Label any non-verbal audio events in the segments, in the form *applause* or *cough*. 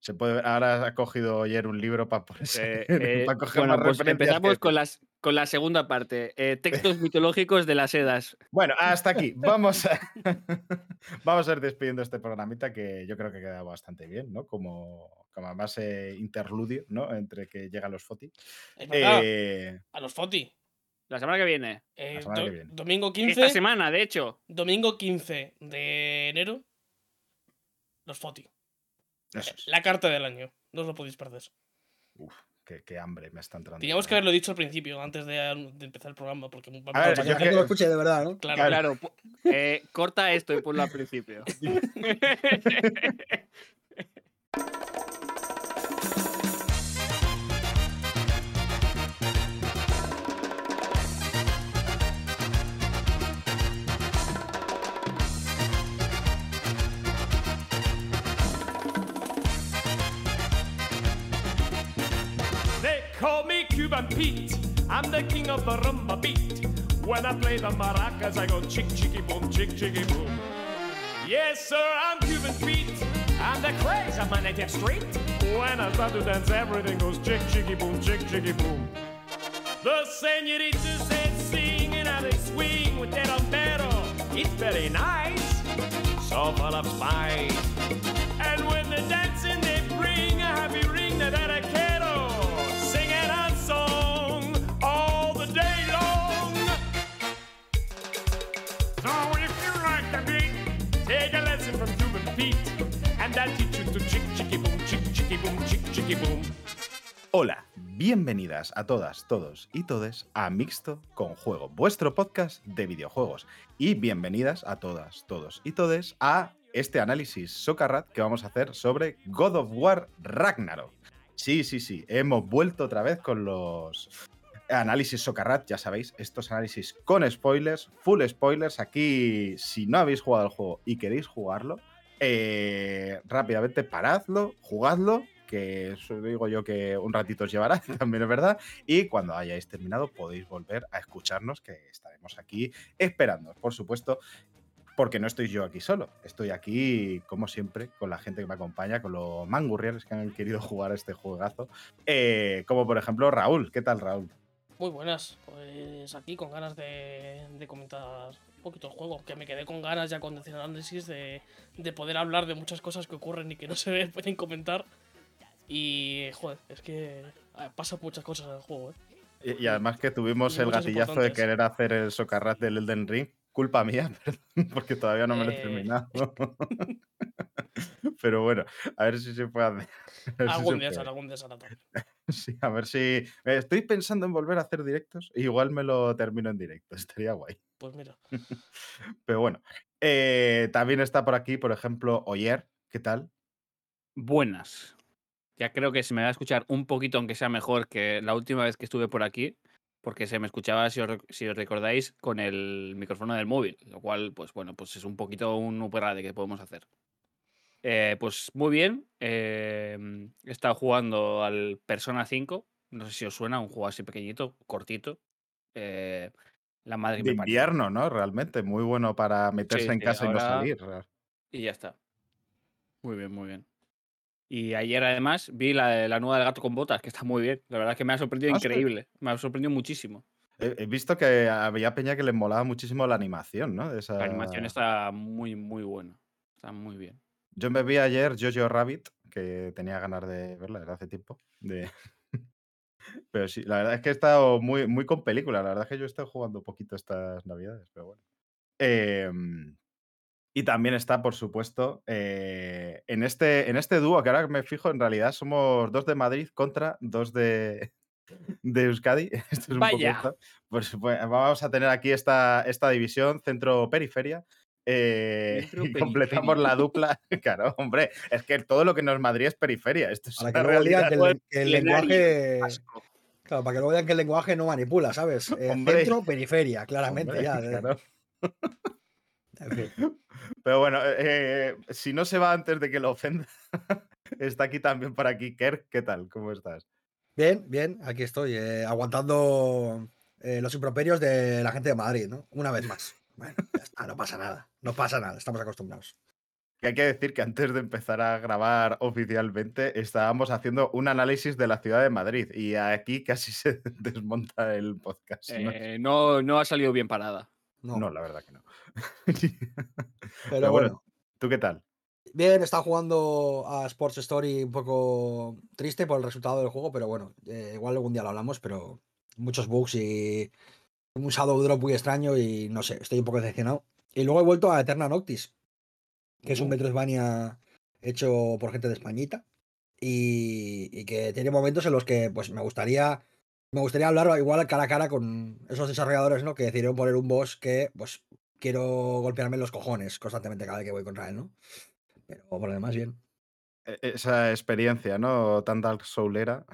Se puede, ahora ha cogido ayer un libro para eh, *laughs* eh, bueno, pues empezamos con, las, con la segunda parte. Eh, textos *laughs* mitológicos de las Edas. Bueno, hasta aquí. Vamos a, *laughs* vamos a ir despidiendo este programita que yo creo que queda bastante bien, ¿no? Como, como más interludio, ¿no? Entre que llegan los FOTI. a los FOTI. La semana que viene. Domingo 15. Esta semana, de hecho. Domingo 15 de enero. Los FOTI. La carta del año. No os lo podéis perder. Uf, qué, hambre me está entrando. Teníamos que haberlo dicho al principio, antes de, empezar el programa. Porque a ver, para que lo escuche de verdad, ¿no? Claro, claro. Eh, corta esto y ponlo al principio. *laughs* *laughs* I'm the king of the rumba beat. When I play the maracas, I go chick chicky boom, chick chicky boom. Yes, sir, I'm Cuban Pete. I'm the craze of my native street. When I start to dance, everything goes chick chicky boom, chick chicky boom. The senoritas they sing and how they swing with their ombero. It's very nice, so full of spice. And when they're dancing, they bring a happy ring that I Hola, bienvenidas a todas, todos y todes a Mixto con Juego, vuestro podcast de videojuegos. Y bienvenidas a todas, todos y todes a este análisis Socarrat que vamos a hacer sobre God of War Ragnarok. Sí, sí, sí, hemos vuelto otra vez con los análisis Socarrat, ya sabéis, estos análisis con spoilers, full spoilers. Aquí, si no habéis jugado el juego y queréis jugarlo, eh, rápidamente paradlo, jugadlo, que eso digo yo que un ratito os llevará, *laughs* también es verdad. Y cuando hayáis terminado podéis volver a escucharnos, que estaremos aquí esperando, por supuesto. Porque no estoy yo aquí solo, estoy aquí, como siempre, con la gente que me acompaña, con los mangurriers que han querido *laughs* jugar este juegazo. Eh, como por ejemplo Raúl. ¿Qué tal, Raúl? Muy buenas, pues aquí con ganas de, de comentar un poquito el juego, que me quedé con ganas ya con el análisis de, de poder hablar de muchas cosas que ocurren y que no *laughs* se pueden comentar. Y, joder, es que pasa muchas cosas en el juego, ¿eh? Y, además que tuvimos el gatillazo de querer hacer el socarrat del Elden Ring. Culpa mía, *laughs* perdón, porque todavía no me lo he eh. terminado. *laughs* Pero bueno, a ver si se puede hacer. *laughs* Algún día algún *laughs* día Sí, a ver si. Estoy pensando en volver a hacer directos. Igual me lo termino en directo. *laughs* Estaría guay. Pues mira. Pero bueno. Eh, también está por aquí, por ejemplo, Oyer. ¿Qué tal? Buenas. Ya creo que se me va a escuchar un poquito, aunque sea mejor que la última vez que estuve por aquí, porque se me escuchaba, si os, recordáis, con el micrófono del móvil, lo cual, pues bueno, pues es un poquito un de que podemos hacer. Eh, pues muy bien. Em, he estado jugando al Persona 5. No sé si os suena, un juego así pequeñito, cortito. Eh, la madre de invierno, ¿no? Realmente, muy bueno para meterse en casa y no salir. Y ya está. Muy bien, muy bien. Y ayer además vi la, la nueva del gato con botas, que está muy bien. La verdad es que me ha sorprendido ah, increíble. Me ha sorprendido muchísimo. He, visto que había peña que le molaba muchísimo la animación, ¿no? La animación está muy, muy buena. Está muy bien. Yo me vi ayer Jojo Rabbit, que tenía ganas de verla desde hace tiempo. De... *laughs* pero sí, la verdad es que he estado muy, muy con película. La verdad es que yo he estado jugando poquito estas navidades, pero bueno. Em, y también está, por supuesto, eh, en, este, en este dúo, que ahora me fijo, en realidad somos dos de Madrid contra dos de, de Euskadi. *laughs* Esto es un Poco, pues, pues, vamos a tener aquí esta, esta división centro-periferia. Eh, *laughs* y completamos la *laughs* dupla. *laughs* Claro, hombre, es que todo lo que no es Madrid es periferia. Esto es para que realidad. Que el, lenguaje. Claro, para que luego digan que el lenguaje no manipula, ¿sabes? Eh, centro, periferia, claramente ya. Pero bueno, eh, si no se va antes de que lo ofenda, está aquí también por aquí. Kerk, ¿qué tal? ¿Cómo estás? Bien, bien, aquí estoy, aguantando los improperios de la gente de Madrid, ¿no? Una vez más. Bueno, no pasa nada, no pasa nada, estamos acostumbrados. Hay que decir que antes de empezar a grabar oficialmente estábamos haciendo un análisis de la ciudad de Madrid y aquí casi *laughs* se desmonta el podcast. ¿no? Eh, no, no ha salido bien parada. No, No, la verdad que no. *laughs* pero bueno, bueno. ¿Tú qué tal? Bien, está jugando a Sports Story un poco triste por el resultado del juego, pero bueno, eh, igual algún día lo hablamos, pero muchos bugs y un shadow drop muy extraño y no sé, estoy un poco decepcionado. Y luego he vuelto a Eterna Noctis, que es un Metroidvania hecho por gente de Españita y, y que tiene momentos en los que pues me gustaría me gustaría hablar igual cara a cara con esos desarrolladores, ¿no? Que decidieron poner un boss que pues quiero golpearme los cojones constantemente cada vez que voy contra él, ¿no? Pero por lo demás, bien. E- Esa experiencia, ¿no? Tan Dark Soulera.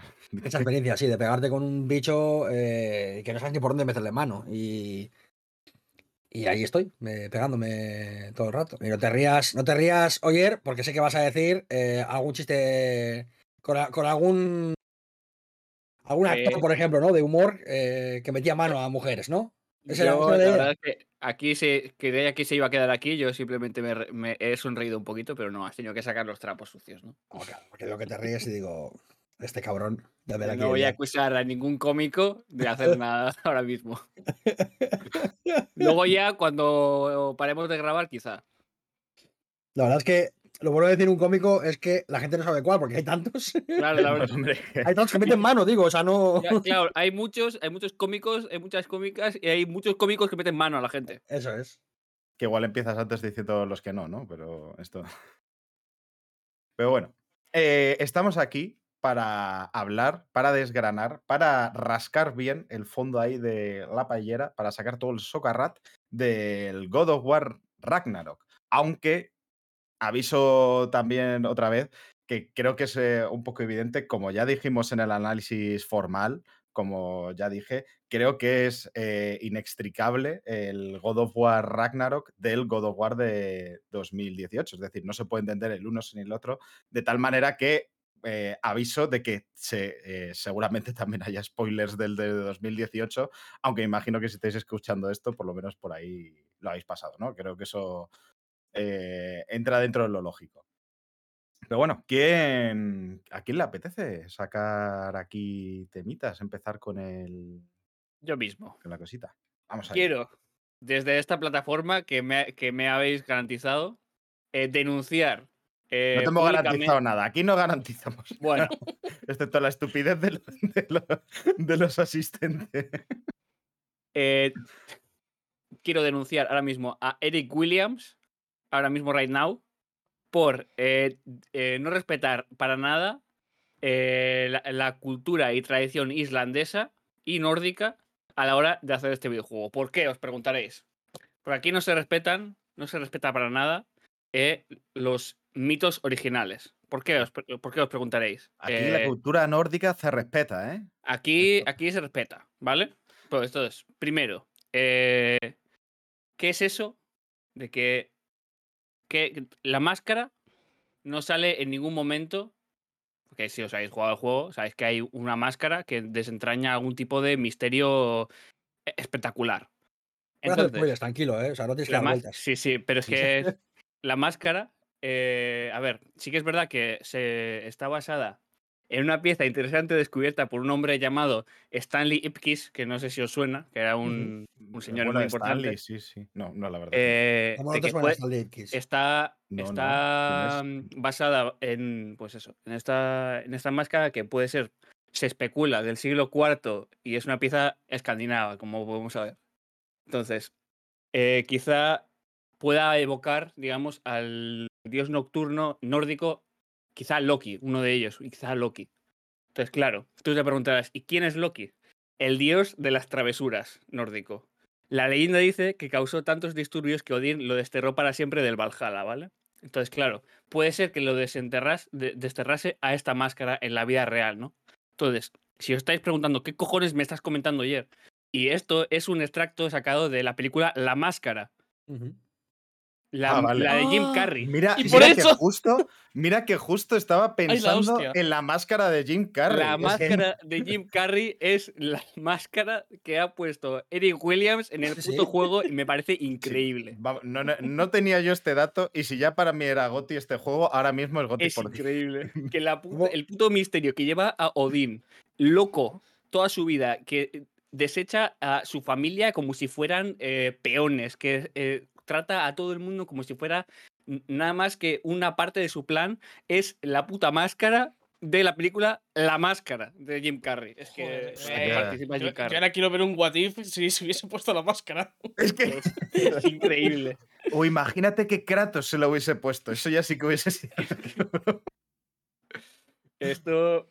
Esa experiencia, sí, de pegarte con un bicho eh, que no sabes ni por dónde meterle mano. Y, y ahí estoy, me- pegándome todo el rato. Y no te rías, no te rías, Oyer, porque sé que vas a decir eh, algún chiste con, a- con algún. Algún actor, Eh. por ejemplo, ¿no? De humor eh, que metía mano a mujeres, ¿no? Ese era- Yo, la de ella. verdad es que aquí se, que se iba a quedar aquí, yo simplemente me, he sonreído un poquito, pero no, has tenido que sacar los trapos sucios, ¿no? Porque veo que te ríes y digo, este cabrón, ya verá No voy a acusar a ningún cómico de hacer nada *laughs* ahora mismo. Luego ya, cuando paremos de grabar, quizá. La verdad es que lo bueno de decir un cómico es que la gente no sabe cuál, porque hay tantos. Claro, la *laughs* verdad. Hombre, hay tantos que meten mano, digo, o sea, no. Claro, hay muchos, hay muchos cómicos, hay muchas cómicas y hay muchos cómicos que meten mano a la gente. Eso es. que igual empiezas antes diciendo los que no, ¿no? Pero esto. *laughs* Pero bueno, eh, estamos aquí para hablar, para desgranar, para rascar bien el fondo ahí de la paellera, para sacar todo el socarrat del God of War Ragnarok. Aunque aviso también otra vez que creo que es eh, un poco evidente, como ya dijimos en el análisis formal, como ya dije, creo que es eh, inextricable el God of War Ragnarok del God of War de 2018. Es decir, no se puede entender el uno sin el otro, de tal manera que eh, aviso de que se, eh, seguramente también haya spoilers del de 2018, aunque imagino que si estáis escuchando esto, por lo menos por ahí lo habéis pasado, ¿no? Creo que eso eh, entra dentro de lo lógico. Pero bueno, ¿quién, ¿a quién le apetece sacar aquí temitas? Empezar con, el, Yo mismo. con la cosita. Vamos Quiero, desde esta plataforma que me, que me habéis garantizado, denunciar. Eh, No te hemos públicamente- garantizado nada. Aquí no garantizamos. *laughs* Bueno, Excepto la estupidez de, lo- de lo- de los asistentes. *laughs* eh, quiero denunciar ahora mismo a Eric Williams, ahora mismo, right now, por eh, eh, no respetar para nada eh, la, la cultura y tradición islandesa y nórdica a la hora de hacer este videojuego. ¿Por qué? Os preguntaréis. Porque aquí no se respetan, no se respeta para nada eh, los mitos originales. ¿Por qué os, por qué os preguntaréis? Aquí Eh, la cultura nórdica se respeta, ¿eh? Aquí, aquí se respeta, ¿vale? Pues entonces, primero, eh, ¿qué es eso de que, que la máscara no sale en ningún momento? Porque si os habéis jugado el juego, sabéis que hay una máscara que desentraña algún tipo de misterio espectacular. Entonces, spoilers, tranquilo, ¿eh? O sea, no tienes que dar vueltas. Sí, sí, pero es que la máscara, eh, a ver, sí que es verdad que se está basada en una pieza interesante descubierta por un hombre llamado Stanley Ipkiss, que no sé si os suena, que era un, un señor Bueno, muy importante. Stanley, sí, sí. No, no, la verdad. eh, ¿Cómo de no te que suena fue- Stanley Ipkiss? está, No, está ¿quién mm, basada en, pues eso, en esta, en esta máscara que puede ser, se especula, del siglo IV y es una pieza escandinava, como podemos saber. Entonces, eh, quizá pueda evocar, digamos, al dios nocturno nórdico, quizá Loki, uno de ellos, y quizá Loki. Entonces, claro, tú te preguntarás, ¿y quién es Loki? El dios de las travesuras nórdico. La leyenda dice que causó tantos disturbios que Odín lo desterró para siempre del Valhalla, ¿vale? Entonces, claro, puede ser que lo desenterras, de- desterrase a esta máscara en la vida real, ¿no? Entonces, si os estáis preguntando qué cojones me estás comentando ayer, y esto es un extracto sacado de la película La Máscara. La, Ah, vale. la de Jim Ah, Carrey. Mira, Y mira por que eso- justo, mira que justo estaba pensando en la máscara de Jim Carrey. La Es que- máscara de Jim *laughs* Carrey es la máscara que ha puesto Eric Williams en el puto sí. juego y me parece increíble. no, no- no tenía yo este dato y si ya para mí era Goti este juego, ahora mismo es Goti Es por ti. increíble. Que la puta- ¿Cómo? el puto misterio que lleva a Odín, loco, toda su vida, que desecha a su familia como si fueran eh, peones, que eh, trata a todo el mundo como si fuera nada más que una parte de su plan, es la puta máscara de la película La Máscara de Jim Carrey. Es que Joder, eh, participa Jim yo Carrey. ahora quiero ver un What If si se hubiese puesto la máscara. Es que. Es increíble. O imagínate que Kratos se lo hubiese puesto. Eso ya sí que hubiese sido. *laughs* Esto.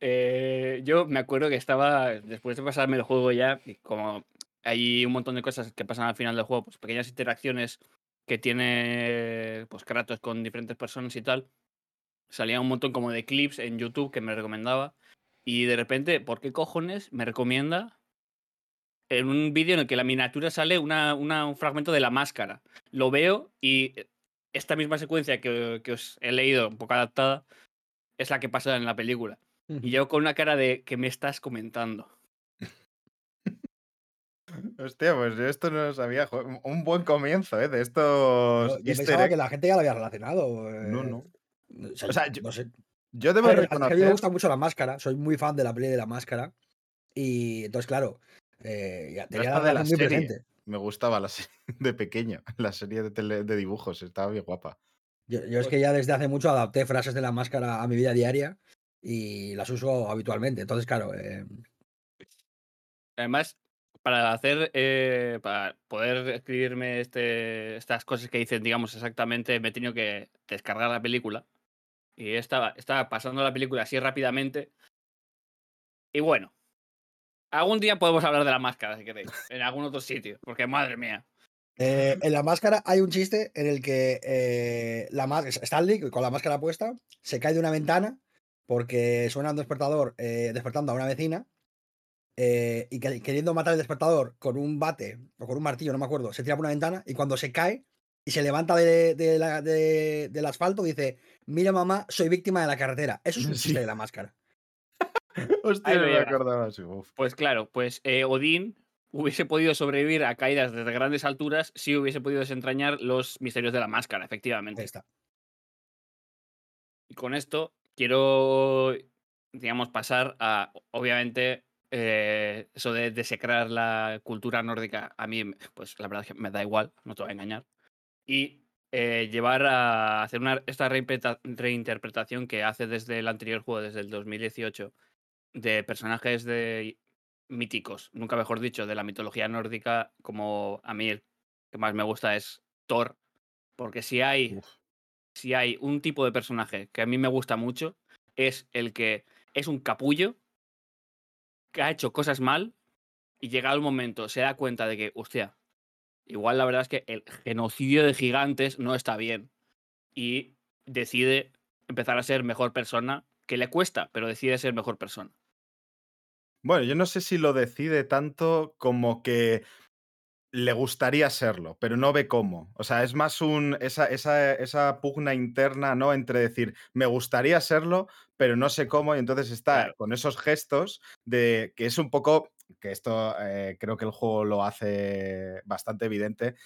eh, yo me acuerdo que estaba. Después de pasarme el juego ya, y como hay un montón de cosas que pasan al final del juego, pues pequeñas interacciones que tiene pues Kratos con diferentes personas y tal. Salía un montón como de clips en YouTube que me recomendaba. Y de repente, ¿por qué cojones me recomienda en un vídeo en el que la miniatura sale una, una- un fragmento de la máscara? Lo veo y esta misma secuencia que, que os he leído, un poco adaptada, es la que pasa en la película. Y yo con una cara de que me estás comentando. Hostia, pues yo esto no lo sabía. jo- Un buen comienzo, ¿eh? De estos. yo easter pensaba que la gente ya lo había relacionado. No, eh, no. O sea, O sea, yo- no sé. Yo A debo ver, a- a mí reconocer. me gusta mucho la máscara. Soy muy fan de la peli de la máscara. Y entonces, claro, eh, ya tenía hasta la de la relación muy serie. presente. Me gustaba la serie *laughs* de pequeño. La serie de, tele- de dibujos. Estaba bien guapa. Yo, yo es que ya desde hace mucho adapté frases de la máscara a mi vida diaria y las uso habitualmente. Entonces, claro, eh, Además, para hacer, eh, para poder escribirme este, estas cosas que dicen, digamos, exactamente, me he tenido que descargar la película. Y estaba, estaba pasando la película así rápidamente. Y bueno, algún día podemos hablar de la máscara, si queréis, en algún otro sitio, porque madre mía. eh, en la máscara hay un chiste en el que eh, la Stanley, con la máscara puesta, se cae de una ventana porque suena un despertador eh, despertando a una vecina eh, y que- queriendo matar el despertador con un bate o con un martillo, no me acuerdo, se tira por una ventana y cuando se cae y se levanta de, de la- de- del asfalto dice, mira mamá, soy víctima de la carretera. Eso es un *laughs* Sí. chiste de la máscara. *laughs* Hostia, no lo me acordaba. sí, uf. Pues claro, pues eh, Odín hubiese podido sobrevivir a caídas desde grandes alturas si hubiese podido desentrañar los misterios de la máscara, efectivamente. Ahí está. Y con esto quiero, digamos, pasar a, obviamente, eh, eso de desecrar la cultura nórdica, a mí, pues la verdad es que me da igual, no te voy a engañar. Y eh, llevar a hacer una, esta reinterpreta- reinterpretación que hace desde el anterior juego, desde el 2018, de personajes de míticos, nunca mejor dicho, de la mitología nórdica, como a mí el que más me gusta es Thor, porque si hay, Uf. si hay un tipo de personaje que a mí me gusta mucho, es el que es un capullo, que ha hecho cosas mal, y llegado el momento se da cuenta de que, hostia, igual la verdad es que el genocidio de gigantes no está bien, y decide empezar a ser mejor persona, que le cuesta, pero decide ser mejor persona. Bueno, yo no sé si lo decide tanto como que le gustaría serlo, pero no ve cómo. O sea, es más un esa, esa, esa pugna interna, ¿no? Entre decir, me gustaría serlo, pero no sé cómo. Y entonces está Claro. con esos gestos de que es un poco. Que esto eh, creo que el juego lo hace bastante evidente.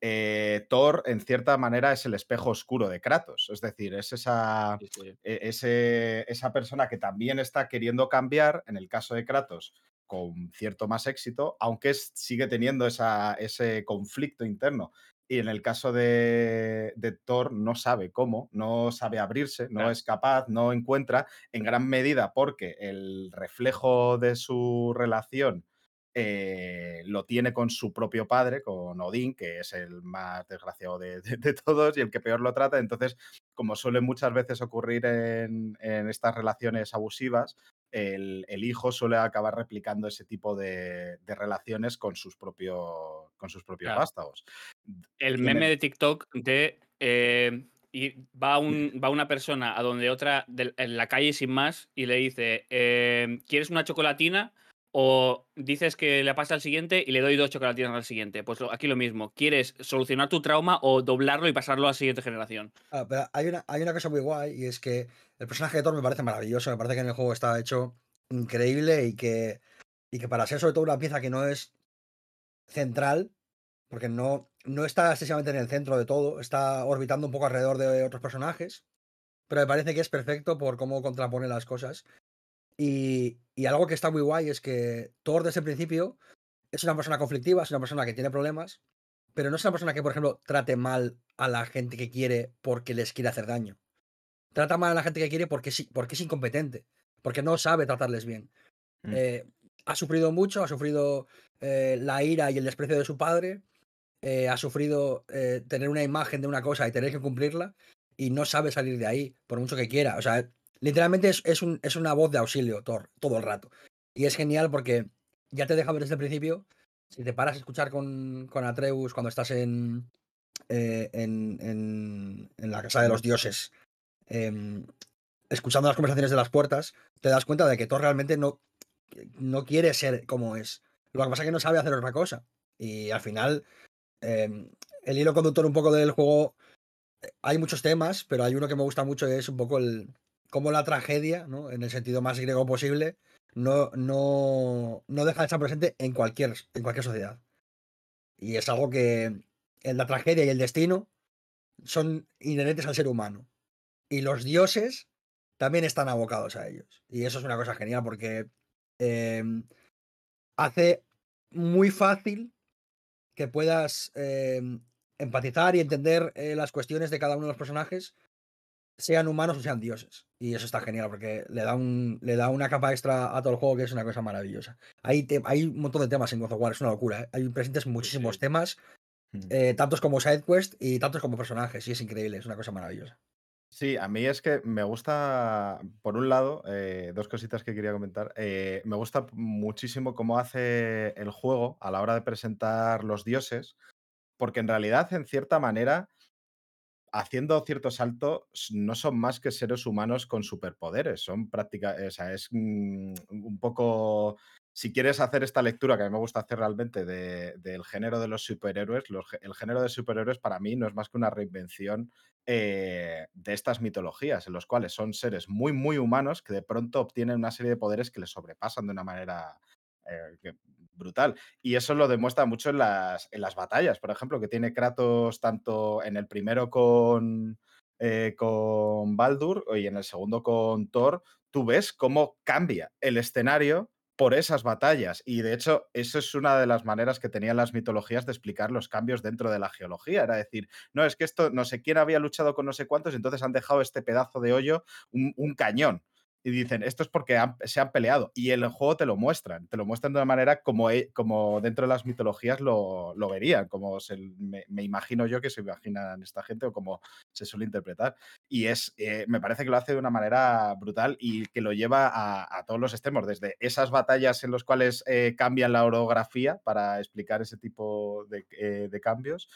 eh, Thor, en cierta manera, es el espejo oscuro de Kratos. Es decir, es esa Sí, sí. e- ese- esa persona que también está queriendo cambiar, en el caso de Kratos, con cierto más éxito, aunque sigue teniendo esa- ese conflicto interno. Y en el caso de, de Thor no sabe cómo, no sabe abrirse, no Claro. es capaz, no encuentra, en gran medida porque el reflejo de su relación eh, lo tiene con su propio padre, con Odín, que es el más desgraciado de, de- de todos y el que peor lo trata. Entonces, como suele muchas veces ocurrir en, en estas relaciones abusivas, el, el hijo suele acabar replicando ese tipo de, de relaciones con sus, propio- con sus propios Claro. vástagos. El meme de TikTok de eh, y va, un, va una persona a donde otra de- en la calle sin más y le dice, eh, ¿quieres una chocolatina? O dices que le pasa al siguiente y le doy dos chocolatinas al siguiente. Pues aquí lo mismo. ¿Quieres solucionar tu trauma o doblarlo y pasarlo a la siguiente generación? Ah, pero hay una, hay una cosa muy guay y es que el personaje de Thor me parece maravilloso, me parece que en el juego está hecho increíble y que, y que para ser sobre todo una pieza que no es central, porque no, no está excesivamente en el centro de todo, está orbitando un poco alrededor de otros personajes, pero me parece que es perfecto por cómo contrapone las cosas. Y, y algo que está muy guay es que Thor desde el principio es una persona conflictiva, es una persona que tiene problemas, pero no es una persona que, por ejemplo, trate mal a la gente que quiere porque les quiere hacer daño. Trata mal a la gente que quiere porque, sí- porque es incompetente, porque no sabe tratarles bien. Mm. Eh, ha sufrido mucho, ha sufrido eh, la ira y el desprecio de su padre, eh, ha sufrido tener una imagen de una cosa y tener que cumplirla y no sabe salir de ahí, por mucho que quiera. O sea, literalmente es, es un- es una voz de auxilio Thor, todo el rato. Y es genial porque ya te deja ver desde el principio, si te paras a escuchar con, con Atreus cuando estás en, eh, en, en- la casa de los dioses, em, escuchando las conversaciones de las puertas, te das cuenta de que Thor realmente no, no quiere ser como es. Lo que pasa es que no sabe hacer otra cosa. Y al final, em, el hilo conductor un poco del juego, eh, hay muchos temas, pero hay uno que me gusta mucho y es un poco el cómo la tragedia, ¿no? en el sentido más griego posible, no, no, no deja de estar presente en cualquier, en cualquier sociedad. Y es algo que la tragedia y el destino son inherentes al ser humano. Y los dioses también están abocados a ellos. Y eso es una cosa genial porque em, hace muy fácil que puedas em, empatizar y entender eh, las cuestiones de cada uno de los personajes, sean humanos o sean dioses. Y eso está genial porque le da, un, le da una capa extra a todo el juego que es una cosa maravillosa. Hay, te- hay un montón de temas en God of War, es una locura. ¿eh? Hay presentes muchísimos sí. temas, Mm. eh, tantos como side quest y tantos como personajes. Y es increíble, es una cosa maravillosa. Sí, a mí es que me gusta, por un lado, eh, dos cositas que quería comentar. Eh, me gusta muchísimo cómo hace el juego a la hora de presentar los dioses, porque en realidad, en cierta manera, haciendo cierto salto, s- no son más que seres humanos con superpoderes. Son prácticamente, o sea, es mm, un poco. Si quieres hacer esta lectura, que a mí me gusta hacer realmente, de- del género de los superhéroes, el género de superhéroes para mí no es más que una reinvención eh, de estas mitologías, en los cuales son seres muy, muy humanos que de pronto obtienen una serie de poderes que les sobrepasan de una manera eh, brutal. Y eso lo demuestra mucho en las, en las batallas, por ejemplo, que tiene Kratos tanto en el primero con, eh, con Baldur y en el segundo con Thor. Tú ves cómo cambia el escenario por esas batallas. Y de hecho, eso es una de las maneras que tenían las mitologías de explicar los cambios dentro de la geología. Era decir, no, es que esto no sé quién había luchado con no sé cuántos, entonces han dejado este pedazo de hoyo un, un cañón. Y dicen, esto es porque se han peleado. Y el juego te lo muestran. Te lo muestran de una manera como, e- como dentro de las mitologías lo, lo verían, como se, me, me imagino yo que se imaginan esta gente o como se suele interpretar. Y es, eh, me parece que lo hace de una manera brutal y que lo lleva a, a todos los extremos, desde esas batallas en las cuales eh, cambian la orografía para explicar ese tipo de, eh, de cambios,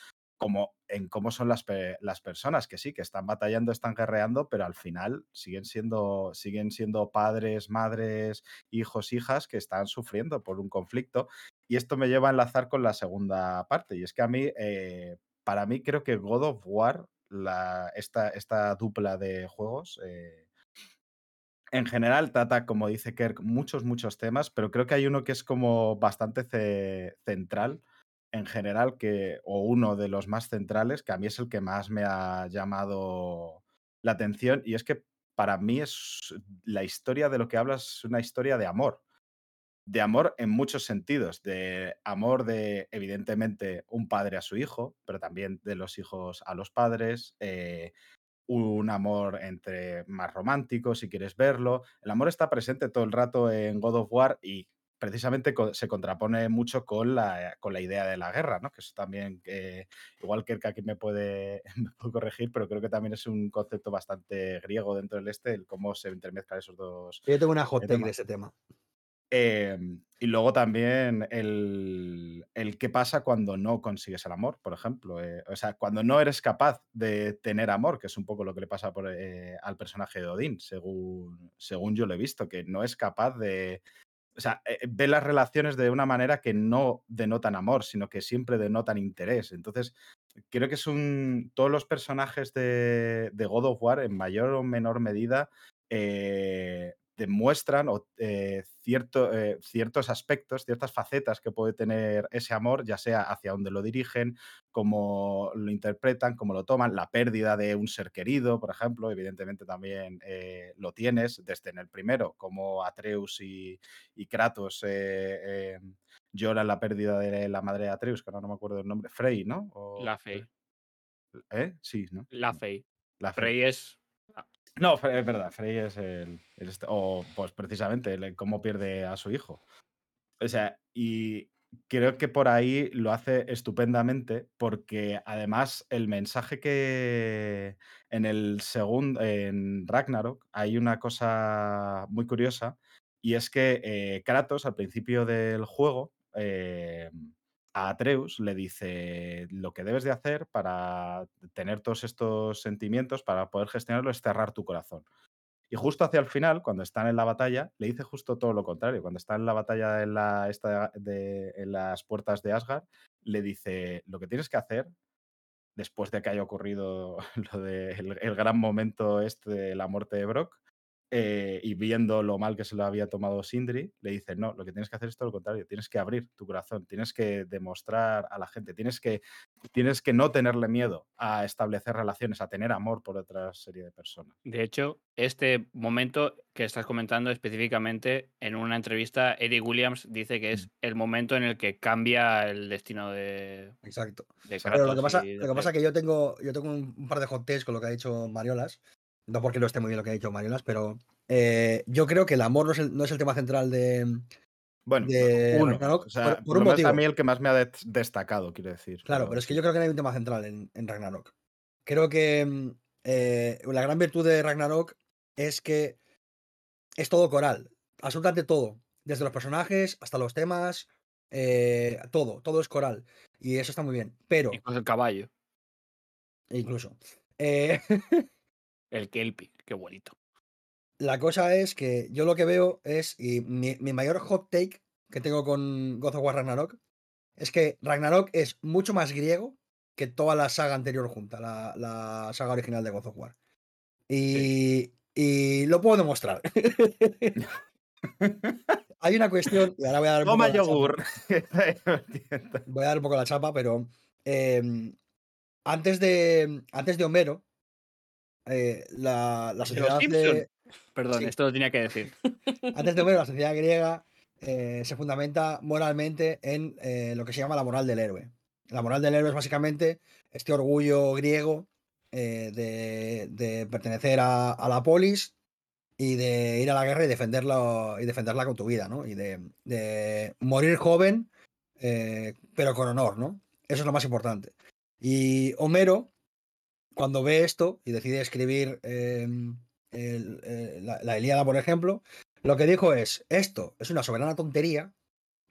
como en cómo son las, las personas, que sí, que están batallando, están guerreando, pero al final siguen siendo, siguen siendo padres, madres, hijos, hijas que están sufriendo por un conflicto. Y esto me lleva a enlazar con la segunda parte. Y es que a mí, eh, para mí, creo que God of War, la, esta, esta dupla de juegos, eh, en general trata, como dice Kirk, muchos, muchos temas, pero creo que hay uno que es como bastante ce- central en general, que, o uno de los más centrales, que a mí es el que más me ha llamado la atención, y es que para mí es la historia de lo que hablas es una historia de amor. De amor en muchos sentidos, de amor de, evidentemente, un padre a su hijo, pero también de los hijos a los padres, eh, un amor entre más romántico, si quieres verlo. El amor está presente todo el rato en God of War y precisamente se contrapone mucho con la, con la idea de la guerra, ¿no? Que eso también, que igual que aquí me puede, *laughs* me puede corregir, pero creo que también es un concepto bastante griego dentro del este, el cómo se intermezclan esos dos, Yo tengo una hot take de ese tema. eh, y luego también el, el qué pasa cuando no consigues el amor, por ejemplo. eh, o sea, cuando no eres capaz de tener amor, que es un poco lo que le pasa por, eh, al personaje de Odín, según, según yo lo he visto, que no es capaz de, o sea, eh, ve las relaciones de una manera que no denotan amor, sino que siempre denotan interés. Entonces, creo que es un. Todos los personajes de, de God of War, en mayor o menor medida, eh, demuestran o, eh, cierto, eh, ciertos aspectos, ciertas facetas que puede tener ese amor, ya sea hacia dónde lo dirigen, cómo lo interpretan, cómo lo toman, la pérdida de un ser querido, por ejemplo, evidentemente también eh, lo tienes desde en el primero, como Atreus y, y Kratos lloran la pérdida de la madre de Atreus, que ahora no me acuerdo del nombre, Frey, ¿no? O- La Fey. ¿Eh? Sí, ¿no? La Fey. La Frey. Frey es. No, es verdad, Frey es el, O pues precisamente cómo pierde a su hijo. O sea, y creo que por ahí lo hace estupendamente porque además el mensaje que en el segundo, en Ragnarok, hay una cosa muy curiosa y es que eh, Kratos al principio del juego eh, a Atreus le dice lo que debes de hacer para tener todos estos sentimientos, para poder gestionarlo, es cerrar tu corazón. Y justo hacia el final, cuando están en la batalla, le dice justo todo lo contrario. Cuando está en la batalla en, la, esta de, en las puertas de Asgard, le dice, lo que tienes que hacer, después de que haya ocurrido *laughs* lo el gran momento este de la muerte de Brock, eh, y viendo lo mal que se lo había tomado Sindri, le dice, no, lo que tienes que hacer es todo lo contrario, tienes que abrir tu corazón, tienes que demostrar a la gente, tienes que, tienes que no tenerle miedo a establecer relaciones, a tener amor por otra serie de personas. De hecho, este momento que estás comentando específicamente en una entrevista, Eric Williams dice que es el momento en el que cambia el destino de, Exacto. de Pero lo que pasa, lo que pasa es Atreus. que yo tengo, yo tengo un, un par de hot takes con lo que ha dicho Mariolas. No porque no esté muy bien lo que ha dicho Mariolas, pero eh, yo creo que el amor no es el, no es el tema central de. Bueno, de uno, Ragnarok o sea, por- un menos a motivo. mí el que más me ha de- destacado, quiero decir. Claro, pero es que yo creo que no hay un tema central en, en Ragnarok. Creo que eh, la gran virtud de Ragnarok es que es todo coral, absolutamente todo, desde los personajes hasta los temas, eh, todo, todo es coral. Y eso está muy bien. Pero, Incluso el caballo, incluso, eh, *laughs* el Kelpie, qué bonito. la cosa es que yo lo que veo es, y mi, mi mayor hot take que tengo con God of War Ragnarok, es que Ragnarok es mucho más griego que toda la saga anterior junta, la, la saga original de God of War. Y, y lo puedo demostrar. *laughs* Hay una cuestión, y ahora voy a dar un Toma poco yogur. *laughs* Voy a dar un poco la chapa, pero em, antes, de, antes de Homero, eh, la, la ¿De los sociedad de, Simpson? Perdón, Sí. esto lo tenía que decir. *laughs* Antes de Homero, la sociedad griega eh, se fundamenta moralmente en eh, lo que se llama la moral del héroe. La moral del héroe es básicamente este orgullo griego eh, de, de pertenecer a, a la polis y de ir a la guerra y defenderla, y defenderla con tu vida, ¿no? Y de, de morir joven, eh, pero con honor, ¿no? Eso es lo más importante. Y Homero, cuando ve esto y decide escribir el- eh, la, la Ilíada, por ejemplo, lo que dijo es, esto es una soberana tontería,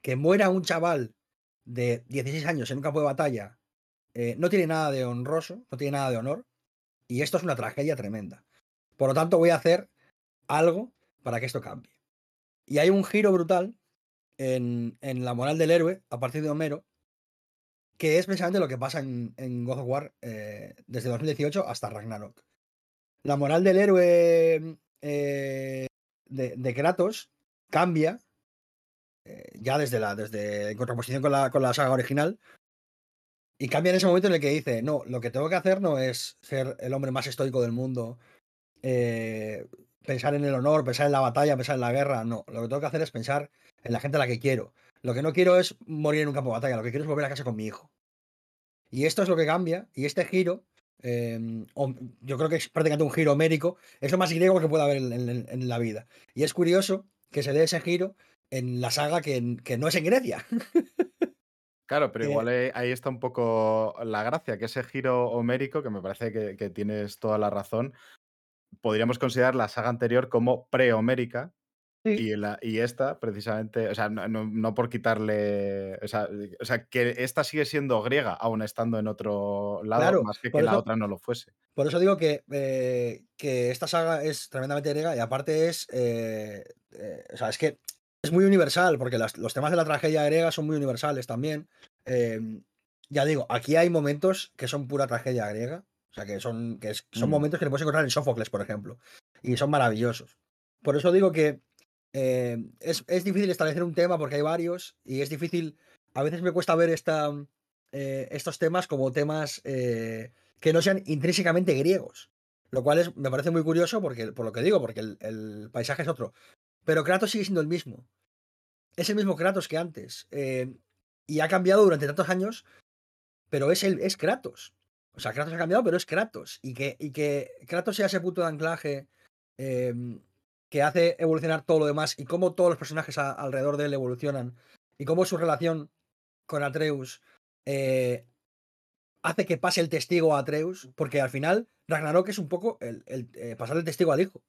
que muera un chaval de 16 años en un campo de batalla, eh, no tiene nada de honroso, no tiene nada de honor, y esto es una tragedia tremenda. Por lo tanto, voy a hacer algo para que esto cambie. Y hay un giro brutal en la moral del héroe a partir de Homero, que es precisamente lo que pasa en, en God of War eh, desde 2018 hasta Ragnarok. La moral del héroe eh, de, de Kratos cambia eh, ya desde la desde en contraposición con la, con la saga original y cambia en ese momento en el que dice no lo que tengo que hacer no es ser el hombre más estoico del mundo eh, pensar en el honor pensar en la batalla pensar en la guerra no lo que tengo que hacer es pensar en la gente a la que quiero lo que no quiero es morir en un campo de batalla lo que quiero es volver a casa con mi hijo y esto es lo que cambia y este giro eh, o- yo creo que es prácticamente un giro homérico es lo más griego que puede haber en, en- en la vida y es curioso que se dé ese giro en la saga que, que no es en Grecia. *laughs* Claro, pero Eh, igual eh, ahí está un poco la gracia, que ese giro homérico, que me parece que, que tienes toda la razón, podríamos considerar la saga anterior como pre-homérica Sí. y, la- y esta precisamente, o sea, no, no- no por quitarle, o sea, o sea, que esta sigue siendo griega, aún estando en otro lado, Claro, más que que la otra no lo fuese. Por eso digo que, eh, que esta saga es tremendamente griega y aparte es. eh, eh, o sea, es que es muy universal, porque las- los temas de la tragedia griega son muy universales también. Em, ya digo, aquí hay momentos que son pura tragedia griega. O sea, que son, que es- son Mm. momentos que le puedes encontrar en Sófocles, por ejemplo. Y son maravillosos. Por eso digo que eh, es, es difícil establecer un tema porque hay varios. Y es difícil. A veces me cuesta ver esta, eh, estos temas como temas eh, que no sean intrínsecamente griegos. Lo cual es, me parece muy curioso porque, por lo que digo, porque el, paisaje es otro. Pero Kratos sigue siendo el mismo. Es el mismo Kratos que antes. eh, y ha cambiado durante tantos años, pero es, el, es Kratos. O sea, Kratos ha cambiado, pero es Kratos. Y que, y que Kratos sea ese punto de anclaje eh, que hace evolucionar todo lo demás y cómo todos los personajes alrededor de él evolucionan y cómo su relación con Atreus eh, hace que pase el testigo a Atreus, porque al final Ragnarok es un poco el, el, eh, pasar el testigo al hijo.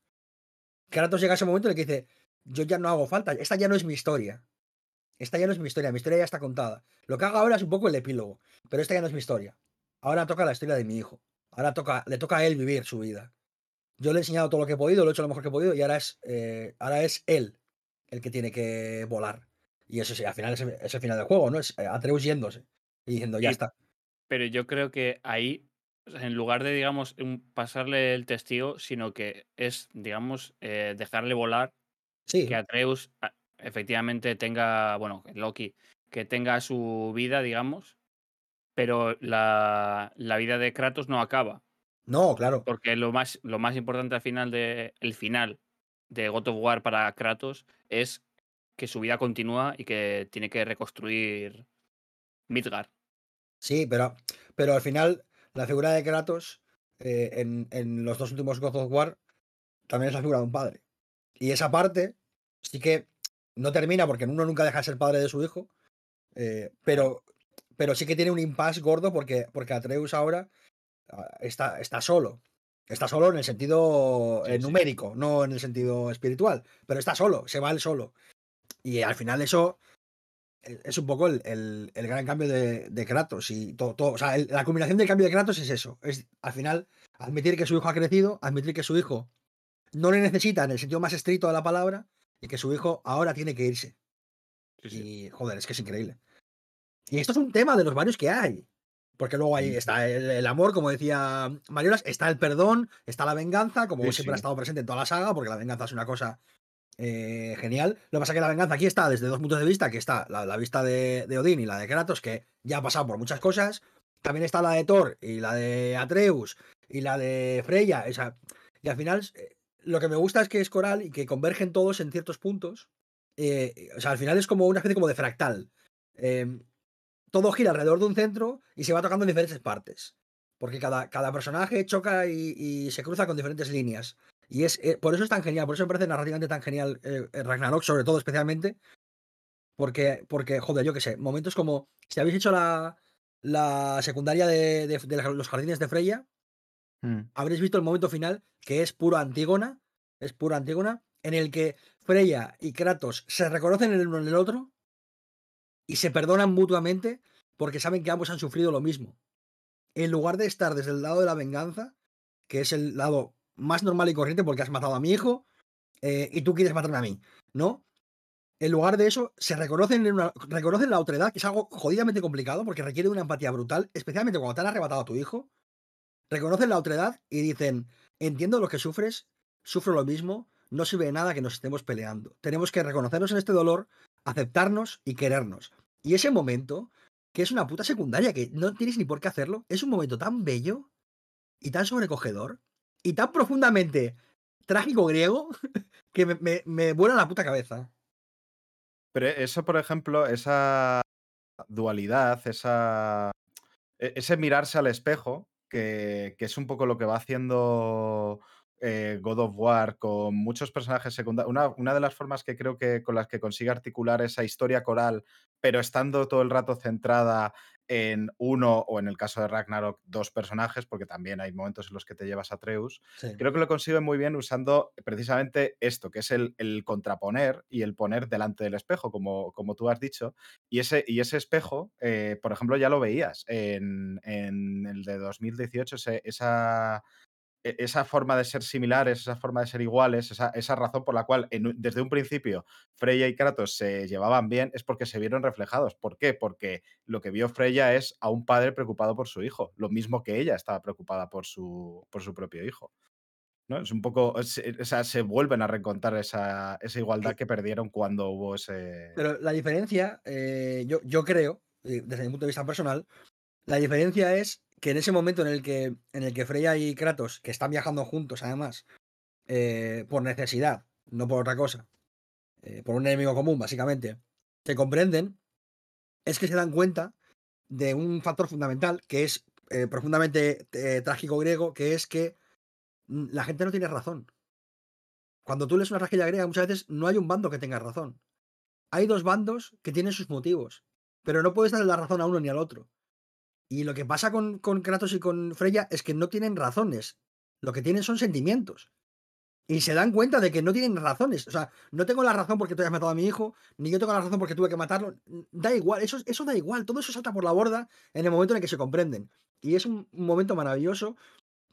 Kratos llega a ese momento en el que dice, yo ya no hago falta, esta ya no es mi historia. Esta ya no es mi historia, mi historia ya está contada. Lo que hago ahora es un poco el epílogo, pero esta ya no es mi historia. Ahora toca la historia de mi hijo. Ahora toca, le toca a él vivir su vida. Yo le he enseñado todo lo que he podido, lo he hecho lo mejor que he podido y ahora es, eh, ahora es él el que tiene que volar. Y eso sí, al final es, el- es el final del juego, ¿no? Es eh, Atreus yéndose y diciendo, ya Y- está. Pero yo creo que ahí, en lugar de, digamos, pasarle el testigo, sino que es, digamos, eh, dejarle volar, Sí, que Atreus a- efectivamente tenga, bueno, Loki, que tenga su vida, digamos, pero la, la vida de Kratos no acaba. No, claro. Porque lo más, lo más importante al final de el final de God of War para Kratos es que su vida continúa y que tiene que reconstruir Midgard. Sí, pero, pero al final la figura de Kratos eh, en, en los dos últimos God of War también es la figura de un padre. Y esa parte sí que no termina porque uno nunca deja de ser padre de su hijo, eh, pero, pero sí que tiene un impasse gordo porque, porque Atreus ahora ah, está, está solo. Está solo en el sentido eh, sí. numérico, no en el sentido espiritual, pero está solo, se va él solo. Y al final eso eh, es un poco el, el- el gran cambio de, de Kratos y todo, todo- o sea, el- la combinación del cambio de Kratos es eso, es al final admitir que su hijo ha crecido, admitir que su hijo no le necesita en el sentido más estricto de la palabra y que su hijo ahora tiene que irse. Sí, sí. Y joder, es que es increíble. Y esto es un tema de los varios que hay. Porque luego ahí está el, el amor, como decía Mariolas, está el perdón, está la venganza, como Sí, siempre ha estado presente en toda la saga, porque la venganza es una cosa eh, genial. Lo que pasa es que la venganza aquí está desde dos puntos de vista, que está la, la vista de, de Odín y la de Kratos, que ya ha pasado por muchas cosas. También está la de Thor y la de Atreus y la de Freya. o sea, y al final eh, lo que me gusta es que es coral y que convergen todos en ciertos puntos. eh, o sea, al final es como una especie como de fractal. Em, todo gira alrededor de un centro y se va tocando en diferentes partes. Porque cada, cada personaje choca y, y se cruza con diferentes líneas. Y es eh, por eso es tan genial, por eso me parece narrativamente tan genial eh, eh, Ragnarok, sobre todo especialmente. Porque, porque, joder, yo qué sé, momentos como. Si habéis hecho la, la secundaria de, de- de los jardines de Freya, Mm. habréis visto el momento final, que es puro Antígona, es pura Antígona, en el que Freya y Kratos se reconocen el uno en el otro y se perdonan mutuamente porque saben que ambos han sufrido lo mismo. En lugar de estar desde el lado de la venganza, que es el lado más normal y corriente porque has matado a mi hijo eh, y tú quieres matarme a mí, ¿no? En lugar de eso, se reconocen, en una- reconocen la otredad, que es algo jodidamente complicado porque requiere una empatía brutal, especialmente cuando te han arrebatado a tu hijo. Reconocen la otredad y dicen, entiendo lo que sufres, sufro lo mismo, no sirve de nada que nos estemos peleando. Tenemos que reconocernos en este dolor, aceptarnos y querernos. Y ese momento, que es una puta secundaria, que no tienes ni por qué hacerlo, es un momento tan bello y tan sobrecogedor y tan profundamente trágico griego *laughs* que me, me, vuela la puta cabeza. Pero eso, por ejemplo, esa dualidad, esa, e- ese mirarse al espejo, que, que es un poco lo que va haciendo eh, God of War con muchos personajes secundarios. Una, una de las formas que creo que con las que consigue articular esa historia coral, pero estando todo el rato centrada en uno o en el caso de Ragnarok, dos personajes, porque también hay momentos en los que te llevas a Atreus, Sí. creo que lo consigue muy bien usando precisamente esto, que es el, el contraponer y el poner delante del espejo, como, como tú has dicho. Y ese, y ese espejo, eh, por ejemplo, ya lo veías en, en el de 2018, ese- esa, esa forma de ser similares, esa forma de ser iguales, esa, esa razón por la cual en desde un principio Freya y Kratos se llevaban bien es porque se vieron reflejados. ¿Por qué? Porque lo que vio Freya es a un padre preocupado por su hijo, lo mismo que ella estaba preocupada por su, por su propio hijo. ¿no? Es un poco, es- o sea, se vuelven a recontar esa, esa igualdad que perdieron cuando hubo ese... Pero la diferencia, eh, yo, yo creo, eh, desde mi punto de vista personal, la diferencia es que en ese momento en el que, en el que Freya y Kratos, que están viajando juntos además, eh, por necesidad, no por otra cosa, eh, por un enemigo común, básicamente, se comprenden, es que se dan cuenta de un factor fundamental que es eh, profundamente trágico griego, que es que la gente no tiene razón. Cuando tú lees una tragedia griega, muchas veces no hay un bando que tenga razón. Hay dos bandos que tienen sus motivos, pero no puedes darle la razón a uno ni al otro. Y lo que pasa con, con Kratos y con Freya es que no tienen razones. Lo que tienen son sentimientos. Y se dan cuenta de que no tienen razones. O sea, no tengo la razón porque tú hayas matado a mi hijo, ni yo tengo la razón porque tuve que matarlo. Da igual, eso, eso da igual. Todo eso salta por la borda en el momento en el que se comprenden. Y es un, momento maravilloso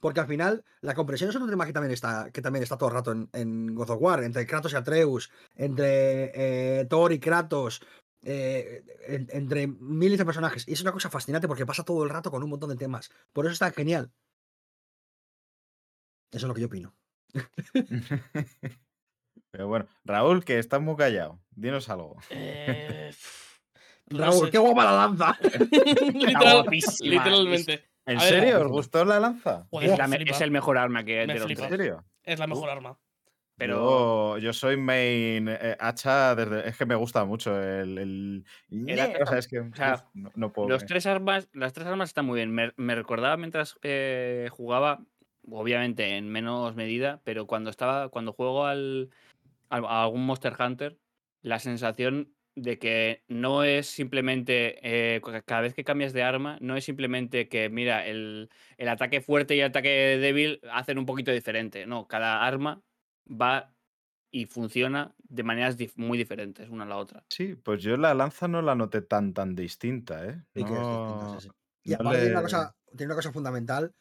porque al final la comprensión es otro tema que también está, que también está todo el rato en, en God of War, entre Kratos y Atreus, entre eh, Thor y Kratos, eh, en- entre miles de personajes. Y es una cosa fascinante porque pasa todo el rato con un montón de temas. Por eso está genial. Eso es lo que yo opino. *laughs* Pero bueno, Raúl, que estás muy callado, dinos algo. Eh, *laughs* no Raúl, sé. qué guapa la lanza. *laughs* Literal- guapísima. literalmente. ¿En A ver, serio? ¿Os gustó la lanza? Joder, Es, la es el mejor arma que hay Me de los flipa. ¿En tres. serio? Es la mejor arma. Pero Yo, yo soy main eh, hacha, desde, es que me gusta mucho el... el... El hacha o sea, es que o sea, uf, no, no puedo. los tres armas, las tres armas están muy bien. Me, me recordaba mientras eh, jugaba, obviamente en menos medida, pero cuando estaba, cuando juego al, al- a algún Monster Hunter, la sensación de que no es simplemente eh, ca- cada vez que cambias de arma, no es simplemente que, mira, el, el ataque fuerte y el ataque débil hacen un poquito diferente. No, cada arma va y funciona de maneras dif- muy diferentes una a la otra. Sí, pues yo la lanza no la noté tan tan distinta, ¿eh? Sí que es sí, sí. Y no aparte tiene, una cosa, tiene una cosa fundamental.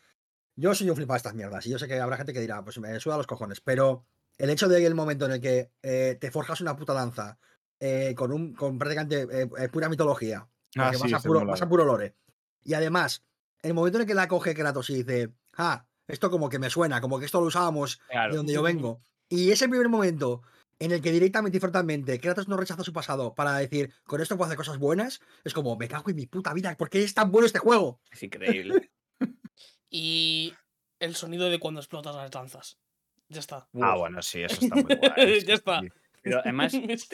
Yo soy un flipado de estas mierdas y yo sé que habrá gente que dirá, pues me suda los cojones, pero el hecho de que el momento en el que eh, te forjas una puta lanza eh, con, un, con prácticamente eh, pura mitología, Ah, vas, a puro, vas a puro lore, y además, el momento en el que la coge Kratos y dice, ah, esto como que me suena, como que esto lo usábamos Claro. de donde yo vengo, y ese primer momento en el que directamente y frontalmente Kratos no rechaza su pasado para decir, con esto puedo hacer cosas buenas, es como, me cago en mi puta vida, ¿por qué es tan bueno este juego? Es increíble. *laughs* Y el sonido de cuando explotas las lanzas. Ya está. Ah, bueno, sí, eso está muy guay. *laughs* Ya está. Pero además, *laughs* Es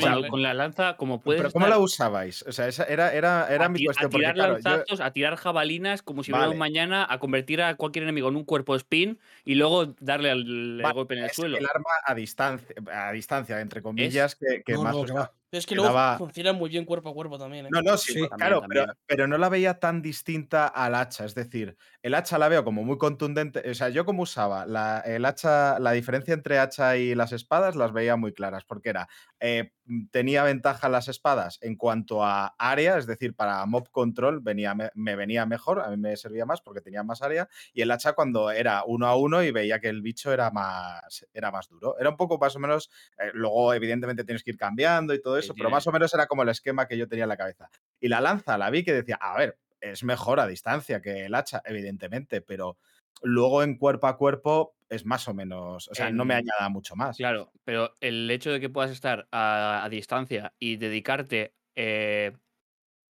cuando- con la lanza, como puedes. Pero ¿cómo la estar usabais? O sea, esa era, era, era a, mi ti- a cuestión. Porque, tirar claro, yo- lanzazos, a tirar jabalinas como si hubiera Vale. un mañana, a convertir a cualquier enemigo en un cuerpo spin y luego darle al Vale, golpe en el es suelo. el arma a distancia, a distancia entre comillas, que, que No, más no. Pero es que luego funciona muy bien cuerpo a cuerpo también. ¿eh? No, no, sí, Sí. También, claro, pero, también. pero no la veía tan distinta al hacha. Es decir, el hacha la veo como muy contundente. O sea, yo como usaba la, el hacha, la diferencia entre hacha y las espadas las veía muy claras, porque era, eh, tenía ventaja las espadas en cuanto a área, es decir, para mob control venía, me, me venía mejor, a mí me servía más porque tenía más área, y el hacha cuando era uno a uno y veía que el bicho era más, era más duro. Era un poco más o menos, eh, luego evidentemente tienes que ir cambiando y todo Sí, eso, pero más o menos era como el esquema que yo tenía en la cabeza. Y la lanza la vi que decía, a ver, es mejor a distancia que el hacha, evidentemente, pero luego en cuerpo a cuerpo es más o menos, o sea, no me añada mucho más. Claro, pero el hecho de que puedas estar a, a distancia y dedicarte eh,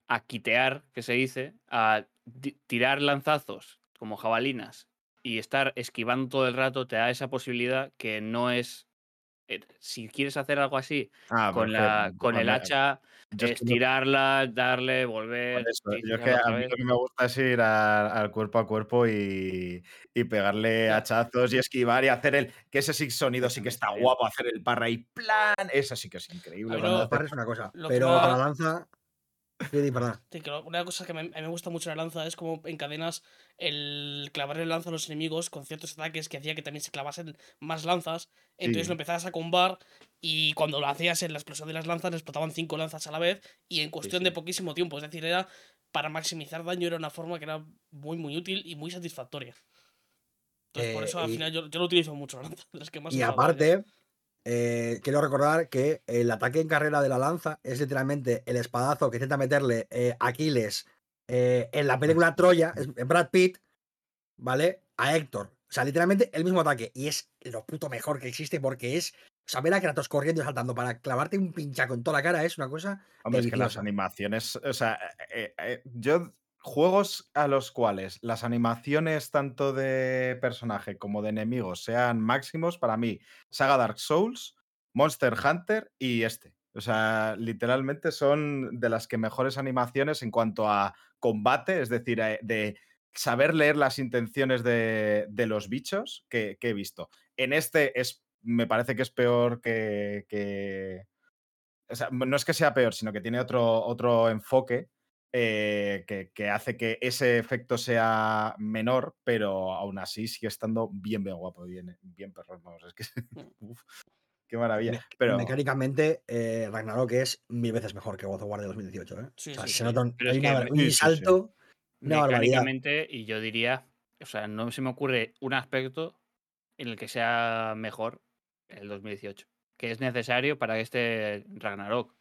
a quitear, que se dice, a tirar lanzazos como jabalinas y estar esquivando todo el rato, te da esa posibilidad que no es. Eh, si quieres hacer algo así Ah, con, la, con el hacha, yo es es que no- tirarla, darle, volver. eso, yo es que a mí lo que me gusta es ir a- al cuerpo a cuerpo y, y pegarle hachazos y esquivar y hacer el. Que ese sí sonido sí que está guapo, hacer el parra y plan. Eso sí que es increíble. A mí cuando no- hace- Parre es una cosa, pero va- a la lanza. Sí, perdón. Una cosa que me- a mí me gusta mucho la lanza es como encadenas el clavar el lanza a los enemigos con ciertos ataques que hacía que también se clavasen más lanzas. Entonces Sí. lo empezabas a combar y cuando lo hacías en la explosión de las lanzas explotaban cinco lanzas a la vez y en cuestión de sí. poquísimo tiempo. Es decir, era para maximizar daño era una forma que era muy muy útil y muy satisfactoria. Entonces, por Eh, eso al y- final yo, yo lo utilizo mucho, la lanza, *laughs* que más Y aparte, eh, quiero recordar que el ataque en carrera de la lanza es literalmente el espadazo que intenta meterle eh, Aquiles eh, en la película Troya, en Brad Pitt, ¿vale? A Héctor. O sea, literalmente el mismo ataque. Y es lo puto mejor que existe porque es. O sea, ver a Kratos corriendo y saltando para clavarte un pinchaco en toda la cara es una cosa. Hombre, es que las animaciones, o sea, yo juegos a los cuales las animaciones tanto de personaje como de enemigos sean máximos, para mí, Saga Dark Souls, Monster Hunter y este. O sea, literalmente son de las que mejores animaciones en cuanto a combate, es decir, eh, de saber leer las intenciones de, los bichos que, que he visto. En este es, me parece que es peor que, que- o sea, no es que sea peor, sino que tiene otro, otro enfoque eh, que, que hace que ese efecto sea menor, pero aún así sigue estando bien, bien guapo, bien, bien perrón. Vamos, es que. *laughs* uf, qué maravilla. Pero, Mecánicamente, eh, Ragnarok es mil veces mejor que God of War de 2018. ¿eh? Sí, o sea, sí, se sí. nota un, hay una que un salto, una barbaridad. Mecánicamente, y yo diría, o sea, no se me ocurre un aspecto en el que sea mejor el 2018, que es necesario para este Ragnarok.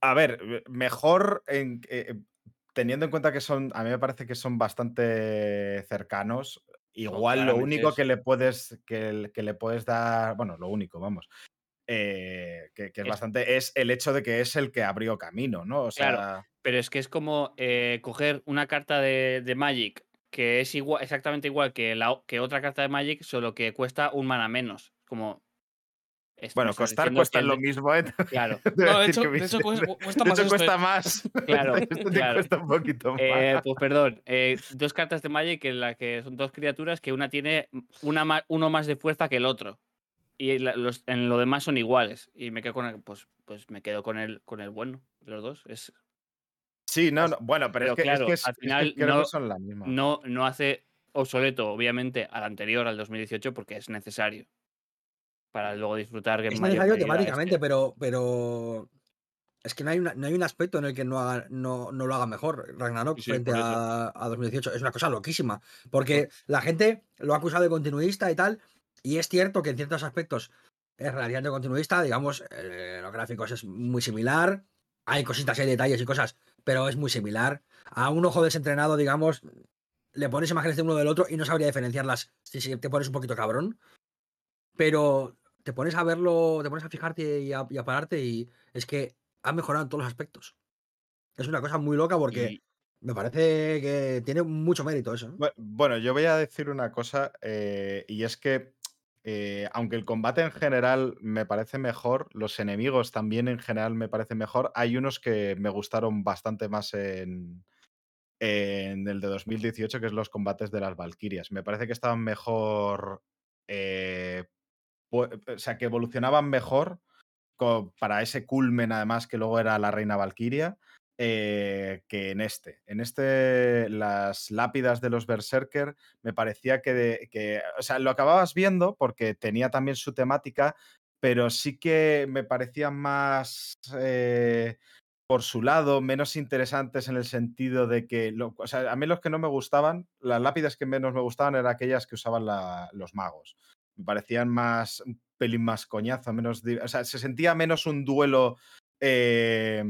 a ver, eh, mejor en, eh, teniendo en cuenta que son, a mí me parece que son bastante cercanos. Igual lo único es. que le puedes que, le puedes dar, bueno, lo único, vamos, eh, que, que es Es- bastante, es el hecho de que es el que abrió camino, ¿no? O sea, Claro. Pero es que es como eh, coger una carta de, de Magic que es igual, exactamente igual que, la, que otra carta de Magic, solo que cuesta un mana menos. Como. Bueno, costar cuesta lo mismo, ¿eh? *laughs* Claro. No, de hecho- de *laughs* cuesta- de- cuesta de más hecho esto, cuesta ¿eh? más. Claro, *laughs* te claro. cuesta un poquito más. Eh, pues perdón, eh, dos cartas de Magic en la que son dos criaturas que una tiene una uno más de fuerza que el otro. Y la- los- en lo demás son iguales. Y me quedo con el, pues, pues me quedo con el, con el bueno, de los dos. Es, sí, no, no, bueno, pero, pero es que, claro, es que es- al es que final no- que son la misma. no, no hace obsoleto, obviamente, al anterior, al 2018, porque es necesario. Para luego disfrutar en Es necesario temáticamente, este. pero, pero es que no hay, una- no hay un aspecto en el que no, haga- no, no lo haga mejor Ragnarok Sí, frente a, a 2018. Es una cosa loquísima, porque la gente lo ha acusado de continuista y tal, y es cierto que en ciertos aspectos es relativamente continuista, digamos, eh, los gráficos es muy similar, hay cositas, hay detalles y cosas, pero es muy similar. A un ojo desentrenado, digamos, le pones imágenes de uno del otro y no sabría diferenciarlas si, si te pones un poquito cabrón. Pero te pones a verlo, te pones a fijarte y a, y a pararte y es que ha mejorado en todos los aspectos. Es una cosa muy loca porque Y- me parece que tiene mucho mérito eso. Bu- Bueno, yo voy a decir una cosa, eh, y es que, eh, aunque el combate en general me parece mejor, los enemigos también en general me parecen mejor, hay unos que me gustaron bastante más en, en el de 2018, que es los combates de las Valquirias. Me parece que estaban mejor, eh, o sea, que evolucionaban mejor para ese culmen, además, que luego era la reina Valquiria, eh, que en este. En este, las lápidas de los Berserker, me parecía que, de- que, o sea, lo acababas viendo porque tenía también su temática, pero sí que me parecían más eh, por su lado, menos interesantes en el sentido de que, o sea, a mí los que no me gustaban, las lápidas que menos me gustaban eran aquellas que usaban los magos me parecían más, un pelín más coñazo, menos, o sea, se sentía menos un duelo, eh,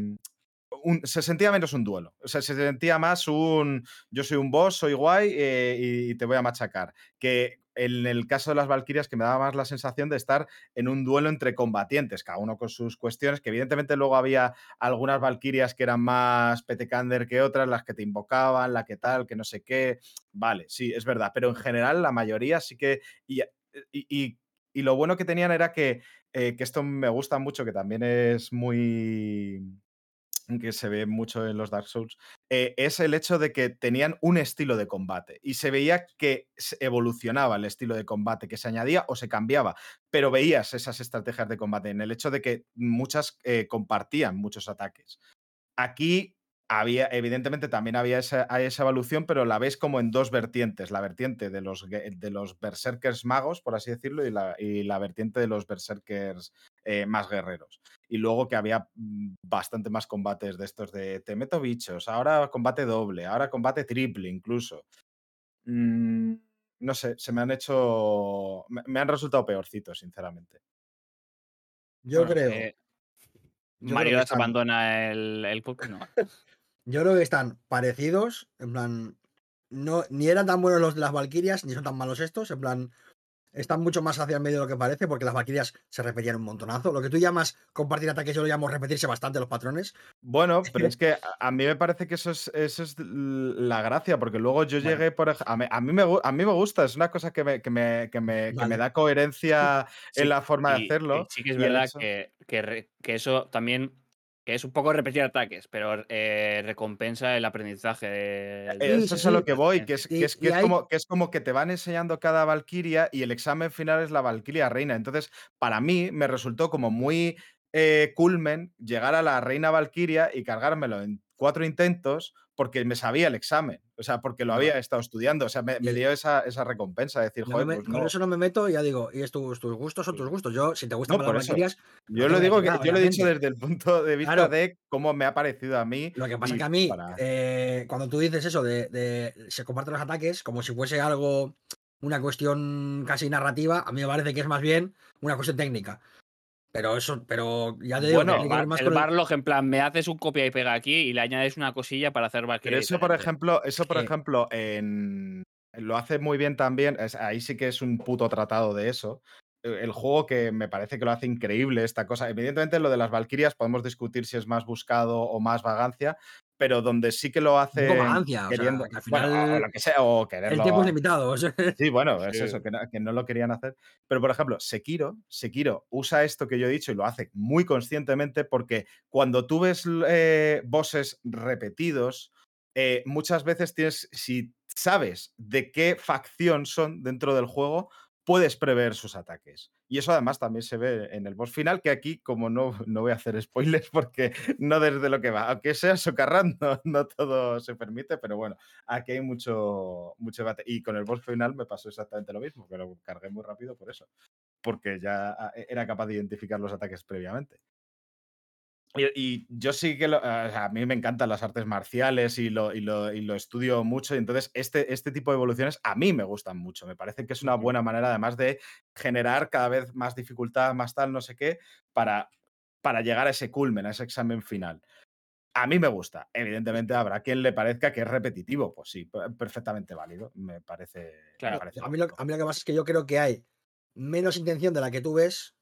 se sentía menos un duelo, o sea, se sentía más un, yo soy un boss, soy guay eh, y, te voy a machacar, que en el caso de las Valquirias que me daba más la sensación de estar en un duelo entre combatientes, cada uno con sus cuestiones, que evidentemente luego había algunas Valquirias que eran más petecander que otras, las que te invocaban, la que tal, que no sé qué, vale, sí, es verdad, pero en general la mayoría sí que y- y- lo bueno que tenían era que, eh, que esto me gusta mucho, que también es muy que se ve mucho en los Dark Souls, eh, es el hecho de que tenían un estilo de combate y se veía que evolucionaba el estilo de combate, que se añadía o se cambiaba, pero veías esas estrategias de combate en el hecho de que muchas eh, compartían muchos ataques. Aquí había, evidentemente también había esa, esa evolución, pero la ves como en dos vertientes, la vertiente de los, de los berserkers magos, por así decirlo, y la, y la vertiente de los berserkers eh, más guerreros. Y luego que había mm, bastante más combates de estos de te meto bichos, ahora combate doble, ahora combate triple incluso. Mm, no sé, se me han hecho. Me, me han resultado peorcitos, sinceramente. Yo Bueno, creo. eh, yo Mario abandona el, el no. Yo creo que están parecidos, en plan, no, ni eran tan buenos los de las Valkyrias, ni son tan malos estos, en plan, están mucho más hacia el medio de lo que parece, porque las Valkyrias se repetían un montonazo. Lo que tú llamas compartir ataques, yo lo llamo repetirse bastante los patrones. Bueno, pero es *laughs* que a- mí me parece que eso es, eso es la gracia, porque luego yo Bueno. llegué, por a mí, a mí me, a mí me gusta, es una cosa que me, que me, que me, que me da coherencia *laughs* Sí, en la forma de y hacerlo. sí que es verdad que, que eso también que es un poco repetir ataques, pero eh, recompensa el aprendizaje. de- Eh, Eso es sí, a lo que voy, que es, que Y- es, que y es hay- como, que es como que te van enseñando cada Valquiria y el examen final es la Valquiria reina. Entonces, para mí me resultó como muy eh, culmen llegar a la reina Valquiria y cargármelo en cuatro intentos porque me sabía el examen. O sea, porque lo había estado estudiando. O sea, me, dio esa, esa recompensa. de Decir, No joder, me- pues Con eso no me meto y ya digo, y es tus, tus gustos son tus gustos. Yo, si te gustan No, las. Valkyrias, Yo lo digo que yo lo he dicho desde el punto de vista Claro. de cómo me ha parecido a mí. Lo que pasa y que a mí, para- eh, cuando tú dices eso de, de se comparten los ataques como si fuese algo, una cuestión casi narrativa, a mí me parece que es más bien una cuestión técnica. Pero eso, pero ya te digo, Bueno, más el Barlog, en plan, me haces un copia y pega aquí y le añades una cosilla para hacer Pero Valkyrie eso, por ejemplo, eso, por ejemplo, en... lo hace muy bien también. es- ahí sí que es un puto tratado de eso. Eh, El juego que me parece que lo hace increíble, esta cosa. Evidentemente, lo de las Valquirias podemos discutir si es más buscado o más vagancia, pero donde sí que lo hace. vagancia, o sea, queriendo, que al bueno, o- o final lo que sea, o el tiempo es limitado. o sea, *laughs* Sí, bueno, es Sí. eso, que no, que no lo querían hacer. Pero, por ejemplo, Sekiro, Sekiro usa esto que yo he dicho y lo hace muy conscientemente porque cuando tú ves eh, bosses repetidos, eh, muchas veces tienes, si sabes de qué facción son dentro del juego, puedes prever sus ataques. Y eso además también se ve en el boss final, que aquí, como no, *laughs* no voy a hacer spoilers porque no desde lo que va, aunque sea socarrando, *laughs* no todo se permite, pero bueno, aquí hay mucho, mucho debate. Y con el boss final me pasó exactamente lo mismo, que lo cargué muy rápido por eso, porque ya ah, e- era capaz de identificar los ataques previamente. Y, y yo sí que lo- a mí me encantan las artes marciales y lo, y lo, y lo estudio mucho. Y entonces, este, este tipo de evoluciones a mí me gustan mucho. Me parece que es una buena manera, además, de generar cada vez más dificultad, más tal, no sé qué, para, para llegar a ese culmen, a ese examen final. A mí me gusta. Evidentemente, habrá quien le parezca que es repetitivo. Pues sí, pe- perfectamente válido. Me parece. me Claro, parece a, mí lo, a mí lo que pasa es que yo creo que hay menos intención de la que tú ves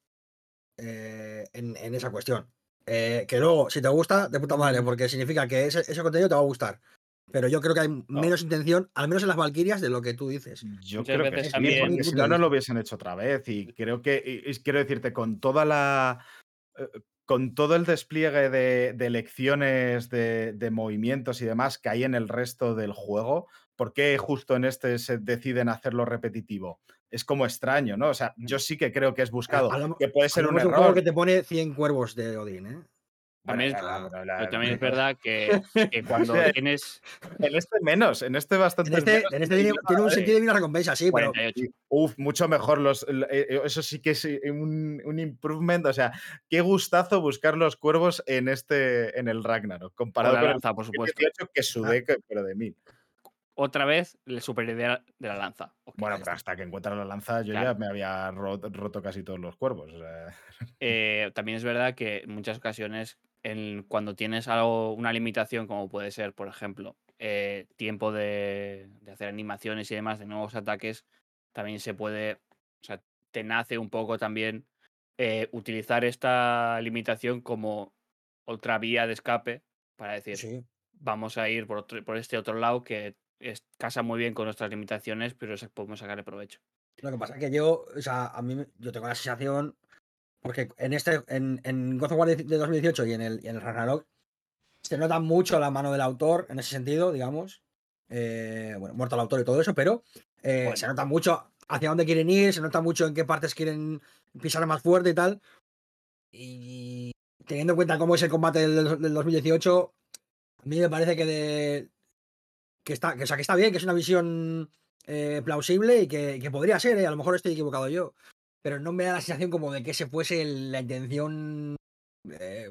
eh, en, en esa cuestión. Eh, que luego, si te gusta, de puta madre, porque significa que ese, ese contenido te va a gustar. Pero yo creo que hay menos intención, al menos en las Valquirias, de lo que tú dices. Yo Muchas creo que sí, también- si no, no lo hubiesen hecho otra vez. Y creo que, y- y quiero decirte, con toda la. eh, Con todo el despliegue de, de lecciones, de, de movimientos y demás que hay en el resto del juego, ¿por qué justo en este se deciden hacerlo repetitivo? Es como extraño, ¿no? O sea, yo sí que creo que es buscado, que puede ser un de un juego error. que te pone 100 cuervos de Odín, ¿eh? También es- claro, pero la- Pero también es verdad que, *laughs* que cuando tienes En este menos, en este bastante En este, menos. en este tiene, un eh, sentido de una recompensa, sí, pero 48. Uf, mucho mejor. Los, el- eh, eso sí que es eh, un, un improvement. O sea, qué gustazo buscar los cuervos en este, en el Ragnarok, Con comparado la con lanza, por el supuesto. 18 que sudé, que- pero de mil. Otra vez, la superioridad de la lanza. Bueno, pero hasta que encuentra la lanza, yo Claro. ya me había ro- roto, casi todos los cuervos. o sea, *laughs* Eh, también es verdad que en muchas ocasiones, en- cuando tienes algo, una limitación, como puede ser, por ejemplo, eh, tiempo de, de hacer animaciones y demás de nuevos ataques, también se puede, o sea, te nace un poco también eh, utilizar esta limitación como otra vía de escape para decir, sí. vamos a ir por, otro- por este otro lado que es- casa muy bien con nuestras limitaciones, pero podemos sacarle provecho. Lo que pasa es que yo, o sea, a mí yo tengo la sensación, porque en este, en, en God of War de de 2018 y en el, y en el Ragnarok, se nota mucho la mano del autor en ese sentido, digamos. Eh, bueno, muerto el autor y todo eso, pero eh, Bueno. se nota mucho hacia dónde quieren ir, se nota mucho en qué partes quieren pisar más fuerte y tal. Y teniendo en cuenta cómo es el combate del, del 2018, a mí me parece que de. Que está, que, o sea, que está bien, que es una visión eh, plausible y que, que podría ser, ¿eh? a lo mejor estoy equivocado yo. Pero no me da la sensación como de que ese fuese la intención eh,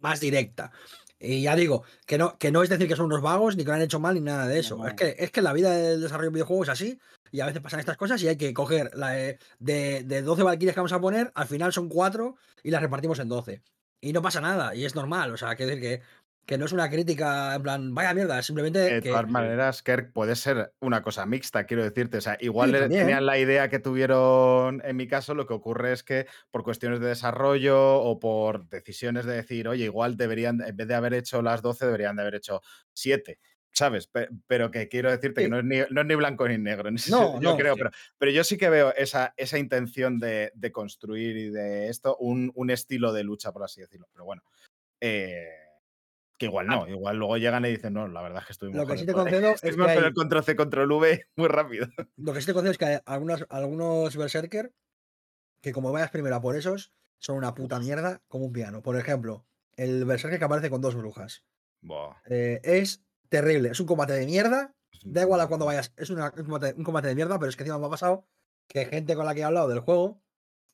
más directa. Y ya digo, que no, que no es decir que son unos vagos, ni que lo han hecho mal, ni nada de eso. No. Es, que, es que la vida del desarrollo de videojuegos es así, y a veces pasan estas cosas y hay que coger la, de- de, de 12 valquirias que vamos a poner, al final son 4 y las repartimos en 12. Y no pasa nada, y es normal. O sea, que decir que, que no es una crítica en plan, vaya mierda, simplemente De que. todas maneras, Kirk puede ser una cosa mixta, quiero decirte. O sea, igual Sí, tenían la idea que tuvieron en mi caso, lo que ocurre es que por cuestiones de desarrollo o por decisiones de decir, oye, igual deberían, en vez de haber hecho las 12, deberían de haber hecho 7. ¿Sabes? Pe- Pero que quiero decirte que no es, ni, no es ni blanco ni negro. No, yo no, creo, sí. pero, pero yo sí que veo esa, esa intención de, de construir y de esto, un, un estilo de lucha, por así decirlo. Pero bueno. eh, que igual no, igual luego llegan y dicen, no, la verdad es que estoy Lo que sí te todo". concedo *laughs* es que hay- el control C, control V muy rápido. *laughs* Lo que sí te concedo es que hay algunos, algunos Berserker que, como vayas primero a por esos, son una puta mierda como un piano. Por ejemplo, el Berserker que aparece con dos brujas. Eh, es terrible. Es un combate de mierda. Da igual a cuando vayas. Es una- un, combate, un combate de mierda, pero es que encima me ha pasado que gente con la que he hablado del juego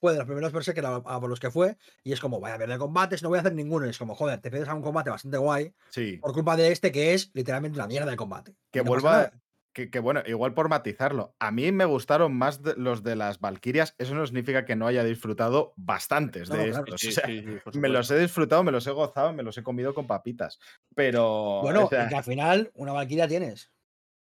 fue de los primeros Berserker a, a por los que fue. Y es como, vaya mierda de combates, no voy a hacer ninguno. Y es como, joder, te pides a un combate bastante guay Sí, por culpa de este que es literalmente una mierda de combate. que no vuelva. Que, que bueno, igual por matizarlo. A mí me gustaron más de- los de las Valquirias. Eso no significa que no haya disfrutado bastantes No, de claro. estos. Sí, o sea, sí, sí, por me los he disfrutado, me los he gozado, me los he comido con papitas. Pero. Bueno, o sea, que al final una Valkyria tienes.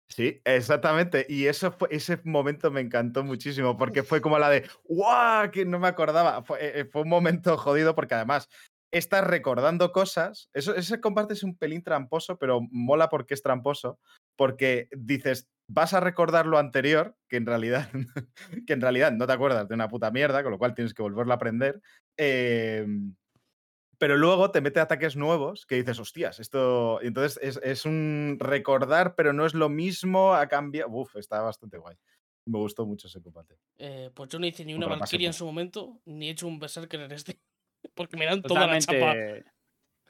Sí, exactamente. Y eso fue, ese momento me encantó muchísimo porque fue como la de ¡guau! Que no me acordaba. Fue, eh, eh, un momento *laughs* jodido porque además estás recordando cosas. Eso, ese combate es un pelín tramposo, pero mola porque es tramposo. Porque dices, vas a recordar lo anterior, que en realidad, *laughs* que en realidad no te acuerdas de una puta mierda, con lo cual tienes que volverlo a aprender. em, pero luego te mete ataques nuevos que dices, hostias, esto. y Entonces es, es un recordar, pero no es lo mismo a cambio. Uf, está bastante guay. Me gustó mucho ese combate. Eh, pues yo no hice ni una Valkyria en su momento, ni he hecho un Berserker en este. *laughs* Porque me dan toda la chapa. Totalmente,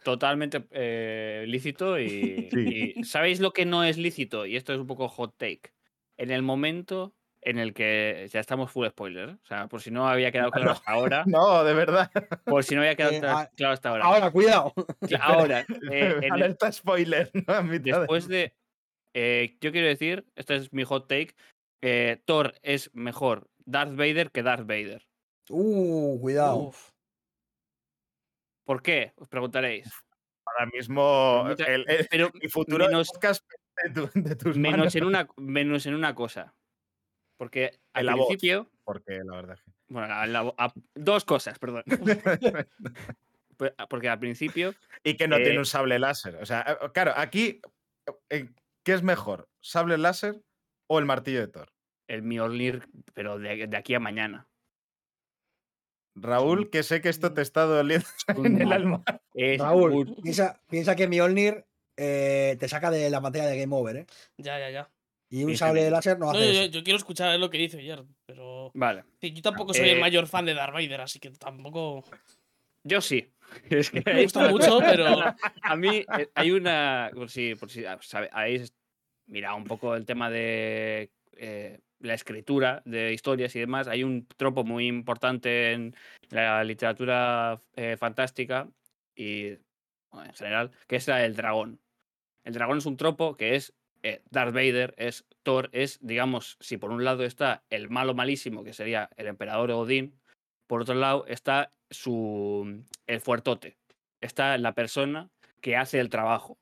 totalmente eh, lícito y, *laughs* Sí. y ¿sabéis lo que no es lícito? Y esto es un poco hot take. En el momento en el que ya estamos full spoiler, o sea, por si no había quedado claro hasta ahora, *laughs* No, de verdad. por si no había quedado Eh, ah, claro hasta ahora. Ahora, cuidado. *laughs* Ahora, eh, *laughs* en el- Alerta spoiler. ¿no? Mitad después de, eh, yo quiero decir, este es mi hot take, Thor es mejor Darth Vader que Darth Vader. Uh, cuidado. Uf. ¿Por qué? Os preguntaréis. Ahora mismo el, el- Pero el futuro menos- podcast de, tu- de tus menos manos. en una menos en una cosa porque al voz. principio Porque la verdad que. bueno a la- a- dos cosas perdón *laughs* *laughs* Pues, porque al principio Y que no Eh, tiene un sable láser. O sea, eh, claro, aquí, eh, ¿qué es mejor? ¿Sable láser o el martillo de Thor? el Mjolnir pero de, de aquí a mañana Raúl, que sé que esto te está doliendo *laughs* en el alma. Es Raúl, piensa, piensa que Mjolnir eh, te saca de la pantalla de Game Over, ¿eh? Ya, ya, ya. Y un Sí, sable sí. de láser no No, hace yo, eso. yo quiero escuchar lo que dice ayer, pero. vale Sí, yo tampoco soy el Eh, mayor fan de Darth Vader, así que tampoco. yo sí *laughs* Es que Me gusta mucho, pero. *laughs* a mí eh, hay una por si por si ah, sabe- habéis mirado un poco el tema de eh, la escritura de historias y demás hay un tropo muy importante en la literatura eh, fantástica y bueno, en general que es la del dragón el dragón es un tropo que es eh, Darth Vader es Thor es digamos si por un lado está el malo malísimo que sería el emperador Odín por otro lado está su el fuertote está la persona que hace el trabajo,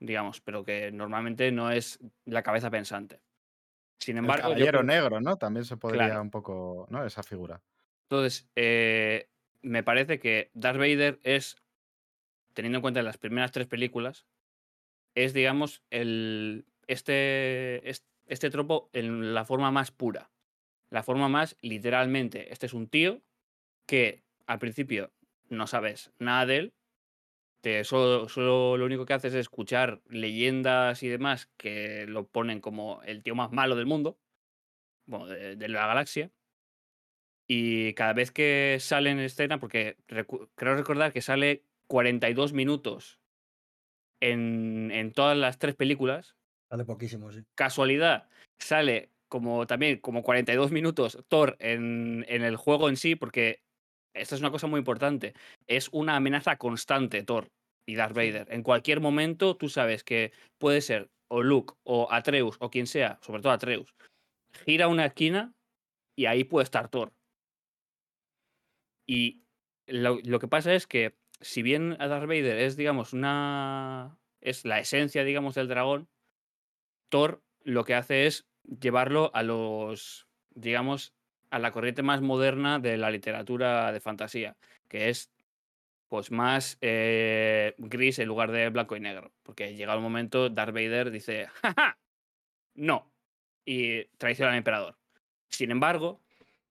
digamos, pero que normalmente no es la cabeza pensante. Sin El embargo, yo caballero negro, ¿no? También se podría Claro. un poco, ¿no? Esa figura. entonces, eh, me parece que Darth Vader es, teniendo en cuenta las primeras tres películas, es, digamos, el, este, es- este tropo en la forma más pura, la forma más literalmente. Este es un tío que al principio no sabes nada de él, te, solo, solo lo único que haces es escuchar leyendas y demás que lo ponen como el tío más malo del mundo, bueno, de, de la galaxia. Y cada vez que sale en escena, porque recu- creo recordar que sale 42 minutos en, en todas las tres películas, Sale poquísimo, sí. casualidad, sale como también como 42 minutos Thor en, en el juego en sí, porque esto es una cosa muy importante. Es una amenaza constante Thor. y Darth. Vader. En cualquier momento tú sabes que puede ser o Luke o Atreus o quien sea, sobre todo Atreus, gira una esquina y ahí puede estar Thor. Y lo, lo que pasa es que si bien a Darth Vader es, digamos, una... es la esencia, digamos, del dragón, Thor lo que hace es llevarlo a los, digamos, a la corriente más moderna de la literatura de fantasía, que es pues más eh, gris en lugar de blanco y negro. Porque llega un momento, Darth Vader dice, ¡jaja! No. Y traiciona al emperador. Sin embargo,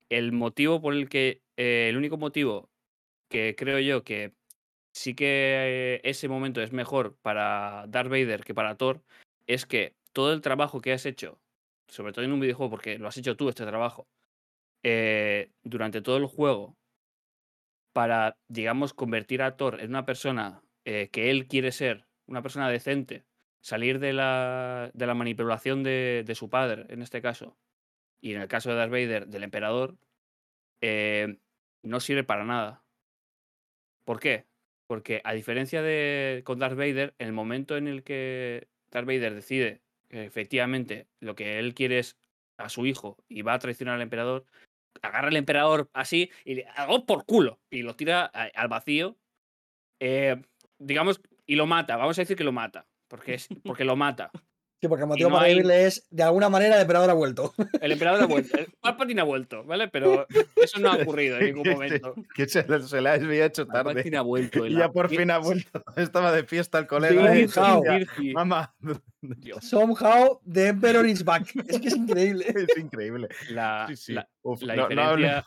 el motivo por el que, eh, el único motivo que creo yo que sí que eh, ese momento es mejor para Darth Vader que para Thor, es que todo el trabajo que has hecho, sobre todo en un videojuego, porque lo has hecho tú este trabajo, eh, durante todo el juego, para, digamos, convertir a Thor en una persona eh, que él quiere ser, una persona decente, salir de la, de la manipulación de, su padre, en este caso, y en el caso de Darth Vader, del emperador, eh, no sirve para nada. ¿Por qué? Porque a diferencia de con Darth Vader, el momento en el que Darth Vader decide efectivamente lo que él quiere es a su hijo y va a traicionar al emperador, agarra al emperador así y le hago por culo y lo tira al vacío, eh, digamos, y lo mata. Vamos a decir que lo mata, porque, es, porque lo mata. Sí, porque el motivo no para hay- vivirle es, de alguna manera, el emperador ha vuelto. *laughs* El emperador ha vuelto. El Palpatine ha vuelto, ¿vale? Pero eso no ha *laughs* ocurrido en ningún momento. Que se, le- se le había hecho tarde. Palpatine ha vuelto. Y ya por fin ha vuelto. *laughs* Estaba de fiesta el colega. Sí, Mamá, Dios, Somehow, the Emperor is back. Es que es increíble. es increíble. la, Sí, sí. la- Uf, la no- no hable- diferencia,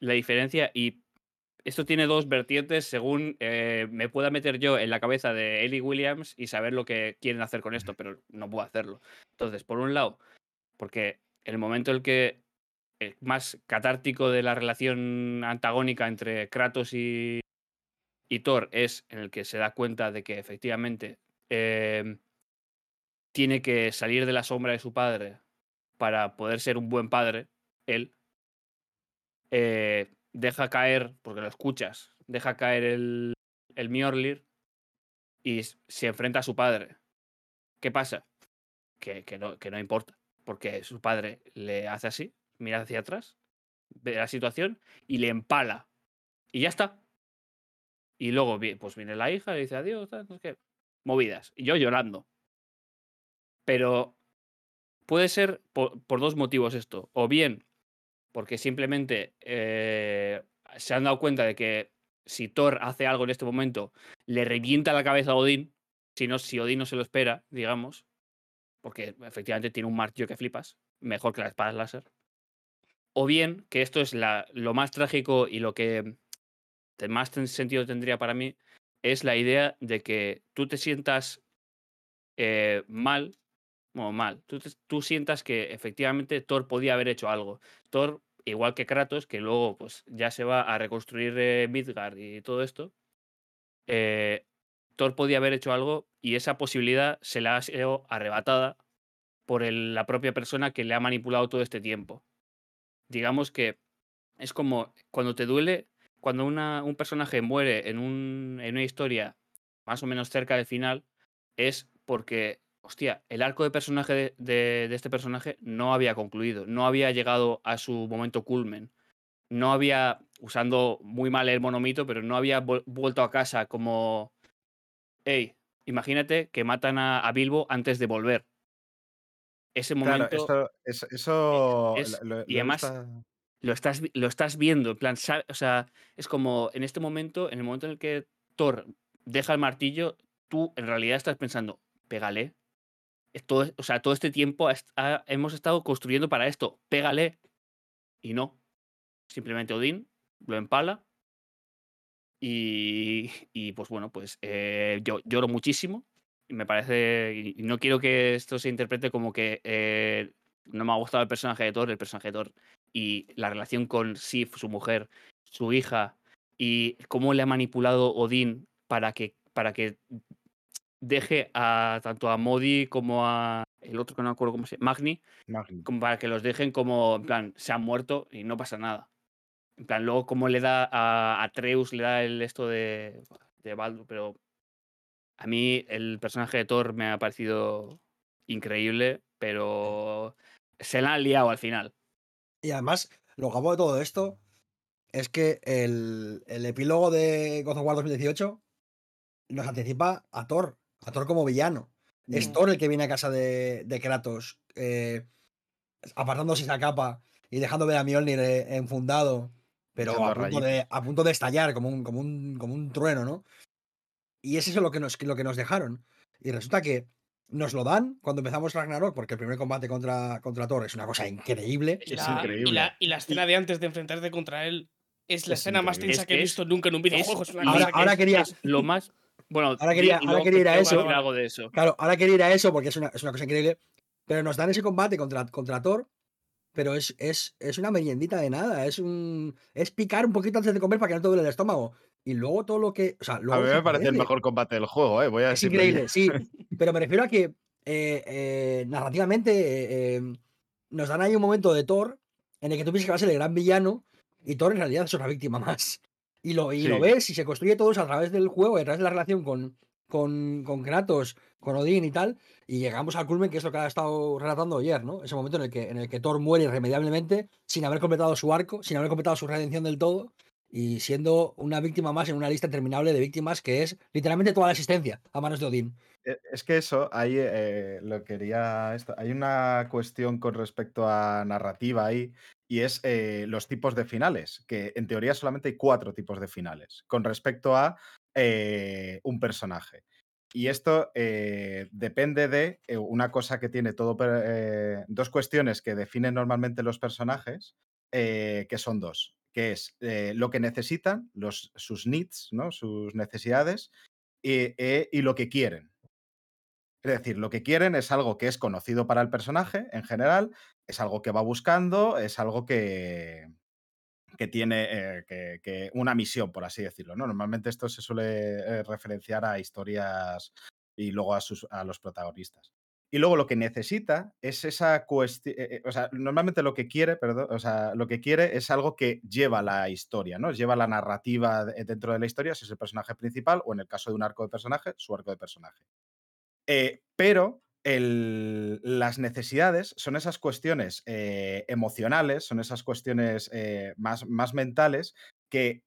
la diferencia y esto tiene dos vertientes según eh, me pueda meter yo en la cabeza de Ellie Williams y saber lo que quieren hacer con esto, pero no puedo hacerlo. Entonces, por un lado, porque el momento en el que más catártico de la relación antagónica entre Kratos y, y Thor es en el que se da cuenta de que efectivamente eh, tiene que salir de la sombra de su padre para poder ser un buen padre, él eh, deja caer, porque lo escuchas, deja caer el, el y se enfrenta a su padre. ¿Qué pasa? Que, que no, que no importa, porque su padre le hace así, mira hacia atrás, ve la situación y le empala. Y ya está. Y luego pues viene la hija, le dice adiós. Movidas. Y yo llorando. Pero puede ser por dos motivos esto. O bien porque simplemente eh, se han dado cuenta de que si Thor hace algo en este momento, le revienta la cabeza a Odín, si, no, si Odín no se lo espera, digamos, porque efectivamente tiene un martillo que flipas, mejor que las espadas láser. O bien, que esto es la, lo más trágico y lo que más sentido tendría para mí, es la idea de que tú te sientas eh, mal, mal, tú, sientas que efectivamente Thor podía haber hecho algo. Thor, igual que Kratos, que luego pues ya se va a reconstruir eh, Midgard y todo esto, eh, Thor podía haber hecho algo y esa posibilidad se le ha sido arrebatada por la propia persona que le ha manipulado todo este tiempo. Digamos que es como cuando te duele, cuando un personaje muere en una historia más o menos cerca del final, es porque, hostia, el arco de personaje de, de- de este personaje no había concluido, no había llegado a su momento culmen, no había, usando muy mal el monomito, pero no había vuelto a casa como, hey, imagínate que matan a, a Bilbo antes de volver. Ese momento Claro, esto- es- eso. es- lo- lo- y lo además- visto- lo estás, lo estás viendo, en plan, o sea, es como en este momento, en el momento en el que Thor deja el martillo, tú en realidad estás pensando, pégale. Todo- o sea, todo este tiempo hemos estado construyendo para esto, pégale. Y no. Simplemente Odín lo empala. Y, y, pues bueno, pues eh, yo lloro muchísimo. Y me parece. Y no quiero que esto se interprete como que eh, no me ha gustado el personaje de Thor, el personaje de Thor y la relación con Sif, su mujer, su hija, y cómo le ha manipulado Odín para que, para que deje a tanto a Modi como a el otro que no me acuerdo cómo se llama, Magni, Magni. como para que los dejen como, en plan, se han muerto y no pasa nada. En plan, luego cómo le da a Atreus, le da el esto de, de Baldur, pero A mí el personaje de Thor me ha parecido increíble, pero se la han liado al final. Y además, lo guapo de todo esto es que el, el epílogo de God of War 2018 nos anticipa a Thor, a Thor como villano. Es Mm. Thor el que viene a casa de, de Kratos, eh, apartándose esa capa y dejando ver a Mjolnir eh, enfundado, pero a punto, de, a punto de estallar como un, como, un, como un trueno, ¿no? Y es eso lo que, nos, lo que nos dejaron. Y resulta que nos lo dan cuando empezamos Ragnarok, porque el primer combate contra, contra Thor es una cosa increíble. Y Es la, increíble. Y la, y la escena de antes de enfrentarte contra él es la Es escena más tensa Es que he visto es- nunca en un videojuego. Es, una Ahora- cosa que ahora es- quería- Es lo más. Bueno, Ahora quería- y ahora quería ir a eso. decir algo de eso. Claro, ahora quiero ir a eso porque es una, es una cosa increíble. Pero nos dan ese combate contra, contra Thor, pero es, es, es una meriendita de nada. Es un. Es picar un poquito antes de comer para que no te duele el estómago. Y luego todo lo que. O sea, A mí me parece el mejor combate del juego, ¿eh? Voy a Es increíble, sí. *laughs* Pero me refiero a que eh, eh, narrativamente eh, eh, nos dan ahí un momento de Thor en el que tú piensas que va a ser el gran villano y Thor en realidad es una víctima *laughs* más. Y lo, y lo Sí. ves y se construye todo eso a través del juego y a través de la relación con, con, con Kratos, con Odín y tal. Y llegamos al culmen, que es lo que ha estado relatando ayer, ¿no? Ese momento en el que, en el que Thor muere irremediablemente sin haber completado su arco, sin haber completado su redención del todo y siendo una víctima más en una lista interminable de víctimas que es literalmente toda la existencia a manos de Odín. Eh, Es que eso, ahí eh, lo quería. Hay una cuestión con respecto a narrativa ahí, y es eh, los tipos de finales, que en teoría solamente hay cuatro tipos de finales con respecto a eh, un personaje. Y esto depende de una cosa que tiene todo. dos cuestiones que definen normalmente los personajes, que son dos. Que es eh, lo que necesitan, los, sus needs, ¿no? sus necesidades, y, eh, y lo que quieren. Es decir, lo que quieren es algo que es conocido para el personaje en general, es algo que va buscando, es algo que, que tiene eh, que, que una misión, por así decirlo. ¿no? Normalmente esto se suele eh, referenciar a historias y luego a, sus, a los protagonistas. Y luego lo que necesita es esa cuestión, o sea, normalmente lo que quiere, perdón, o sea, lo que quiere es algo que lleva la historia, ¿no? Lleva la narrativa de- dentro de la historia, si es el personaje principal, o en el caso de un arco de personaje, su arco de personaje. Eh, pero el- las necesidades son esas cuestiones eh, emocionales, son esas cuestiones eh, más, más mentales que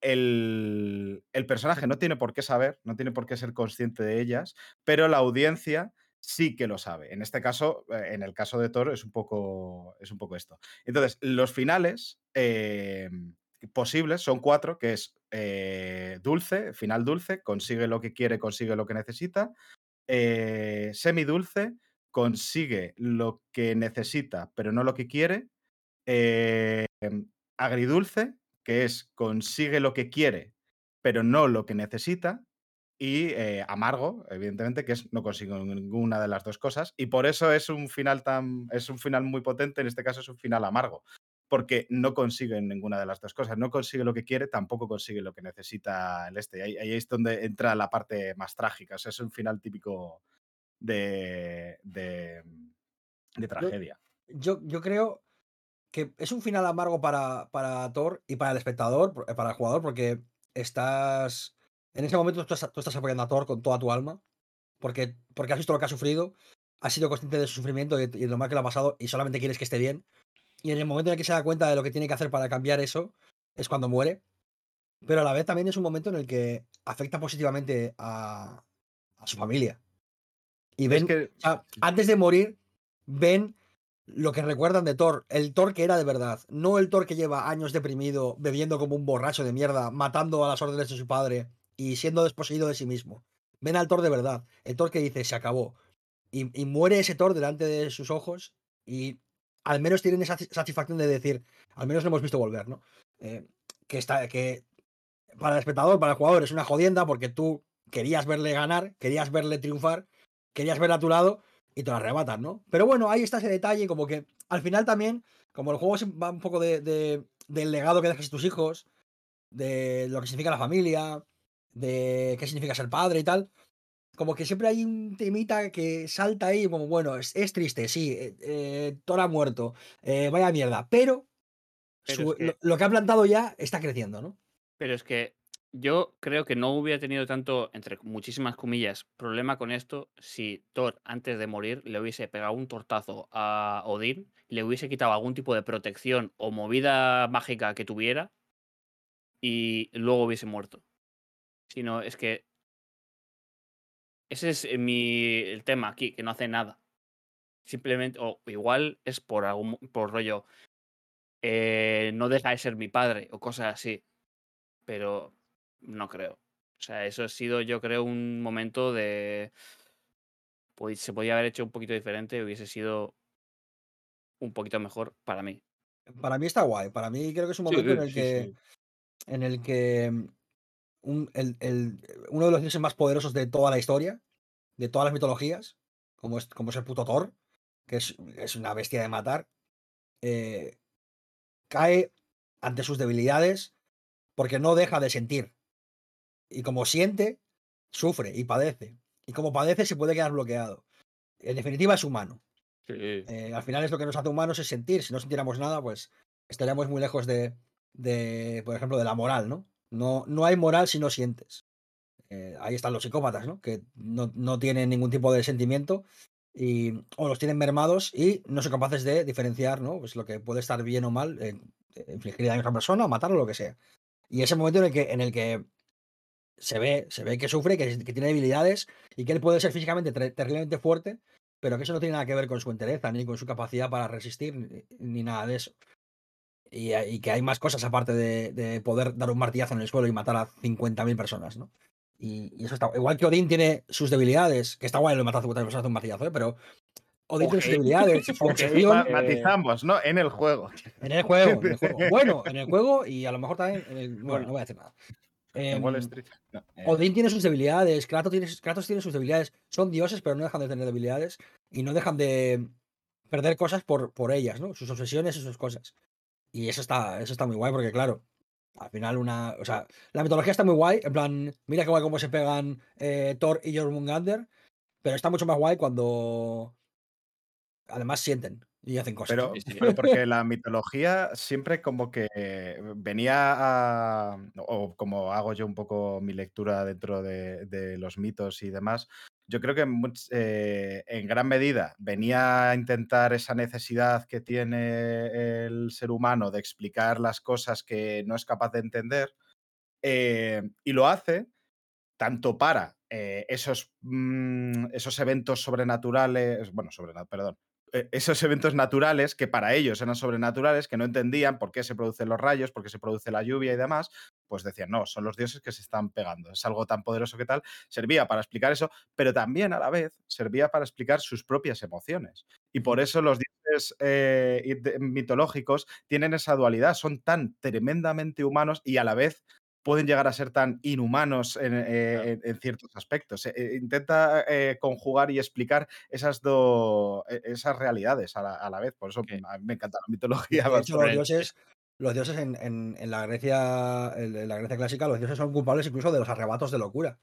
el, el personaje no tiene por qué saber, no tiene por qué ser consciente de ellas, pero la audiencia sí que lo sabe. En este caso, eh, en el caso de Thor, es un poco, es un poco esto. Entonces, los finales eh, posibles son cuatro, que es eh, dulce, final dulce, consigue lo que quiere, consigue lo que necesita eh, semidulce, consigue lo que necesita, pero no lo que quiere. agridulce, que es consigue lo que quiere, pero no lo que necesita. Y eh, amargo, evidentemente, que es no consigo ninguna de las dos cosas. Y por eso es un final tan. es un final muy potente. En este caso es un final amargo. Porque no consigue ninguna de las dos cosas. No consigue lo que quiere, tampoco consigue lo que necesita el este. Ahí, ahí es donde entra la parte más trágica. O sea, es un final típico de, de, de tragedia. Yo, yo creo que es un final amargo para, para Thor y para el espectador, por- para el jugador, porque estás. En ese momento tú estás, tú estás apoyando a Thor con toda tu alma, porque, porque has visto lo que ha sufrido, has sido consciente de su sufrimiento y, y de lo mal que lo ha pasado y solamente quieres que esté bien. Y en el momento en el que se da cuenta de lo que tiene que hacer para cambiar eso, es cuando muere. Pero a la vez también es un momento en el que afecta positivamente a, a su familia. Y Es ven, que- o sea, antes de morir, ven lo que recuerdan de Thor, el Thor que era de verdad, no el Thor que lleva años deprimido, bebiendo como un borracho de mierda, matando a las órdenes de su padre y siendo desposeído de sí mismo. Ven al Thor de verdad, el Thor que dice se acabó. Y, muere ese Thor delante de sus ojos y al menos tienen esa satis- satisfacción de decir, al menos lo hemos visto volver, ¿no? Eh, que está, que para el espectador, para el jugador, es una jodienda porque tú querías verle ganar, querías verle triunfar, querías verle a tu lado y te lo arrebatan, ¿no? Pero bueno, ahí está ese detalle, como que al final también, como el juego va un poco de- del legado que dejas a tus hijos, de lo que significa la familia, de qué significa ser padre y tal, como que siempre hay un temita que salta ahí, como bueno, es, es triste, sí, eh, eh, Thor ha muerto, eh, vaya mierda, pero, Pero su- es que- lo, lo que ha plantado ya está creciendo, ¿no? Pero es que Yo creo que no hubiera tenido tanto, entre muchísimas comillas, problema con esto si Thor, antes de morir, le hubiese pegado un tortazo a Odín, le hubiese quitado algún tipo de protección o movida mágica que tuviera y luego hubiese muerto. Sino es que ese es eh, mi el tema aquí, que no hace nada. Simplemente, o igual es por algún por rollo, eh, no deja de ser mi padre o cosas así. Pero no creo. O sea, eso ha sido, yo creo, un momento de. Pues se podía haber hecho un poquito diferente, hubiese sido un poquito mejor para mí. Para mí está guay. Para mí creo que es un Sí, momento en el sí, que. sí. En el que. Un- el- el- uno de los dioses más poderosos de toda la historia, de todas las mitologías, como es, como es el puto Thor, que es, es una bestia de matar, eh, cae ante sus debilidades porque no deja de sentir. Y como siente, sufre y padece. Y como padece, se puede quedar bloqueado. En definitiva, es humano. Sí. Eh, al final es lo que nos hace humanos es sentir. Si no sintiéramos nada, pues estaríamos muy lejos de, de, por ejemplo, de la moral, ¿no? No, no hay moral si no sientes. Eh, ahí están los psicópatas, ¿no? Que no, no tienen ningún tipo de sentimiento y, o los tienen mermados y no son capaces de diferenciar, ¿no? Pues lo que puede estar bien o mal, eh, infligir daño a otra persona o matarlo o lo que sea. Y ese momento en el que, en el que se ve, se ve que sufre, que, tiene debilidades y que él puede ser físicamente ter- terriblemente fuerte, pero que eso no tiene nada que ver con su entereza ni con su capacidad para resistir ni nada de eso. Y, y que hay más cosas aparte de, de poder dar un martillazo en el suelo y matar a 50.000 personas, ¿no? Y, y eso está. Igual que Odín tiene sus debilidades, que está guay lo matar a 50.000 personas de un martillazo, ¿eh? pero Odín tiene sus debilidades, su *laughs* Ok. obsesión Ma- eh, matizamos, ¿no? En el juego. en el juego, en el juego. *laughs* Bueno, en el juego y a lo mejor también en el. Bueno, Bueno. no voy a decir nada. Wall Em, Street. No, eh, Odín tiene sus debilidades, Kratos tiene, Kratos tiene sus debilidades. Son dioses, pero no dejan de tener debilidades y no dejan de perder cosas por, por ellas, ¿no? Sus obsesiones y sus cosas. Y eso está, eso está muy guay porque, claro, al final una... O sea, la mitología está muy guay, en plan, mira qué guay cómo se pegan eh, Thor y Jormungandr, pero está mucho más guay cuando además sienten y hacen cosas. Pero, porque *laughs* la mitología siempre como que venía a, o como hago yo un poco mi lectura dentro de, de los mitos y demás, yo creo que eh, en gran medida venía a intentar esa necesidad que tiene el ser humano de explicar las cosas que no es capaz de entender eh, y lo hace tanto para eh, esos, mm, esos eventos sobrenaturales, bueno, sobrena- perdón, esos eventos naturales que para ellos eran sobrenaturales, que no entendían por qué se producen los rayos, por qué se produce la lluvia y demás, pues decían, no, son los dioses que se están pegando, es algo tan poderoso que tal, servía para explicar eso, pero también a la vez servía para explicar sus propias emociones. Y por eso los dioses eh, mitológicos tienen esa dualidad, son tan tremendamente humanos y a la vez pueden llegar a ser tan inhumanos en, eh, Claro. en- en ciertos aspectos. Eh, eh, intenta eh, conjugar y explicar esas, do- e- esas realidades a la, a la vez. Por eso Ok. a mí me encanta la mitología. *laughs* De hecho, los dioses, los dioses en, en- en la Grecia, en la Grecia clásica, los dioses son culpables incluso de los arrebatos de locura.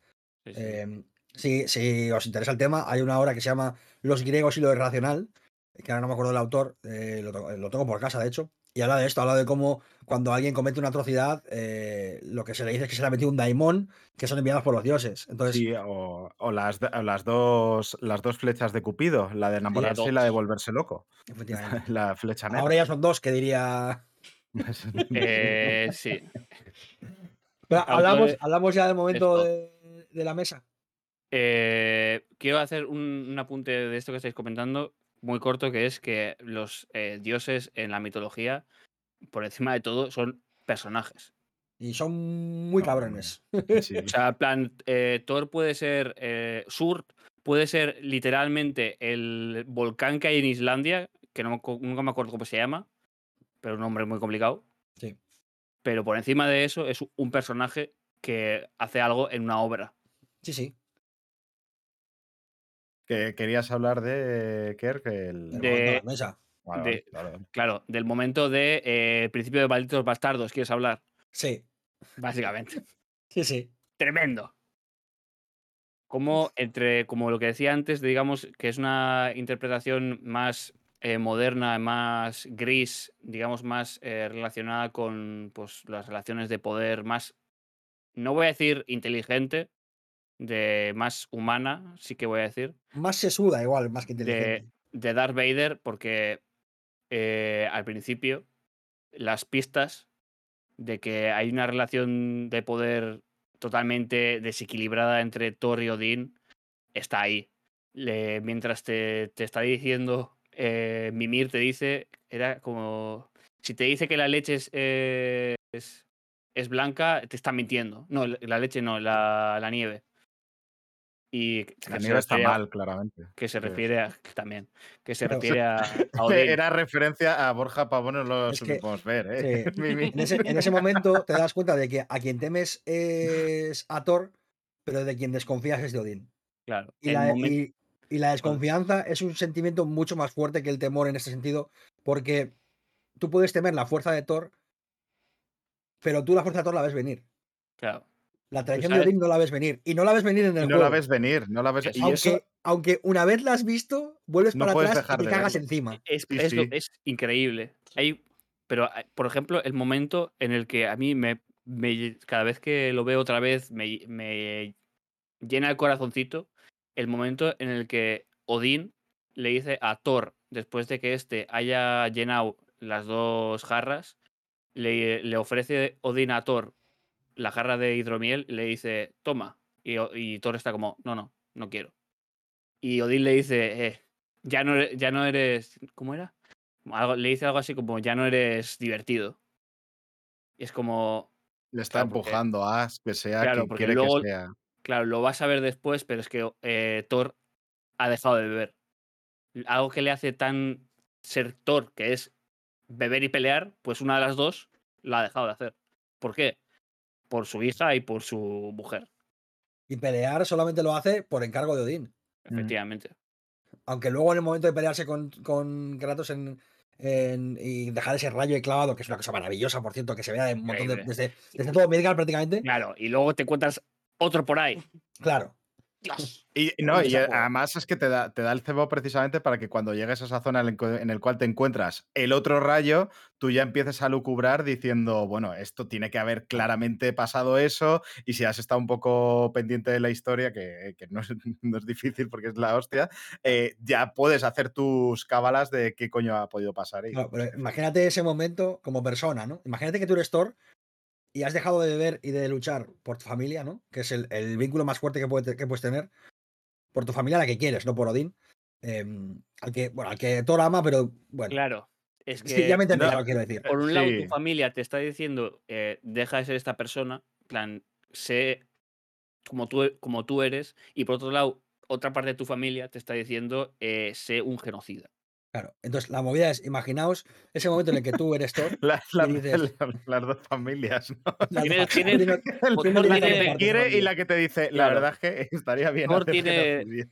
Sí, sí. Eh, si, si os interesa el tema, hay una obra que se llama Los griegos y lo irracional, que ahora no me acuerdo del autor, lo, lo tengo por casa, de hecho, y habla de esto, habla de cómo cuando alguien comete una atrocidad, eh, lo que se le dice es que se le ha metido un daimón, que son enviados por los dioses. Entonces, Sí, o, o las, d- o las, dos, las dos flechas de Cupido, la de enamorarse y la de volverse loco. efectivamente. *laughs* La flecha negra. Ahora ya son dos, que diría... *laughs* *laughs* Eh, sí. Pero hablamos, hablamos ya del momento de, de la mesa. Eh, quiero hacer un, un apunte de esto que estáis comentando, muy corto, que es que los eh, dioses en la mitología, por encima de todo, son personajes. Y son muy cabrones. *laughs* Sí. O sea, en plan, eh, Thor puede ser eh, Sur, puede ser literalmente el volcán que hay en Islandia, que no, nunca me acuerdo cómo se llama, pero un nombre muy complicado. Sí. Pero por encima de eso es un personaje que hace algo en una obra. Sí, sí. Que querías hablar de Kerk, el... el De- momento de la mesa. Vale, de- vale, vale. Claro, del momento de eh, principio de Malditos Bastardos, ¿quieres hablar? Sí, Básicamente. sí, sí. Tremendo. Como entre, como lo que decía antes, digamos que es una interpretación más eh, moderna, más gris, digamos, más eh, relacionada con pues, las relaciones de poder, más no voy a decir inteligente, de más humana, sí que voy a decir, Más sesuda, igual, más que de, inteligente. de Darth Vader, porque eh, al principio las pistas de que hay una relación de poder totalmente desequilibrada entre Thor y Odín está ahí. Mientras te, te está diciendo, eh, Mimir te dice, era como, si te dice que la leche es, eh, es, es blanca, te está mintiendo. No, la leche no, la, la nieve. Y que La nieve está a- mal, claramente. que se refiere a, también, que se *laughs* refiere a, *laughs* a Odín. Era referencia a Borja Pavón, no lo Es que- supimos ver, ¿eh? sí. *laughs* En ese, en ese momento te das cuenta de que a quien temes es a Thor, pero de quien desconfías es de Odín. Claro. Y la, y la desconfianza es un sentimiento mucho más fuerte que el temor en este sentido, porque tú puedes temer la fuerza de Thor, pero tú la fuerza de Thor la ves venir. claro. La traición de Odín no la ves venir. Y no la ves venir en el no juego. la ves venir, no la ves Es- Y aunque, eso, aunque una vez la has visto, vuelves No para atrás dejar y te cagas verlo. encima. Es, Sí, es sí. es increíble. Hay, pero, hay- por ejemplo, el momento en el que a mí me, me- cada vez que lo veo otra vez me, me llena el corazoncito, el momento en el que Odín le dice a Thor, después de que éste haya llenado las dos jarras, le, le ofrece Odín a Thor la jarra de hidromiel le dice, toma. Y, y Thor está como, no, no, no quiero. Y Odín le dice, eh, ya no, ere- ya no eres. ¿Cómo era? Algo- le dice algo así como, ya no eres divertido. Y es como, le está claro, porque- empujando a que sea Claro, quien porque quiere luego- que sea. claro, lo vas a ver después, pero es que eh, Thor ha dejado de beber. Algo que le hace tan ser Thor, que es beber y pelear, pues una de las dos la ha dejado de hacer. ¿Por qué? Por su hija y por su mujer, Y pelear solamente lo hace por encargo de Odín. efectivamente. Aunque luego en el momento de pelearse con, con Kratos en, en- y dejar ese rayo de clavado, que es una cosa maravillosa, por cierto, que se vea de un montón de, desde, desde todo Midgard prácticamente. Claro, y luego te encuentras otro por ahí. Claro. Y, no, y además es que te da, te da el cebo precisamente para que cuando llegues a esa zona en el, cual te encuentras el otro rayo, tú ya empieces a lucubrar diciendo, bueno, esto tiene que haber claramente pasado eso, y si has estado un poco pendiente de la historia, que, que no, es, *laughs* no es difícil porque es la hostia, eh, ya puedes hacer tus cábalas de qué coño ha podido pasar. pero imagínate ese momento como persona, ¿no? Imagínate que tú eres Thor y has dejado de beber y de luchar por tu familia, ¿no? Que es el, el vínculo más fuerte que, puede- que puedes tener. Por tu familia, la que quieres, no por Odín. Em, al que, bueno, al que Thor ama, pero bueno. Claro. Es que Sí, ya me entendéis no, lo que quiero decir. por un lado Sí. tu familia te está diciendo, eh, deja de ser esta persona, en plan, sé como tú, como tú eres, y por otro lado, otra parte de tu familia te está diciendo, eh, sé un genocida. Claro. Entonces, la movida es, imaginaos ese momento en el que tú eres Thor. La- la- y dices- *laughs* la- las dos familias, ¿no? *laughs* Tiene- la tiene *laughs* que te quiere y la que te dice, la Claro. verdad es que estaría bien. Thor tiene- genocidio".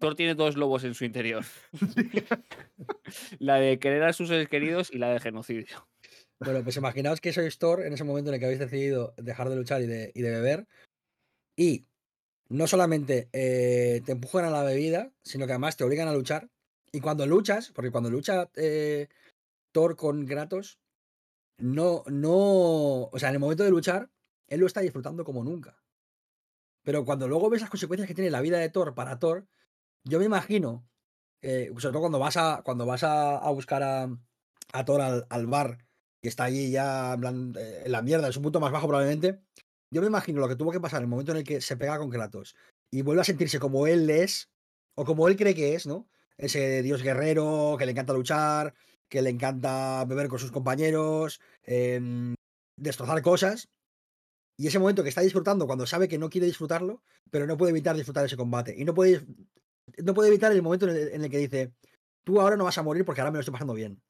Thor tiene dos lobos en su interior. la de querer a sus seres queridos y la de genocidio. Bueno, pues imaginaos que sois Thor en ese momento en el que habéis decidido dejar de luchar y de, y de beber. Y no solamente eh, te empujan a la bebida, sino que además te obligan a luchar. Y cuando luchas, porque cuando lucha eh, Thor con Kratos, no, no. O sea, en el momento de luchar, él lo está disfrutando como nunca. Pero cuando luego ves las consecuencias que tiene la vida de Thor para Thor, yo me imagino, eh, sobre todo cuando vas a, cuando vas a, buscar a, a Thor al, bar y está allí ya eh, en la mierda, en su punto más bajo probablemente, yo me imagino lo que tuvo que pasar en el momento en el que se pega con Kratos y vuelve a sentirse como él es, o como él cree que es, ¿no? Ese dios guerrero que le encanta luchar, que le encanta beber con sus compañeros, em, destrozar cosas. Y ese momento que está disfrutando cuando sabe que no quiere disfrutarlo, pero no puede evitar disfrutar ese combate. Y no puede, no puede evitar el momento en el, en el que dice, tú ahora no vas a morir porque ahora me lo estoy pasando bien.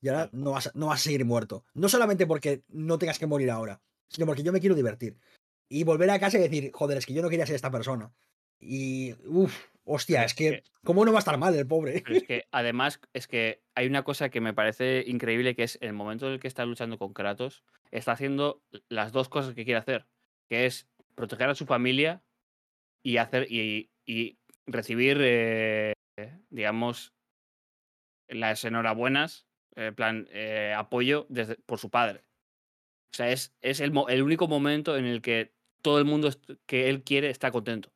Y ahora no vas, a, no vas a seguir muerto. No solamente porque no tengas que morir ahora, sino porque yo me quiero divertir. Y volver a casa y decir, joder, es que yo no quería ser esta persona. Y, uff, hostia, es que, ¿cómo no va a estar mal el pobre? Pero es *laughs* que además es que hay una cosa que me parece increíble que es el momento en el que está luchando con Kratos, está haciendo las dos cosas que quiere hacer, que es proteger a su familia y hacer y, y recibir eh, digamos las enhorabuenas, en plan eh, apoyo desde, por su padre. O sea, es, es el, el único momento en el que todo el mundo que él quiere está contento.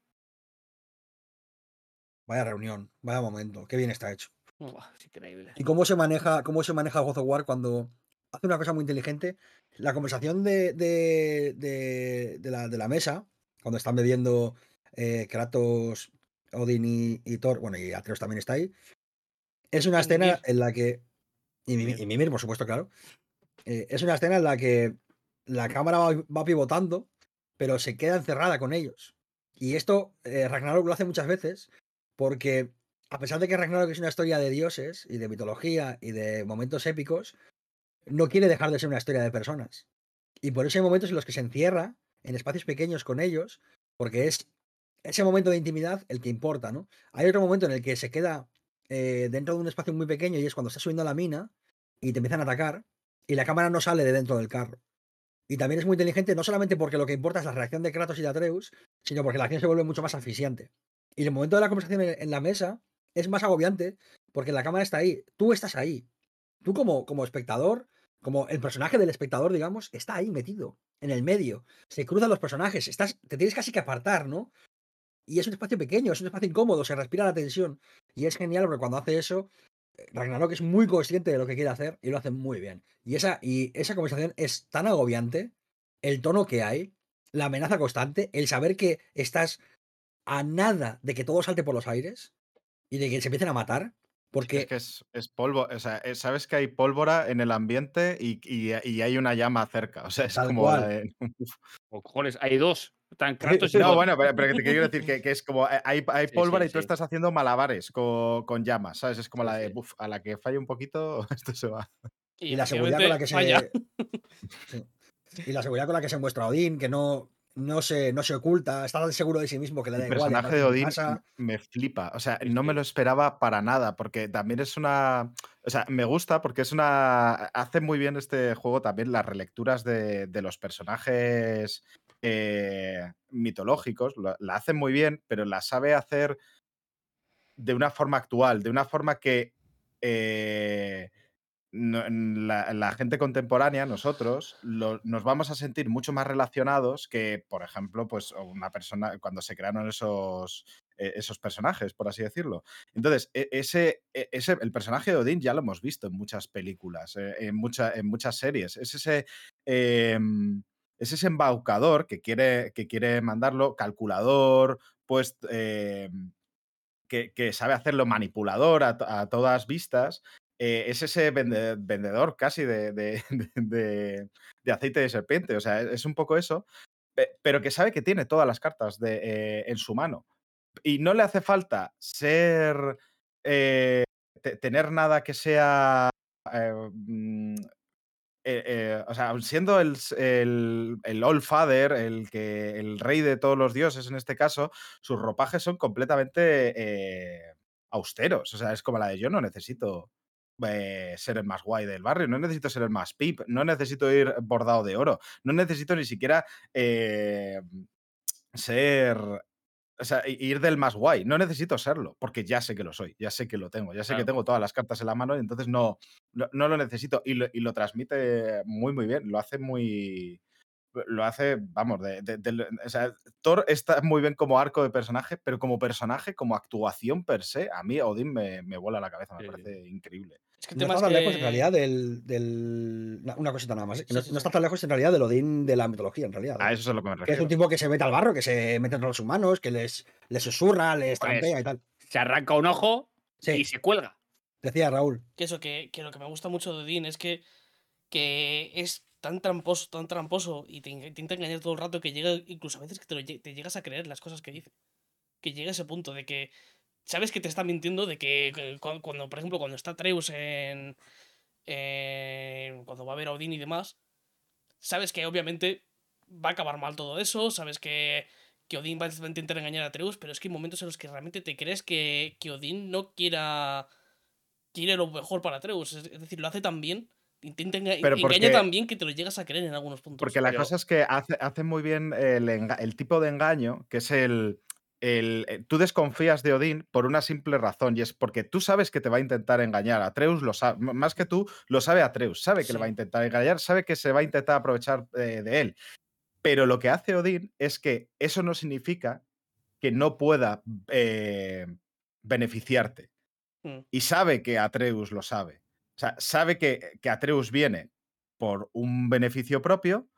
Vaya reunión, vaya momento, qué bien está hecho. Es increíble. ¿Y cómo se maneja, cómo se maneja God of War cuando hace una cosa muy inteligente? La conversación de, de, de- de la, de la mesa, cuando están bebiendo eh, Kratos, Odin y, y Thor, bueno, y Atreus también está ahí, es una escena Mimir. en la que. Y Mimir, y Mimir, por supuesto, claro. eh, es una escena en la que la cámara va, va pivotando, pero se queda encerrada con ellos. Y esto eh, Ragnarok lo hace muchas veces, porque a pesar de que Ragnarok es una historia de dioses y de mitología y de momentos épicos, no quiere dejar de ser una historia de personas. Y por eso hay momentos en los que se encierra en espacios pequeños con ellos, porque es ese momento de intimidad el que importa, ¿no? Hay otro momento en el que se queda eh, dentro de un espacio muy pequeño y es cuando está subiendo a la mina y te empiezan a atacar y la cámara no sale de dentro del carro. Y también es muy inteligente, no solamente porque lo que importa es la reacción de Kratos y de Atreus, sino porque la acción se vuelve mucho más asfixiante. Y el momento de la conversación en, la mesa es más agobiante porque la cámara está ahí, tú estás ahí. Tú como, como espectador, como el personaje del espectador, digamos, está ahí metido, en el medio. Se cruzan los personajes, estás, te tienes casi que apartar, ¿no? Y es un espacio pequeño, es un espacio incómodo, se respira la tensión. Y es genial porque cuando hace eso, eh, Ragnarok es muy consciente de lo que quiere hacer y lo hace muy bien. Y esa, y esa conversación es tan agobiante, el tono que hay, la amenaza constante, el saber que estás a nada de que todo salte por los aires y de que se empiecen a matar. Porque Es que es, es polvo, o sea, eh, sabes que hay pólvora en el ambiente y, y- y hay una llama cerca. O sea, es Tal como cual. la de- O cojones, hay dos. Y No, bueno, pero, pero que te quiero decir *laughs* que, que es como eh, hay, pólvora sí, y tú sí. estás haciendo malabares con, con llamas, ¿sabes? Es como Sí, la de, sí. "Buf, a la que falle un poquito, *laughs* esto se va. y la seguridad con la que se *laughs* y la seguridad con la que se muestra Odín, que no, no se, no se oculta, está tan seguro de sí mismo que le da El igual. y personaje de Odín me flipa. O sea, no me lo esperaba para nada, porque también es una. O sea, me gusta porque es una. Hace muy bien este juego también las relecturas de, de los personajes eh, mitológicos. lo- La hace muy bien, pero la sabe hacer de una forma actual, de una forma que. eh, la, la gente contemporánea, nosotros, nos vamos a sentir mucho más relacionados que, por ejemplo, pues una persona cuando se crearon esos, eh, esos personajes, por así decirlo. Entonces, e- ese, e- ese, el personaje de Odín ya lo hemos visto en muchas películas, eh, en, en muchas series. Es ese, em, es ese embaucador que quiere, que quiere mandarlo, calculador, pues... em, que, sabe hacerlo manipulador a todas vistas, eh, es ese vende- vendedor casi de, de- *laughs* de- aceite de serpiente. O sea, es un poco eso, pe- pero que sabe que tiene todas las cartas eh, en su mano. Y no le hace falta ser. eh, te- tener nada que sea. eh, mm, o sea, siendo el, el, el All Father, el, que, el rey de todos los dioses en este caso, sus ropajes son completamente austeros. O sea, es como la de yo no necesito eh, ser el más guay del barrio, no necesito ser el más pip, no necesito ir bordado de oro, no necesito ni siquiera eh, ser... O sea, ir del más guay. No necesito serlo, porque ya sé que lo soy, ya sé que lo tengo, ya sé que tengo todas las cartas en la mano y entonces no, no, no lo necesito. Y lo, y lo transmite muy, muy bien. Lo hace muy. Lo hace, vamos, de, de- de- o sea, Thor está muy bien como arco de personaje, pero como personaje, como actuación per se, a mí Odín me, me vuela la cabeza, me Sí, parece increíble. Es que el No está es tan lejos en realidad del. del- una- cosita nada más. ¿eh? Sí, no, sí, no sí. está tan lejos en realidad del Odín de la mitología, en realidad. A ¿eh? eso es a lo que me Que es refiero. un tipo que se mete al barro, que se mete entre los humanos, que les, les susurra, les Pues, trampea y tal. Se arranca un ojo Sí, y se cuelga. decía Raúl. que eso, que, que lo que me gusta mucho de Odín es que, que es tan tramposo, tan tramposo y te intenta engañar todo el rato que llega, incluso a veces que te, llegas a creer las cosas que dice. Que llega a ese punto de que sabes que te está mintiendo, de que, que cu- cuando, por ejemplo, cuando está Treus en, cuando va a ver a Odín y demás, sabes que obviamente va a acabar mal todo eso, sabes que, que Odín va a intentar engañar a Treus, pero es que hay momentos en los que realmente te crees que, que Odín no quiera quiere lo mejor para Treus. Es decir, lo hace tan bien, intenta enga- Pero engaña porque- bien que te lo llegas a creer en algunos puntos. Porque la pero- cosa es que hace, hace muy bien el, el tipo de engaño, que es el, el- eh, Tú desconfías de Odín por una simple razón, y es porque tú sabes que te va a intentar engañar. Atreus lo sabe, más que tú, lo sabe Atreus, sabe que le va a intentar engañar, sabe que se va a intentar aprovechar eh, de él. Pero lo que hace Odín es que eso no significa que no pueda eh, beneficiarte. Mm. Y sabe que Atreus lo sabe. O sea, sabe que, que Atreus viene por un beneficio propio.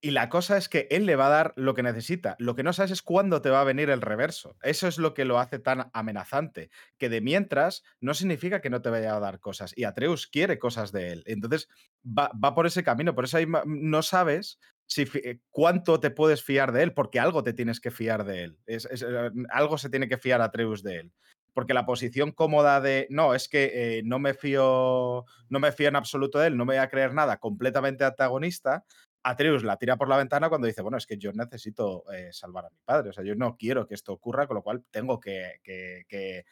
Y la cosa es que él le va a dar lo que necesita. Lo que no sabes es cuándo te va a venir el reverso. Eso es lo que lo hace tan amenazante. Que de mientras no significa que no te vaya a dar cosas. Y Atreus quiere cosas de él. Entonces va, va por ese camino. Por eso no sabes si, eh, cuánto te puedes fiar de él, porque algo te tienes que fiar de él. Es- es, eh, algo se tiene que fiar Atreus de él. Porque la posición cómoda de no, es que eh, no me fío, no me fío en absoluto de él, no me voy a creer nada, completamente antagonista. Atreus la tira por la ventana cuando dice, bueno, es que yo necesito eh, salvar a mi padre, o sea, yo no quiero que esto ocurra, con lo cual tengo que, que-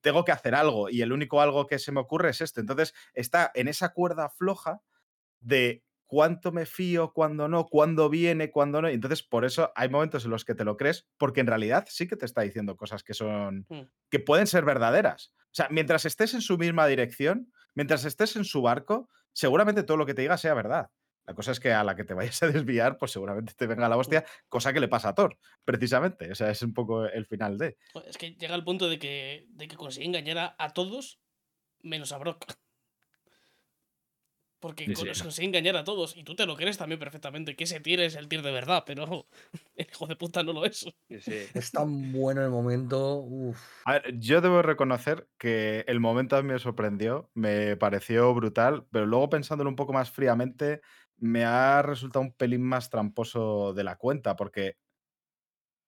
tengo que hacer algo y el único algo que se me ocurre es esto. Entonces está en esa cuerda floja de cuánto me fío, cuándo no, cuándo viene, cuándo no. Y entonces, por eso hay momentos en los que te lo crees, porque en realidad sí que te está diciendo cosas que son. Mm. que pueden ser verdaderas. O sea, mientras estés en su misma dirección, mientras estés en su barco, seguramente todo lo que te diga sea verdad. La cosa es que a la que te vayas a desviar, pues seguramente te venga la hostia, cosa que le pasa a Thor, precisamente. O sea, es un poco el final de. Es que llega el punto de que, de que consigue engañar a, a todos menos a Brock. Porque Sí, consigue engañar a todos. Y tú te lo crees también perfectamente. Que ese tir es el tir de verdad, pero *laughs* el hijo de puta no lo es. *laughs* Es tan bueno el momento. Uf. A ver, yo debo reconocer que el momento a mí me sorprendió, me pareció brutal, pero luego pensándolo un poco más fríamente, me ha resultado un pelín más tramposo de la cuenta, porque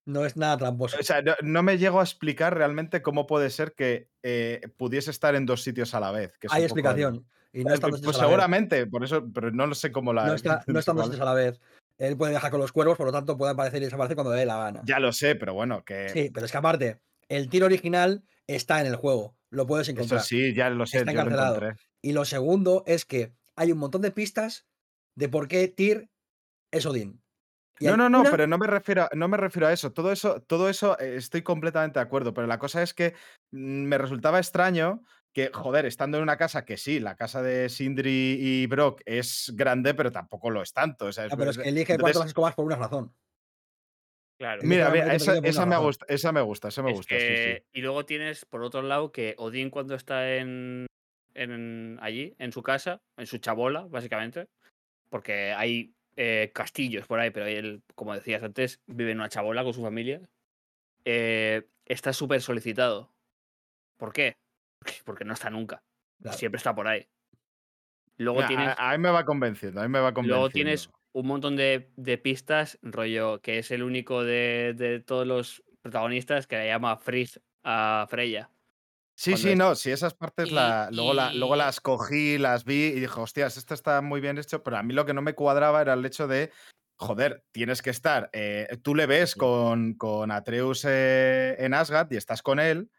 No es nada tramposo. o sea, no, no me llego a explicar realmente cómo puede ser que eh, pudiese estar en dos sitios a la vez. que Hay poco explicación. Y no Eh, están pues dos vez. seguramente, por eso, pero no lo sé cómo la. No, está, no están dos a la vez. Él puede viajar con los cuervos, por lo tanto puede aparecer y desaparecer cuando le dé la gana. Ya lo sé, pero bueno, que Sí, pero es que aparte, el tiro original está en el juego. Lo puedes eso encontrar. sí, ya lo sé, Está lo encarcelado. encontré. Y lo segundo es que hay un montón de pistas de por qué Tyr es Odín. No, no, no, una- pero no me refiero, a- no me refiero a eso. Todo eso, todo eso eh, estoy completamente de acuerdo. Pero la cosa es que mm, me resultaba extraño que, joder, estando en una casa que sí, la casa de Sindri y Brock es grande, pero tampoco lo es tanto. o sea, Ah, pero es que elige entonces- cuatro las escobas por una razón. Claro. Mira, mira, esa, esa me gusta, esa me gusta, esa me Es gusta, sí, sí. que- Y luego tienes, por otro lado, que Odín cuando está en, en allí, en su casa, en su chabola, básicamente, porque hay eh, castillos por ahí, pero él, como decías antes, vive en una chabola con su familia, eh, está súper solicitado. ¿Por qué? Porque no está nunca. Claro. Siempre está por ahí. Luego Mira, tienes... a, a mí me va convenciendo, a mí me va convenciendo. Luego tienes un montón de, de pistas, rollo, que es el único de, de todos los protagonistas que le llama Frigg a Freya. Sí, cuando sí, es- no, sí, esas partes Y- la, luego, la- luego las cogí, las vi y dije, hostias, esto está muy bien hecho, pero a mí lo que no me cuadraba era el hecho de, joder, tienes que estar, eh, tú le ves con, con Atreus eh, en Asgard y estás con él,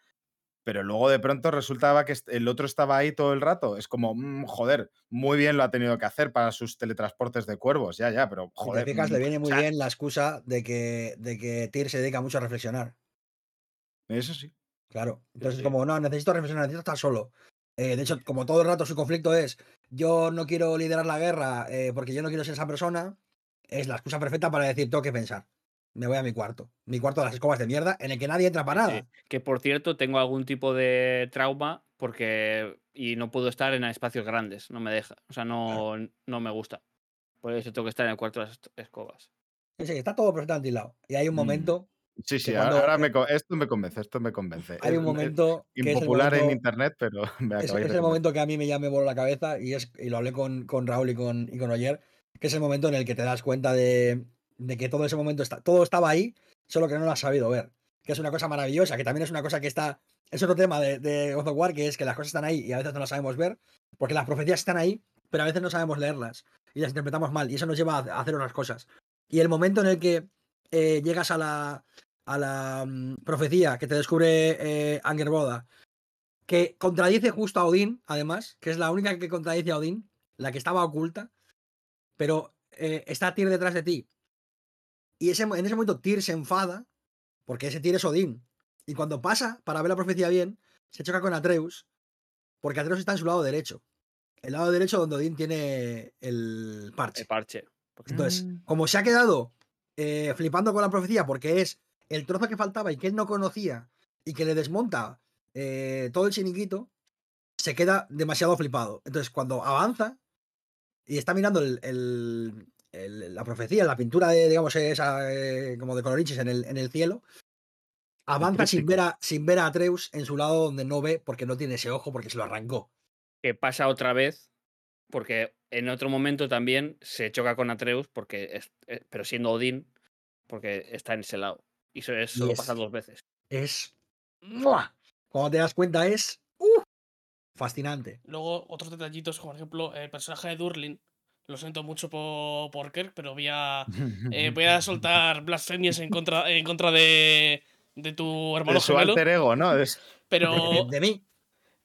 pero luego de pronto resultaba que el otro estaba ahí todo el rato. Es como, mm, joder, muy bien lo ha tenido que hacer para sus teletransportes de cuervos, ya, ya, pero Si joder. te fijas, mm, le viene o muy sea, bien la excusa de que, de que Tyr se dedica mucho a reflexionar. Eso sí. Claro. Entonces, sí. como, no, necesito reflexionar, necesito estar solo. Eh, de hecho, como todo el rato su conflicto es, yo no quiero liderar la guerra eh, porque yo no quiero ser esa persona, es la excusa perfecta para decir, tengo que pensar. Me voy a mi cuarto. Mi cuarto de las escobas de mierda, en el que nadie entra para nada. Sí, Que por cierto, tengo algún tipo de trauma porque. Y no puedo estar en espacios grandes, no me deja. O sea, no, no me gusta. Por eso tengo que estar en el cuarto de las escobas. Sí, sí, está todo perfectamente hilado. Y hay un Mm. momento, Sí, sí, ahora, cuando- ahora me, co- esto me convence, esto me convence. hay un momento es impopular en momento- internet, pero *laughs* me Es, es el momento que a mí me ya me voló la cabeza y, es, y lo hablé con, con Raúl y con, y con Oyer, que es el momento en el que te das cuenta de, de que todo ese momento está, todo estaba ahí, solo que no lo has sabido ver. Que es una cosa maravillosa, que también es una cosa que está. Es otro tema de, de God of War, que es que las cosas están ahí y a veces no las sabemos ver, porque las profecías están ahí, pero a veces no sabemos leerlas y las interpretamos mal, y eso nos lleva a hacer otras cosas. Y el momento en el que eh, llegas a la, a la mm, profecía que te descubre eh, Angerboda, que contradice justo a Odín, además, que es la única que contradice a Odín, la que estaba oculta, pero eh, está Tyr detrás de ti. Y ese, en ese momento Tyr se enfada, porque ese Tyr es Odín. Y cuando pasa para ver la profecía bien, se choca con Atreus, porque Atreus está en su lado derecho. El lado derecho donde Odín tiene el parche. El parche. Porque- Entonces, Mm. como se ha quedado eh, flipando con la profecía porque es el trozo que faltaba y que él no conocía y que le desmonta eh, todo el chiringuito, se queda demasiado flipado. Entonces, cuando avanza y está mirando el- el- el- la profecía, la pintura de, digamos, esa, eh, como de coloriches en el, en el cielo, avanza sin ver, a, sin ver a Atreus en su lado donde no ve porque no tiene ese ojo porque se lo arrancó. que pasa otra vez, porque en otro momento también se choca con Atreus, porque es, eh, pero siendo Odín, porque está en ese lado. Y eso es, solo es- pasa dos veces. Es... ¡mua! Cuando te das cuenta es... ¡uh! fascinante. Luego, otros detallitos, como por ejemplo, el personaje de Durlin. Lo siento mucho por, por Kirk, pero voy a, *laughs* eh, voy a soltar blasfemias en contra, en contra de, de tu hermano De su gemelo. alter ego, ¿no? Es- Pero, De, mí.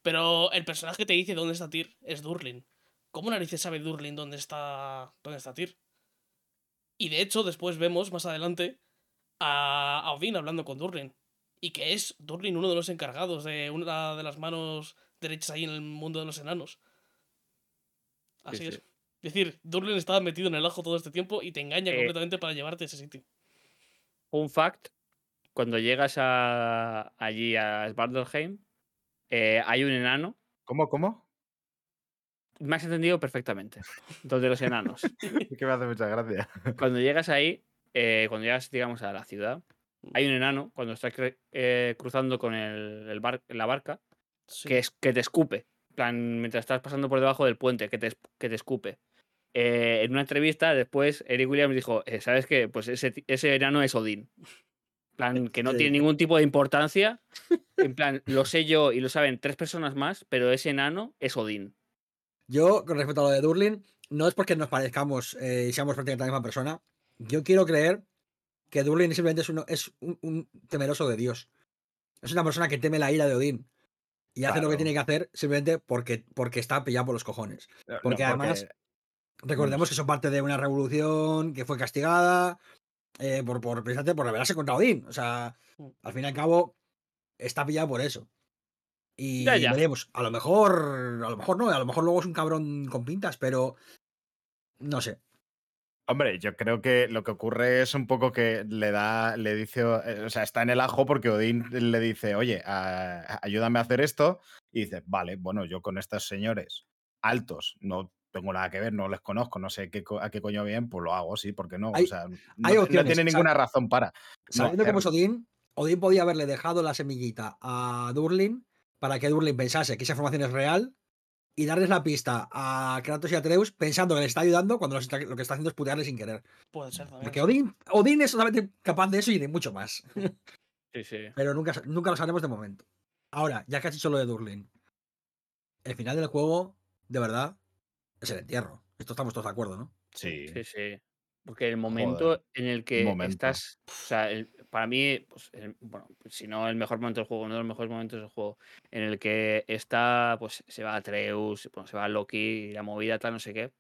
pero el personaje que te dice dónde está Tyr es Durlin. ¿Cómo narices sabe Durlin dónde está, dónde está Tyr? Y de hecho, después vemos más adelante a, a Odín hablando con Durlin. Y que es Durlin uno de los encargados de una de las manos derechas ahí en el mundo de los enanos. Así Sí, es. sí. Es decir, Durlin estaba metido en el ajo todo este tiempo y te engaña Eh, completamente para llevarte a ese sitio. Un fact, cuando llegas a, allí a Svartalheim, eh, hay un enano. ¿Cómo, cómo? Me has entendido perfectamente. Donde los enanos. *laughs* Es que me hace mucha gracia. cuando llegas ahí, eh, cuando llegas, digamos, a la ciudad, hay un enano, cuando estás eh, cruzando con el, el bar- la barca, Sí. que, es, que te escupe. En plan, mientras estás pasando por debajo del puente, que te, que te escupe. Eh, en una entrevista, después, Eric Williams dijo: eh, ¿Sabes qué? Pues ese, ese enano es Odín. Plan, que no Sí. tiene ningún tipo de importancia. En *laughs* plan, lo sé yo y lo saben tres personas más, pero ese enano es Odín. Yo, con respecto a lo de Durlin, no es porque nos parezcamos eh, y seamos prácticamente la misma persona. Yo quiero creer que Durlin simplemente es, uno, es un, un temeroso de Dios. Es una persona que teme la ira de Odín. Y hace lo que tiene que hacer simplemente porque, porque está pillado por los cojones. Porque además- Recordemos que son parte de una revolución que fue castigada eh, por, por, precisamente por rebelarse contra Odín. O sea, Mm. al fin y al cabo, está pillado por eso. Y Ya, ya. veremos. A lo mejor, a lo mejor no, a lo mejor luego es un cabrón con pintas, pero no sé. Hombre, yo creo que lo que ocurre es un poco que le da, le dice, eh, o sea, está en el ajo porque Odín le dice, oye, a- ayúdame a hacer esto. Y dice, vale, bueno, yo con estos señores altos no tengo nada que ver, no les conozco, no sé qué, a qué coño bien, pues lo hago, sí, porque no. Hay- o sea, no, hay no opciones, tiene ninguna razón para. no Sabiendo cómo es. Odín, Odín podía haberle dejado la semillita a Durlin para que Durlin pensase que esa información es real y darles la pista a Kratos y Atreus pensando que le está ayudando cuando está- lo que está haciendo es putearle sin querer. Puede ser también. Porque Odín, Odín es solamente capaz de eso y de mucho más. *laughs* Sí, sí. Pero nunca, nunca lo sabremos de momento. Ahora, ya que has dicho lo de Durlin, el final del juego, de verdad, es el entierro. Esto estamos todos de acuerdo, ¿no? Sí. Sí, sí. Porque el momento en el que momento. estás. O sea, el- para mí, pues, el- bueno, si no el mejor momento del juego, uno de los mejores momentos del juego, en el que está, pues se va Atreus, bueno, se va Loki, y la movida, tal, no sé qué.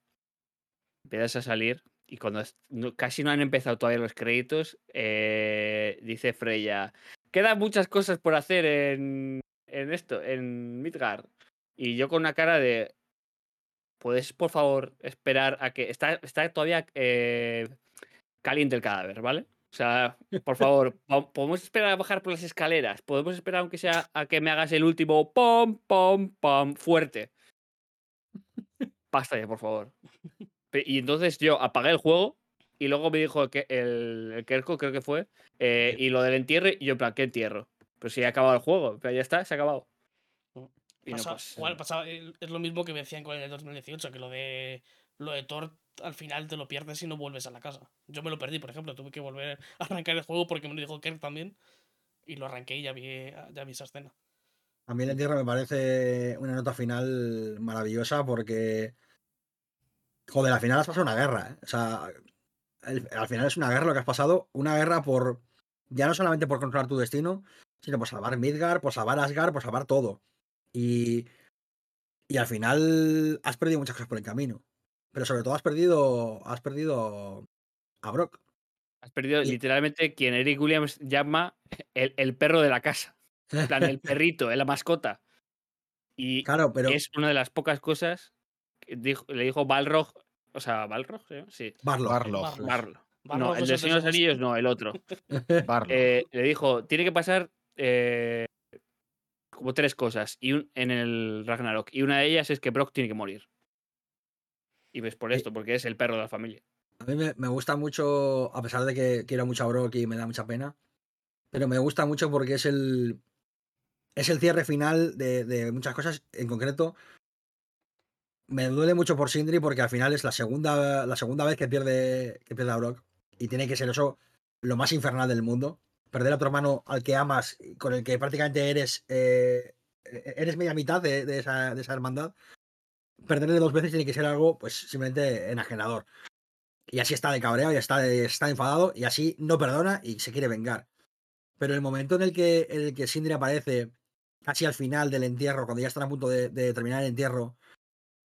Empiezas a salir y cuando es- no- casi no han empezado todavía los créditos, eh, dice Freya: Quedan muchas cosas por hacer en, en esto, en Midgard. Y yo con una cara de. ¿Puedes, por favor, esperar a que. Está, está todavía eh, caliente el cadáver, ¿vale? O sea, *laughs* por favor, po- podemos esperar a bajar por las escaleras. Podemos esperar, aunque sea, a que me hagas el último pom, pom, pom, fuerte. Basta ya, por favor. Y entonces yo apagué el juego y luego me dijo que el, el Kerko, creo que fue, eh, y lo del entierre, y yo, en plan, ¿qué entierro? Pero si ha acabado el juego, pero ya está, se ha acabado. Y no, Pasa- igual pasaba- es lo mismo que me decían con el de 2018, que lo de lo de Thor al final te lo pierdes y no vuelves a la casa. Yo me lo perdí, por ejemplo, tuve que volver a arrancar el juego porque me lo dijo Kirk también. Y lo arranqué y ya vi, ya vi esa escena. A mí el entierro me parece una nota final maravillosa porque. Joder, al final has pasado una guerra. ¿eh? O sea, el- al final es una guerra lo que has pasado. Una guerra por. Ya no solamente por controlar tu destino, sino por salvar Midgard, por salvar Asgard, por salvar todo. Y. Y al final has perdido muchas cosas por el camino. Pero sobre todo has perdido. Has perdido a Brock. Has perdido Y- literalmente quien Eric Williams llama el, el perro de la casa. En plan, el *laughs* perrito, la mascota. Y Claro, pero. es una de las pocas cosas que dijo- le dijo Balrog O sea, Balrog, ¿sí? sí. Barlow. Barlow. Barlow. Barlo. Barlow No, el de Señor de los Anillos no, el otro. *laughs* Eh, le dijo, tiene que pasar eh, como tres cosas y un- en el Ragnarok. Y una de ellas es que Brock tiene que morir. Y ves por Sí. esto, porque es el perro de la familia. A mí me, me gusta mucho, a pesar de que quiero mucho a Brock y me da mucha pena, pero me gusta mucho porque es el es el cierre final de, de muchas cosas. En concreto, me duele mucho por Sindri porque al final es la segunda, la segunda vez que pierde, que pierde a Brock y tiene que ser eso lo más infernal del mundo. Perder a tu hermano al que amas, y con el que prácticamente eres eh, eres media mitad de, esa, de esa hermandad. Perderle dos veces tiene que ser algo, pues, simplemente enajenador. Y así está de cabreado, ya está, está enfadado y así no perdona y se quiere vengar. Pero el momento en el que, en el que Sindri aparece casi al final del entierro, cuando ya están a punto de, de terminar el entierro,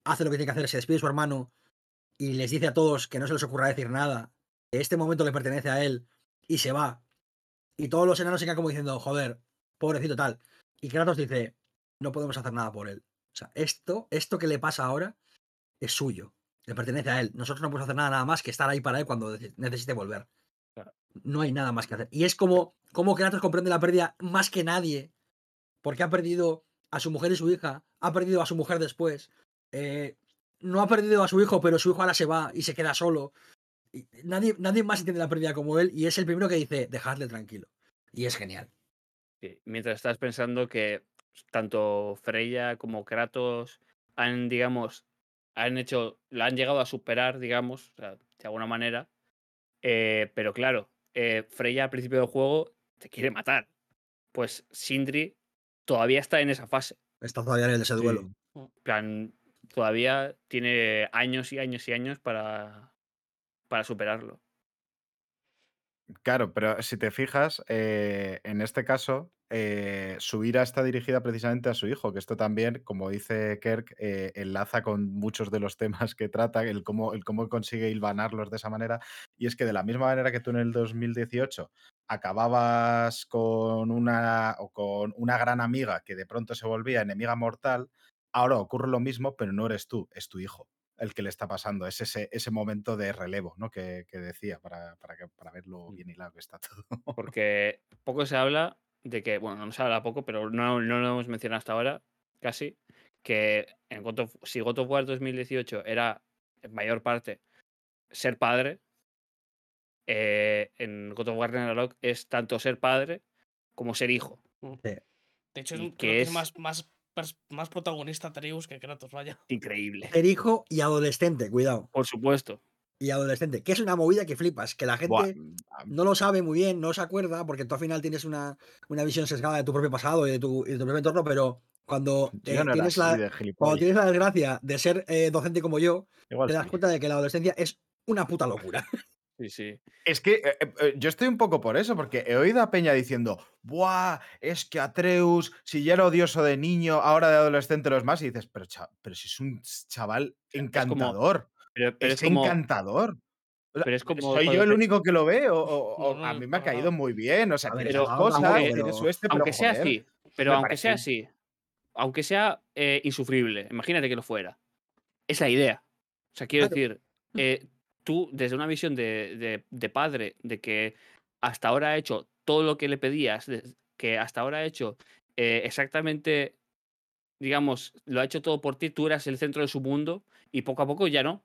hace lo que tiene que hacer, se despide de su hermano y les dice a todos que no se les ocurra decir nada, que este momento le pertenece a él y se va. Y todos los enanos se quedan como diciendo, joder, pobrecito tal. Y Kratos dice, no podemos hacer nada por él. O sea, esto, esto que le pasa ahora es suyo, le pertenece a él. Nosotros no podemos hacer nada, nada más que estar ahí para él cuando nece- necesite volver. No hay nada más que hacer. Y es como, como Kratos comprende la pérdida más que nadie, porque ha perdido a su mujer y su hija, ha perdido a su mujer después, eh, no ha perdido a su hijo, pero su hijo ahora se va y se queda solo. Nadie, nadie más entiende la pérdida como él y es el primero que dice, dejadle tranquilo. Y es genial. Sí, Mientras estás pensando que tanto Freya como Kratos han, digamos, han hecho, la han llegado a superar, digamos, o sea, de alguna manera. Eh, pero claro, eh, Freya al principio del juego te quiere matar. Pues Sindri todavía está en esa fase. Está todavía en ese duelo. Sí. Plan, todavía tiene años y años y años para, para superarlo. Claro, pero si te fijas, eh, en este caso, eh, su ira está dirigida precisamente a su hijo, que esto también, como dice Kirk, eh, enlaza con muchos de los temas que trata, el cómo, el cómo consigue hilvanarlos de esa manera. Y es que de la misma manera que tú en el 2018 acababas con una, o con una gran amiga que de pronto se volvía enemiga mortal, ahora ocurre lo mismo, pero no eres tú, es tu hijo el que le está pasando. Es ese, ese momento de relevo ¿no? que, que decía, para, para, que- para ver lo Mm. bien hilado que está todo. Porque poco se habla de que, bueno, no se habla poco, pero no, no lo hemos mencionado hasta ahora, casi, que en God of- si God of War 2018 era en mayor parte ser padre, eh, en God of War Ragnarok es tanto ser padre como ser hijo. De hecho, es, que es es- más, más protagonista Atreus que Kratos, vaya. Increíble. Ser hijo y adolescente, cuidado. Por supuesto. Y adolescente, que es una movida que flipas, que la gente Buah, no lo sabe muy bien, no se acuerda, porque tú al final tienes una, una visión sesgada de tu propio pasado y de tu, y de tu propio entorno, pero cuando eh, no tienes, la, cuando tienes la desgracia de ser eh, docente como yo, Igual te das sí. cuenta de que la adolescencia es una puta locura. *laughs* Sí, sí. Es que eh, eh, yo estoy un poco por eso, porque he oído a Peña diciendo, ¡buah! Es que Atreus, si ya era odioso de niño, ahora de adolescente los más, y dices, pero, pero si es un chaval como- encantador. Pero, pero es es como. encantador. O sea, pero es como ¿Soy yo el único que lo ve? O, o- o No, no, a mí me ha caído muy bien. O sea, pero cosas, aunque- tiene su este, pero aunque sea joder, así, pero aunque sea así, aunque sea eh, insufrible, imagínate que lo fuera. Es la idea. O sea, quiero Claro. decir, eh, tú, desde una visión de, de- padre, de que hasta ahora ha hecho todo lo que le pedías, que hasta ahora ha hecho eh, exactamente, digamos, lo ha hecho todo por ti, tú eras el centro de su mundo y poco a poco ya no.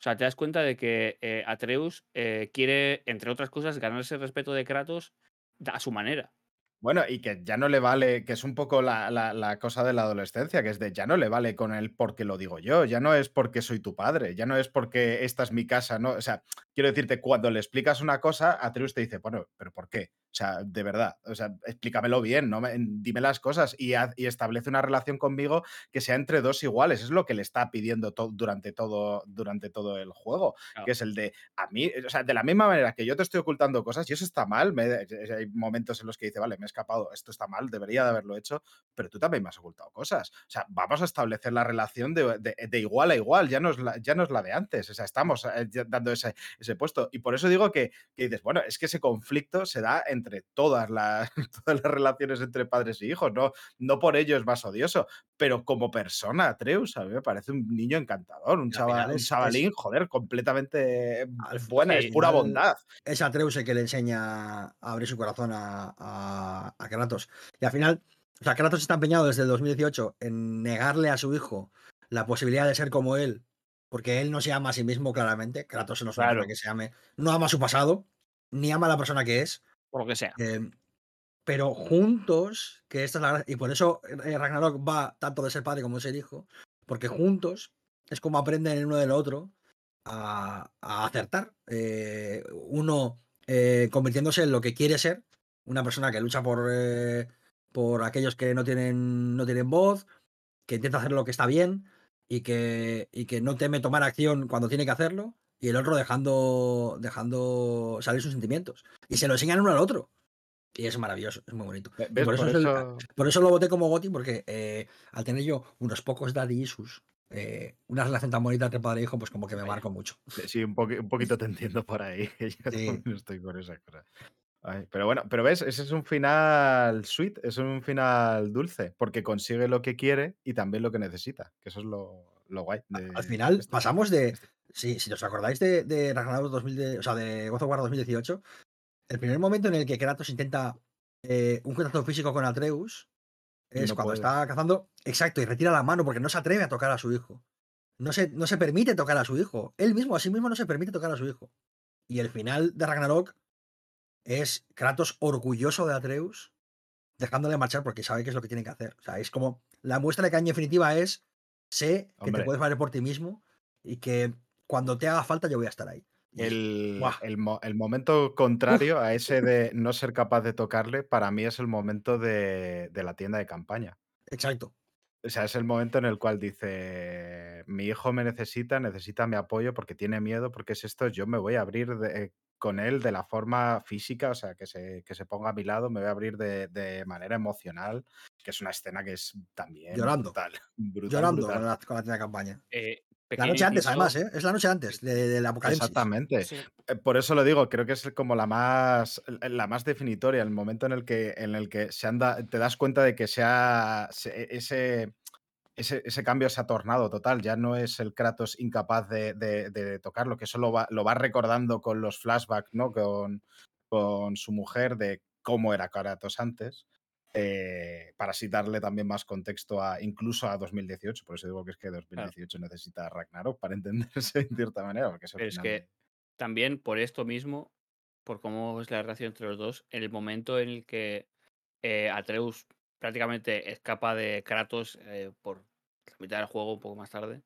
O sea, te das cuenta de que eh, Atreus eh, quiere, entre otras cosas, ganarse el respeto de Kratos a su manera. Bueno, y que ya no le vale, que es un poco la, la- cosa de la adolescencia, que es de ya no le vale con él porque lo digo yo, ya no es porque soy tu padre, ya no es porque esta es mi casa, ¿no? O sea, quiero decirte, cuando le explicas una cosa, Atreus te dice, bueno, pero ¿por qué? O sea, de verdad, o sea, explícamelo bien, ¿no? Me- dime las cosas y, haz- y establece una relación conmigo que sea entre dos iguales, es lo que le está pidiendo to- durante, todo, durante todo el juego, Claro. que es el de, a mí, o sea, de la misma manera que yo te estoy ocultando cosas, y eso está mal, me- hay momentos en los que dice, vale, me he escapado, esto está mal, debería de haberlo hecho, pero tú también me has ocultado cosas. O sea, vamos a establecer la relación de, de- de igual a igual, ya no, es la, ya no es la de antes, o sea, estamos eh, dando ese, ese puesto. Y por eso digo que, que dices, bueno, es que ese conflicto se da entre todas las, *laughs* todas las relaciones entre padres y hijos, no, no por ello es más odioso, pero como persona, Atreus, a mí me parece un niño encantador, un, al chaval, un es- chavalín, joder, completamente Al buena, sí, es pura bondad. es Atreus el que le enseña a abrir su corazón a, a, a Kratos. Y al final, o sea, Kratos está empeñado desde el 2018 en negarle a su hijo la posibilidad de ser como él, porque él no se ama a sí mismo claramente. Kratos no Claro. que se ame, no ama su pasado, ni ama a la persona que es. Por lo que sea. eh, pero juntos, que esta es la y por eso eh, Ragnarok va tanto de ser padre como de ser hijo, porque juntos es como aprenden el uno del otro a, a acertar. Eh, uno eh, convirtiéndose en lo que quiere ser, una persona que lucha por, por aquellos que no tienen, no tienen voz, que intenta hacer lo que está bien y que, y que no teme tomar acción cuando tiene que hacerlo, y el otro dejando, dejando salir sus sentimientos. Y se lo enseñan uno al otro. Y es maravilloso, es muy bonito. Por, eso Por es el- eso- por eso lo voté como Goti, porque eh, al tener yo unos pocos daddy issues, eh, una relación tan bonita entre padre e hijo, pues como que me marco mucho. Sí, un, poqui- un poquito te entiendo por ahí. *laughs* Yo Sí. estoy por esa cosa. Ay, pero bueno, pero ves, ese es un final sweet, es un final dulce, porque consigue lo que quiere y también lo que necesita, que eso es lo, lo guay. de Al final esto. pasamos de. Si, si os acordáis de, de Ragnarok 2000, de- o sea, de God of War 2018, el primer momento en el que Kratos intenta eh, un contacto físico con Atreus es No cuando puede. está cazando. Exacto, y retira la mano porque no se atreve a tocar a su hijo. No se, no se permite tocar a su hijo. Él mismo, a sí mismo, no se permite tocar a su hijo. Y el final de Ragnarok es Kratos orgulloso de Atreus, dejándole marchar porque sabe que es lo que tiene que hacer. O sea, es como la muestra de en definitiva es sé que te puedes valer por ti mismo y que cuando te haga falta yo voy a estar ahí. El, el mo- el momento contrario a ese de *laughs* no ser capaz de tocarle, para mí es el momento de, de la tienda de campaña. Exacto. O sea, es el momento en el cual dice, mi hijo me necesita, necesita mi apoyo porque tiene miedo, porque es esto, yo me voy a abrir de- con él de la forma física, o sea, que se, que se ponga a mi lado, me voy a abrir de, de manera emocional, que es una escena que es también Llorando. brutal. *laughs* brutal, Llorando brutal. con la, con la tienda de campaña. Eh, La noche antes, inciso, además, ¿eh? Es la noche antes de- del apocalipsis. Exactamente. Sí. Eh, Por eso lo digo, creo que es como la más, la más definitoria, el momento en el que, en el que se anda, te das cuenta de que se ha- se- ese, ese, ese cambio se ha tornado total. Ya no es el Kratos incapaz de, de- de tocarlo, que eso lo va, lo va recordando con los flashbacks, ¿no? Con, con su mujer de cómo era Kratos antes. eh, para así darle también más contexto a incluso a 2018. Por eso digo que es que 2018 necesita Ragnarok para *laughs* entenderse en cierta manera. Porque Pero es que de- también por esto mismo, por cómo es la relación entre los dos, en el momento en el que eh, Atreus prácticamente escapa de Kratos eh, por mitad del juego, un poco más tarde,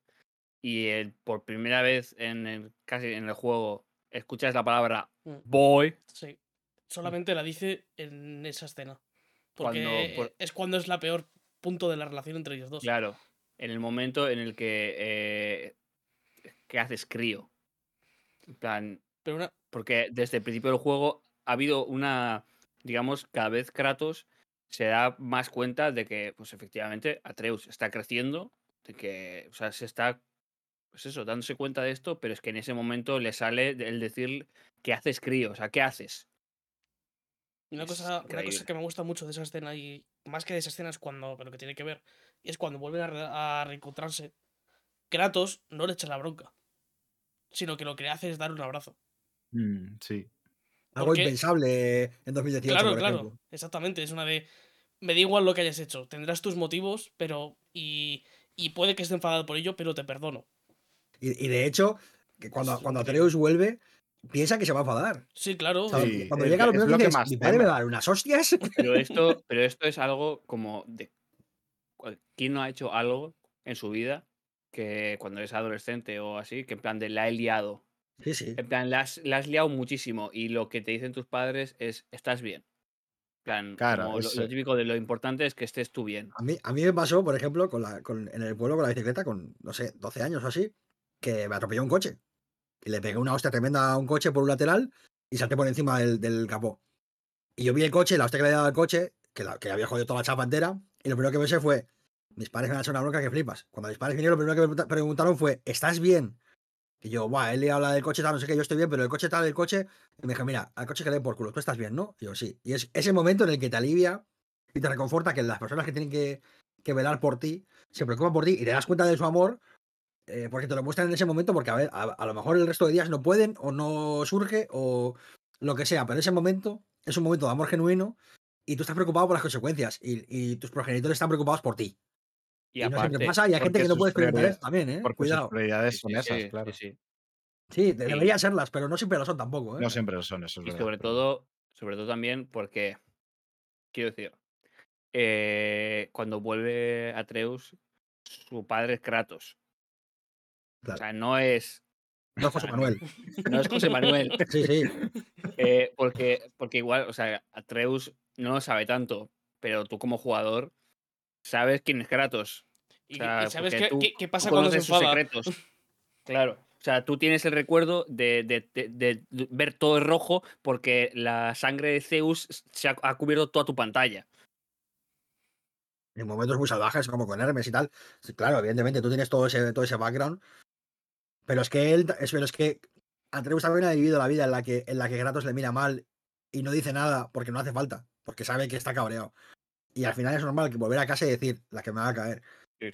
y él, por primera vez en el, casi en el juego escuchas la palabra Mm. boy, Sí. Solamente la dice en esa escena. Porque Cuando- por- es cuando es la peor punto de la relación entre ellos dos. claro, en el momento en el que, eh, que haces crío. En plan, Pero una, Porque desde el principio del juego ha habido una, digamos, cada vez Kratos se da más cuenta de que, pues efectivamente, Atreus está creciendo, de que, o sea, se está, pues eso, dándose cuenta de esto, pero es que en ese momento le sale el decir que haces crío, o sea, ¿qué haces? Una cosa, una cosa que me gusta mucho de esa escena, y más que de esa escena es cuando, pero que tiene que ver, y es cuando vuelven a, re- a reencontrarse, Kratos no le echa la bronca, sino que lo que hace es dar un abrazo. Mm, sí. Algo Porque- impensable en 2018, claro, por claro, ejemplo. exactamente, es una de, me da igual lo que hayas hecho, tendrás tus motivos, pero, y, y puede que esté enfadado por ello, pero te perdono. Y, y de hecho, que cuando, cuando. Atreus vuelve, piensa que se va a enfadar. Sí, claro. O sea, Sí, cuando llega lo es primero lo que que dices, más mi padre me va a dar unas hostias. Pero *laughs* esto, pero esto es algo como de ¿quién no ha hecho algo en su vida que cuando es adolescente o así, que en plan de la he liado? Sí, sí. En plan, la has, la has liado muchísimo y lo que te dicen tus padres es, estás bien. Plan, Claro, como lo, típico de lo importante es que estés tú bien. A mí, a mí me pasó, por ejemplo, con la, con- en el pueblo con la bicicleta, con, no sé, 12 años o así, que me atropelló un coche. Y le pegué una hostia tremenda a un coche por un lateral y salté por encima del, del capó. Y yo vi el coche, la hostia que le había dado al coche, que, la, que había jodido toda la chapa entera, y lo primero que pensé fue, mis padres me han hecho una bronca que flipas. Cuando mis padres vinieron, lo primero que me pregunta- preguntaron fue, ¿estás bien? Y yo, buah, él le habla del coche tal, no sé qué, yo estoy bien, pero el coche tal, el coche... Y me dijo, mira, al coche que le por culo, tú estás bien, ¿no? Y yo, sí. Y es ese momento en el que te alivia y te reconforta que las personas que tienen que, que velar por ti, se preocupan por ti y te das cuenta de su amor eh, porque te lo muestran en ese momento porque a, ver, a, a lo mejor el resto de días no pueden o no surge o lo que sea, pero ese momento es un momento de amor genuino y tú estás preocupado por las consecuencias y, y tus progenitores están preocupados por ti. Y, Y, no aparte, siempre pasa y hay gente que no sus puede experimentar prioridades- esto también, ¿eh? Porque Cuidado. sus prioridades son sí, esas, sí, claro. sí, sí. Sí, de- deberían serlas, pero no siempre lo son tampoco, ¿eh? No siempre lo son, eso es Y verdad, sobre pero- todo, sobre todo también porque, quiero decir, eh, cuando vuelve Atreus, su padre es Kratos. Claro. O sea, no es, No es José Manuel. *laughs* no es José Manuel. *laughs* Sí, sí. eh, porque, porque igual, o sea, Atreus no lo sabe tanto, pero tú como jugador sabes quién es Kratos. Y, O sea, y sabes qué, tú- qué- qué pasa cuando se sus secretos. *laughs* Claro. O sea, tú tienes el recuerdo de, de- de- de ver todo el rojo porque la sangre de Zeus se ha, ha cubierto toda tu pantalla. En momentos muy salvajes, como con Hermes y tal. Claro, evidentemente, tú tienes todo ese, todo ese background. Pero es que él, es, pero es que Atreus también ha vivido la vida en la que, en la que Kratos le mira mal y no dice nada porque no hace falta, porque sabe que está cabreado. Y al final es normal que volver a casa y decir, la que me va a caer.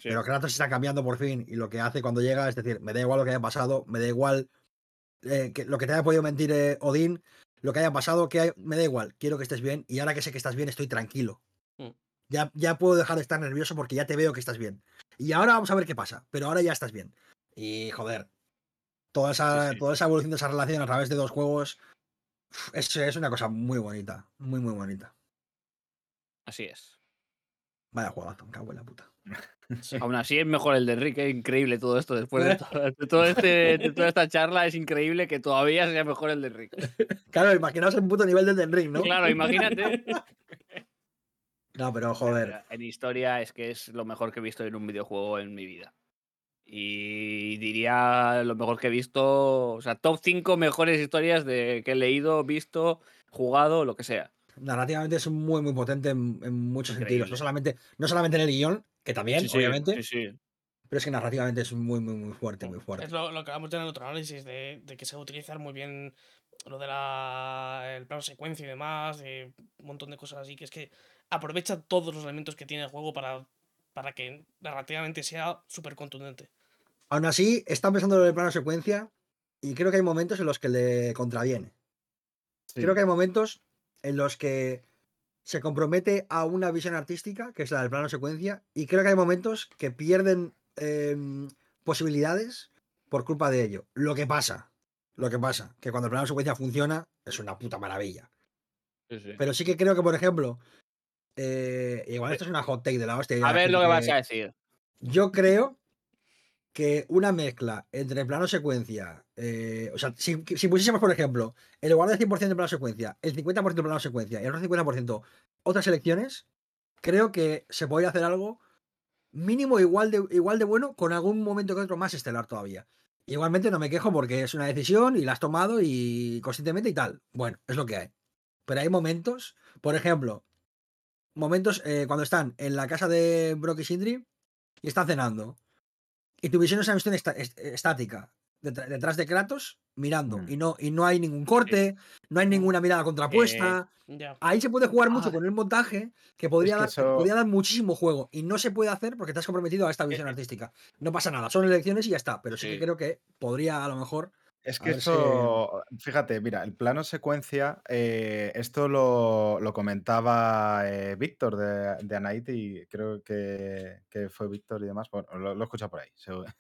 Pero Kratos está cambiando por fin y lo que hace cuando llega es decir, me da igual lo que haya pasado, me da igual eh, que, lo que te haya podido mentir eh, Odín, lo que haya pasado, que hay- me da igual, quiero que estés bien y ahora que sé que estás bien estoy tranquilo. Mm. Ya, ya puedo dejar de estar nervioso porque ya te veo que estás bien. Y ahora vamos a ver qué pasa, pero ahora ya estás bien. Y joder, toda esa, Sí, sí. Toda esa evolución de esa relación a través de dos juegos es, es una cosa muy bonita, muy muy bonita. Así es. Vaya juegazo, me cago en la puta. *laughs* Aún así es mejor el de Enrique, es increíble todo esto. Después de, *laughs* todo- de todo este, de toda esta charla es increíble que todavía sea mejor el de Enrique. Claro, imaginaos el puto nivel del Den Ring, ¿no? Claro, imagínate. *laughs* No, pero joder. En historia es que es lo mejor que he visto en un videojuego en mi vida. Y diría lo mejor que he visto, o sea, top 5 mejores historias de que he leído, visto, jugado, lo que sea. Narrativamente es muy muy potente en, en muchos sentidos. No solamente, no solamente en el guion, que también, Sí, obviamente, Sí, sí. pero es que narrativamente es muy, muy, muy fuerte, muy fuerte. Es lo, lo que hablamos ya en el otro análisis, de, de que se va a utilizar muy bien lo de la el plano secuencia y demás, de un montón de cosas así, que es que aprovecha todos los elementos que tiene el juego para, para que narrativamente sea súper contundente. Aún así, está pensando en el plano secuencia y creo que hay momentos en los que le contraviene. Sí. Creo que hay momentos en los que se compromete a una visión artística, que es la del plano secuencia, y creo que hay momentos que pierden em, posibilidades por culpa de ello. Lo que pasa, lo que pasa, que cuando el plano secuencia funciona, es una puta maravilla. sí, sí. Pero sí que creo que, por ejemplo, eh, igual esto es una hot take de la hostia. A ver lo que vas a decir. Yo creo que una mezcla entre plano secuencia, eh, o sea, si, si pusiésemos, por ejemplo, el lugar del 100% de plano secuencia, el 50% de plano secuencia y el otro 50% otras elecciones, creo que se podría hacer algo mínimo igual de, igual de bueno con algún momento que otro más estelar todavía. Igualmente no me quejo porque es una decisión y la has tomado y conscientemente y tal. Bueno, es lo que hay. Pero hay momentos, por ejemplo, momentos eh, cuando están en la casa de Brock y Sindri y están cenando. Y tu visión es una visión est- estática. Detrás de Kratos, mirando. Mm. Y, no, y no hay ningún corte, no hay ninguna mirada contrapuesta. Ya. Ahí se puede jugar mucho ah. con el montaje, que podría, que dar, eso- podría dar muchísimo juego. Y no se puede hacer porque te has comprometido a esta visión eh. artística. No pasa nada, son elecciones y ya está. Pero sí, que Sí. creo que podría a lo mejor. Es que si- esto, fíjate, mira, el plano secuencia, eh, esto lo, lo comentaba eh, Víctor de, de Anaiti, creo que, que fue Víctor y demás, bueno, lo, lo he escuchado por ahí, seguro. *laughs*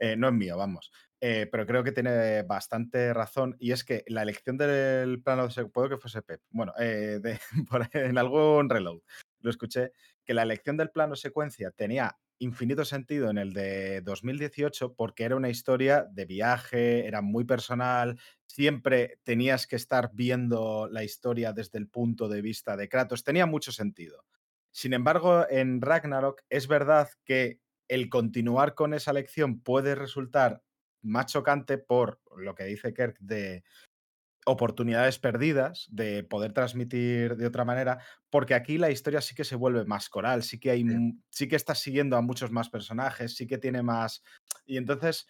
Eh, no es mío, vamos, Eh, pero creo que tiene bastante razón y es que la elección del plano, se- puedo que fuese Pep, bueno, eh, de- *laughs* por en algún reload lo escuché, que la elección del plano secuencia tenía infinito sentido en el de 2018 porque era una historia de viaje, era muy personal, siempre tenías que estar viendo la historia desde el punto de vista de Kratos, tenía mucho sentido. Sin embargo, en Ragnarok es verdad que el continuar con esa lección puede resultar más chocante por lo que dice Kirk de oportunidades perdidas, de poder transmitir de otra manera, porque aquí la historia sí que se vuelve más coral, sí que hay, Sí. que estás siguiendo a muchos más personajes, sí que tiene más... Y entonces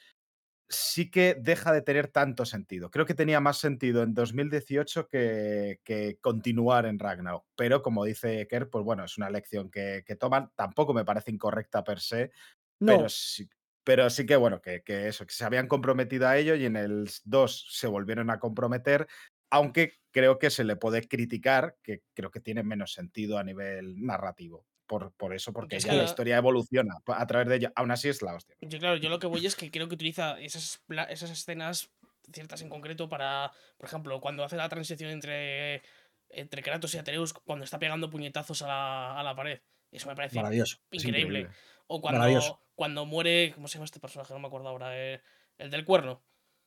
sí que deja de tener tanto sentido. Creo que tenía más sentido en 2018 que, que continuar en Ragnarok. Pero como dice Kerr, pues bueno, es una elección que, que toman. Tampoco me parece incorrecta per se, No, pero sí, pero sí que bueno, que, que eso, que se habían comprometido a ello y en el 2 se volvieron a comprometer, aunque creo que se le puede criticar, que creo que tiene menos sentido a nivel narrativo. Por, por eso, porque es ya que la historia evoluciona a través de ello. Aún así es la hostia. Yo, claro, yo lo que voy es que creo que utiliza esas, esas escenas, ciertas en concreto, para, por ejemplo, cuando hace la transición entre, entre Kratos y Atreus, cuando está pegando puñetazos a la, a la pared. Eso me parece maravilloso. Increíble. O cuando, cuando muere, ¿cómo se llama este personaje? No me acuerdo ahora. eh, el del cuerno.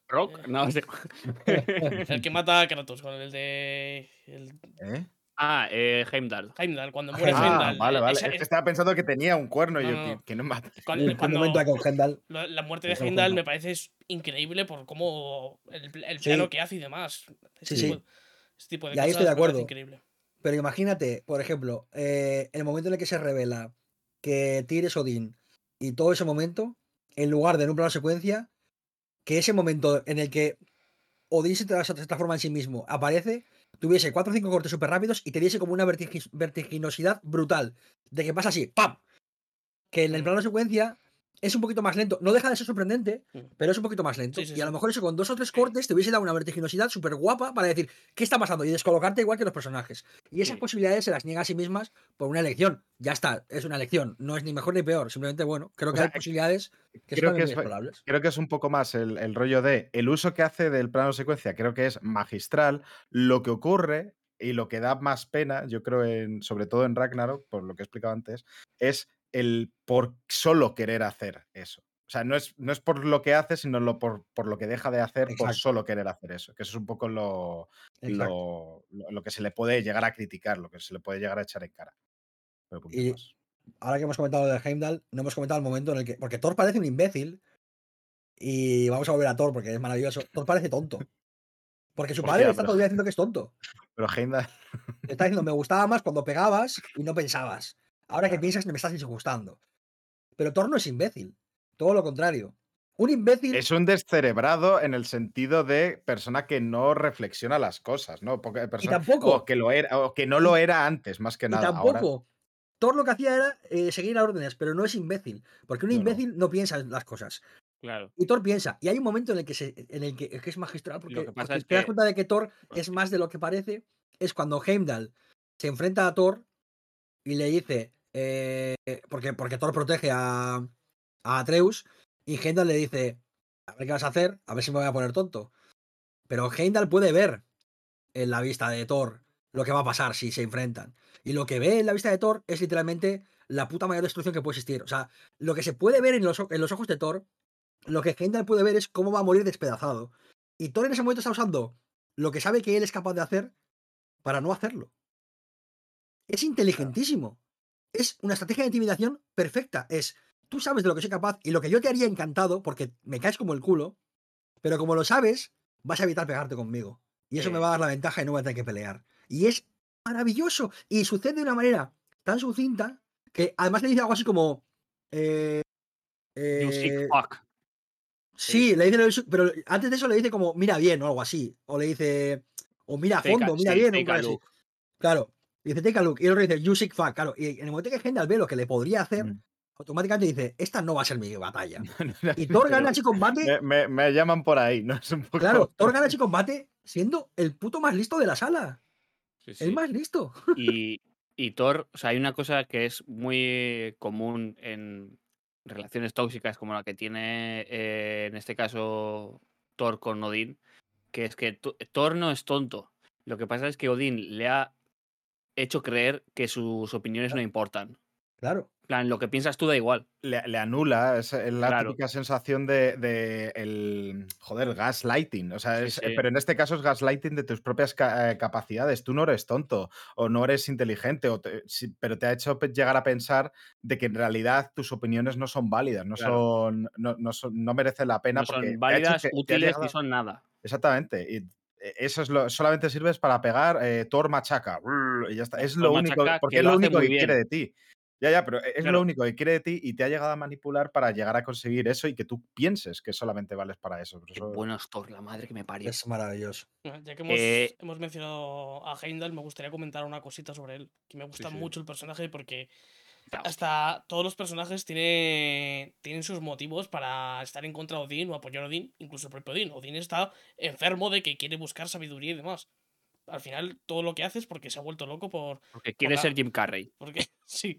Rock, no sé. *laughs* El que mata a Kratos, con el de. El ¿Eh? ah, eh, Heimdall. Heimdall, cuando muere Ah, Heimdall. Ah, vale, eh, vale. esa- Es que estaba pensando que tenía un cuerno y No, yo, no, que, no. que no mata. cuando- cuando- momento ahí con Hendal. La, la muerte de Eso fue Heimdall me parece increíble por cómo el, el Sí. plano que hace y demás. Este Sí, sí. tipo, este tipo de Y ahí cosas estoy de acuerdo. increíble. Pero imagínate, por ejemplo, eh, el momento en el que se revela que Tyr es Odín y todo ese momento, en lugar de en un plano secuencia, que ese momento en el que Odín se, tra- se transforma en sí mismo aparece, tuviese cuatro o cinco cortes súper rápidos y te diese como una vertigi- vertiginosidad brutal. De que pasa así, ¡pam! Que en el plano secuencia es un poquito más lento. No deja de ser sorprendente, Mm. pero es un poquito más lento. Sí, sí, y a lo mejor eso con dos o tres cortes te hubiese dado una vertiginosidad súper guapa para decir, ¿qué está pasando? Y descolocarte igual que los personajes. Y esas Sí. posibilidades se las niega a sí mismas por una elección. Ya está, es una elección. No es ni mejor ni peor. Simplemente, bueno, creo O que sea, hay posibilidades que creo son que es- explorables. Creo que es un poco más el, el rollo de el uso que hace del plano secuencia, creo que es magistral. Lo que ocurre y lo que da más pena, yo creo, en, sobre todo en Ragnarok, por lo que he explicado antes, es el por solo querer hacer eso. O sea, no es, no es por lo que hace, sino lo por, por lo que deja de hacer por solo querer hacer eso. Que eso es un poco lo, lo, lo- que se le puede llegar a criticar, lo que se le puede llegar a echar en cara. Pero Y- más. Ahora que hemos comentado lo de Heimdall, no hemos comentado el momento en el que. Porque Thor parece un imbécil. Y vamos a volver a Thor porque es maravilloso. Thor parece tonto. Porque su padre le está día diciendo que es tonto. Pero Heimdall, Le está diciendo, me gustaba más cuando pegabas y no pensabas. Ahora que piensas, me estás disgustando. Pero Thor no es imbécil. Todo lo contrario. Un imbécil. Es un descerebrado en el sentido de persona que no reflexiona las cosas, ¿no? Porque y persona, tampoco. o que lo era, o que no lo era antes, más que Y nada. Ahora, tampoco. Thor lo que hacía era eh, seguir las órdenes, pero no es imbécil. Porque un No, no. imbécil no piensa en las cosas. Claro. Y Thor piensa. Y hay un momento en el que, se, en el que, que es magistral porque, que pasa porque es te das cuenta de que Thor es más de lo que parece. Es cuando Heimdall se enfrenta a Thor y le dice. Eh, porque, porque Thor protege a, a Atreus. Y Heimdall le dice: A ver qué vas a hacer, a ver si me voy a poner tonto. Pero Heimdall puede ver en la vista de Thor lo que va a pasar si se enfrentan. Y lo que ve en la vista de Thor es literalmente la puta mayor destrucción que puede existir. O sea, lo que se puede ver en los, en los ojos de Thor, lo que Heimdall puede ver es cómo va a morir despedazado. Y Thor en ese momento está usando lo que sabe que él es capaz de hacer para no hacerlo. Es inteligentísimo. Es una estrategia de intimidación perfecta. Es, tú sabes de lo que soy capaz y lo que yo te haría encantado, porque me caes como el culo, pero como lo sabes, vas a evitar pegarte conmigo. Y eso me va a dar la ventaja y no voy a tener que pelear. Y es maravilloso. Y sucede de una manera tan sucinta que además le dice algo así como... eh, You sick eh, fuck. Sí, le dice, pero antes de eso le dice como mira bien o algo así. O le dice, o mira a Take fondo, mira sí, bien. Claro. Y dice, take a look. Y el otro dice, you sick fuck. Claro. Y en el momento que Hendal ve lo que le podría hacer, Mm. automáticamente dice, esta no va a ser mi batalla. *laughs* Y Thor gana ese combate. me, llaman por ahí, ¿no? *laughs* Es un poco. Claro, Thor gana ese combate siendo el puto más listo de la sala. Sí, sí. El más listo. Y, y Thor, o sea, hay una cosa que es muy común en relaciones tóxicas como la que tiene eh, en este caso Thor con Odín, que es que Tho- Thor no es tonto. Lo que pasa es que Odín le ha hecho creer que sus opiniones no importan. Claro. Plan, lo que piensas tú da igual. le, le anula, es eh, la Claro. típica sensación de, de el, joder, gaslighting. O sea, Sí, es- sí. pero en este caso es gaslighting de tus propias ca- eh, capacidades. Tú no eres tonto o no eres inteligente, o te- sí, pero te ha hecho llegar a pensar de que en realidad tus opiniones no son válidas, no Claro. son, no, no son, no merecen la pena No porque son válidas, útiles ni son nada. Exactamente. Y eh, eso es lo, solamente sirves para pegar eh, Thor machaca. brr, Y ya está. Es Thor lo único, machaca, porque que es lo único que quiere de ti. Ya, ya, pero es Claro. lo único que quiere de ti y te ha llegado a manipular para llegar a conseguir eso y que tú pienses que solamente vales para eso. Qué eso- bueno es Thor, la madre que me parió. Es maravilloso. Ya que hemos, Eh, hemos mencionado a Heimdall, me gustaría comentar una cosita sobre él. Que me gusta sí. mucho el personaje porque. Hasta todos los personajes tiene, tienen sus motivos para estar en contra de Odín o apoyar a Odín, incluso el propio Odín. Odín está enfermo de que quiere buscar sabiduría y demás. Al final, todo lo que hace es porque se ha vuelto loco por. Porque quiere la- ser Jim Carrey. Porque, *laughs* sí,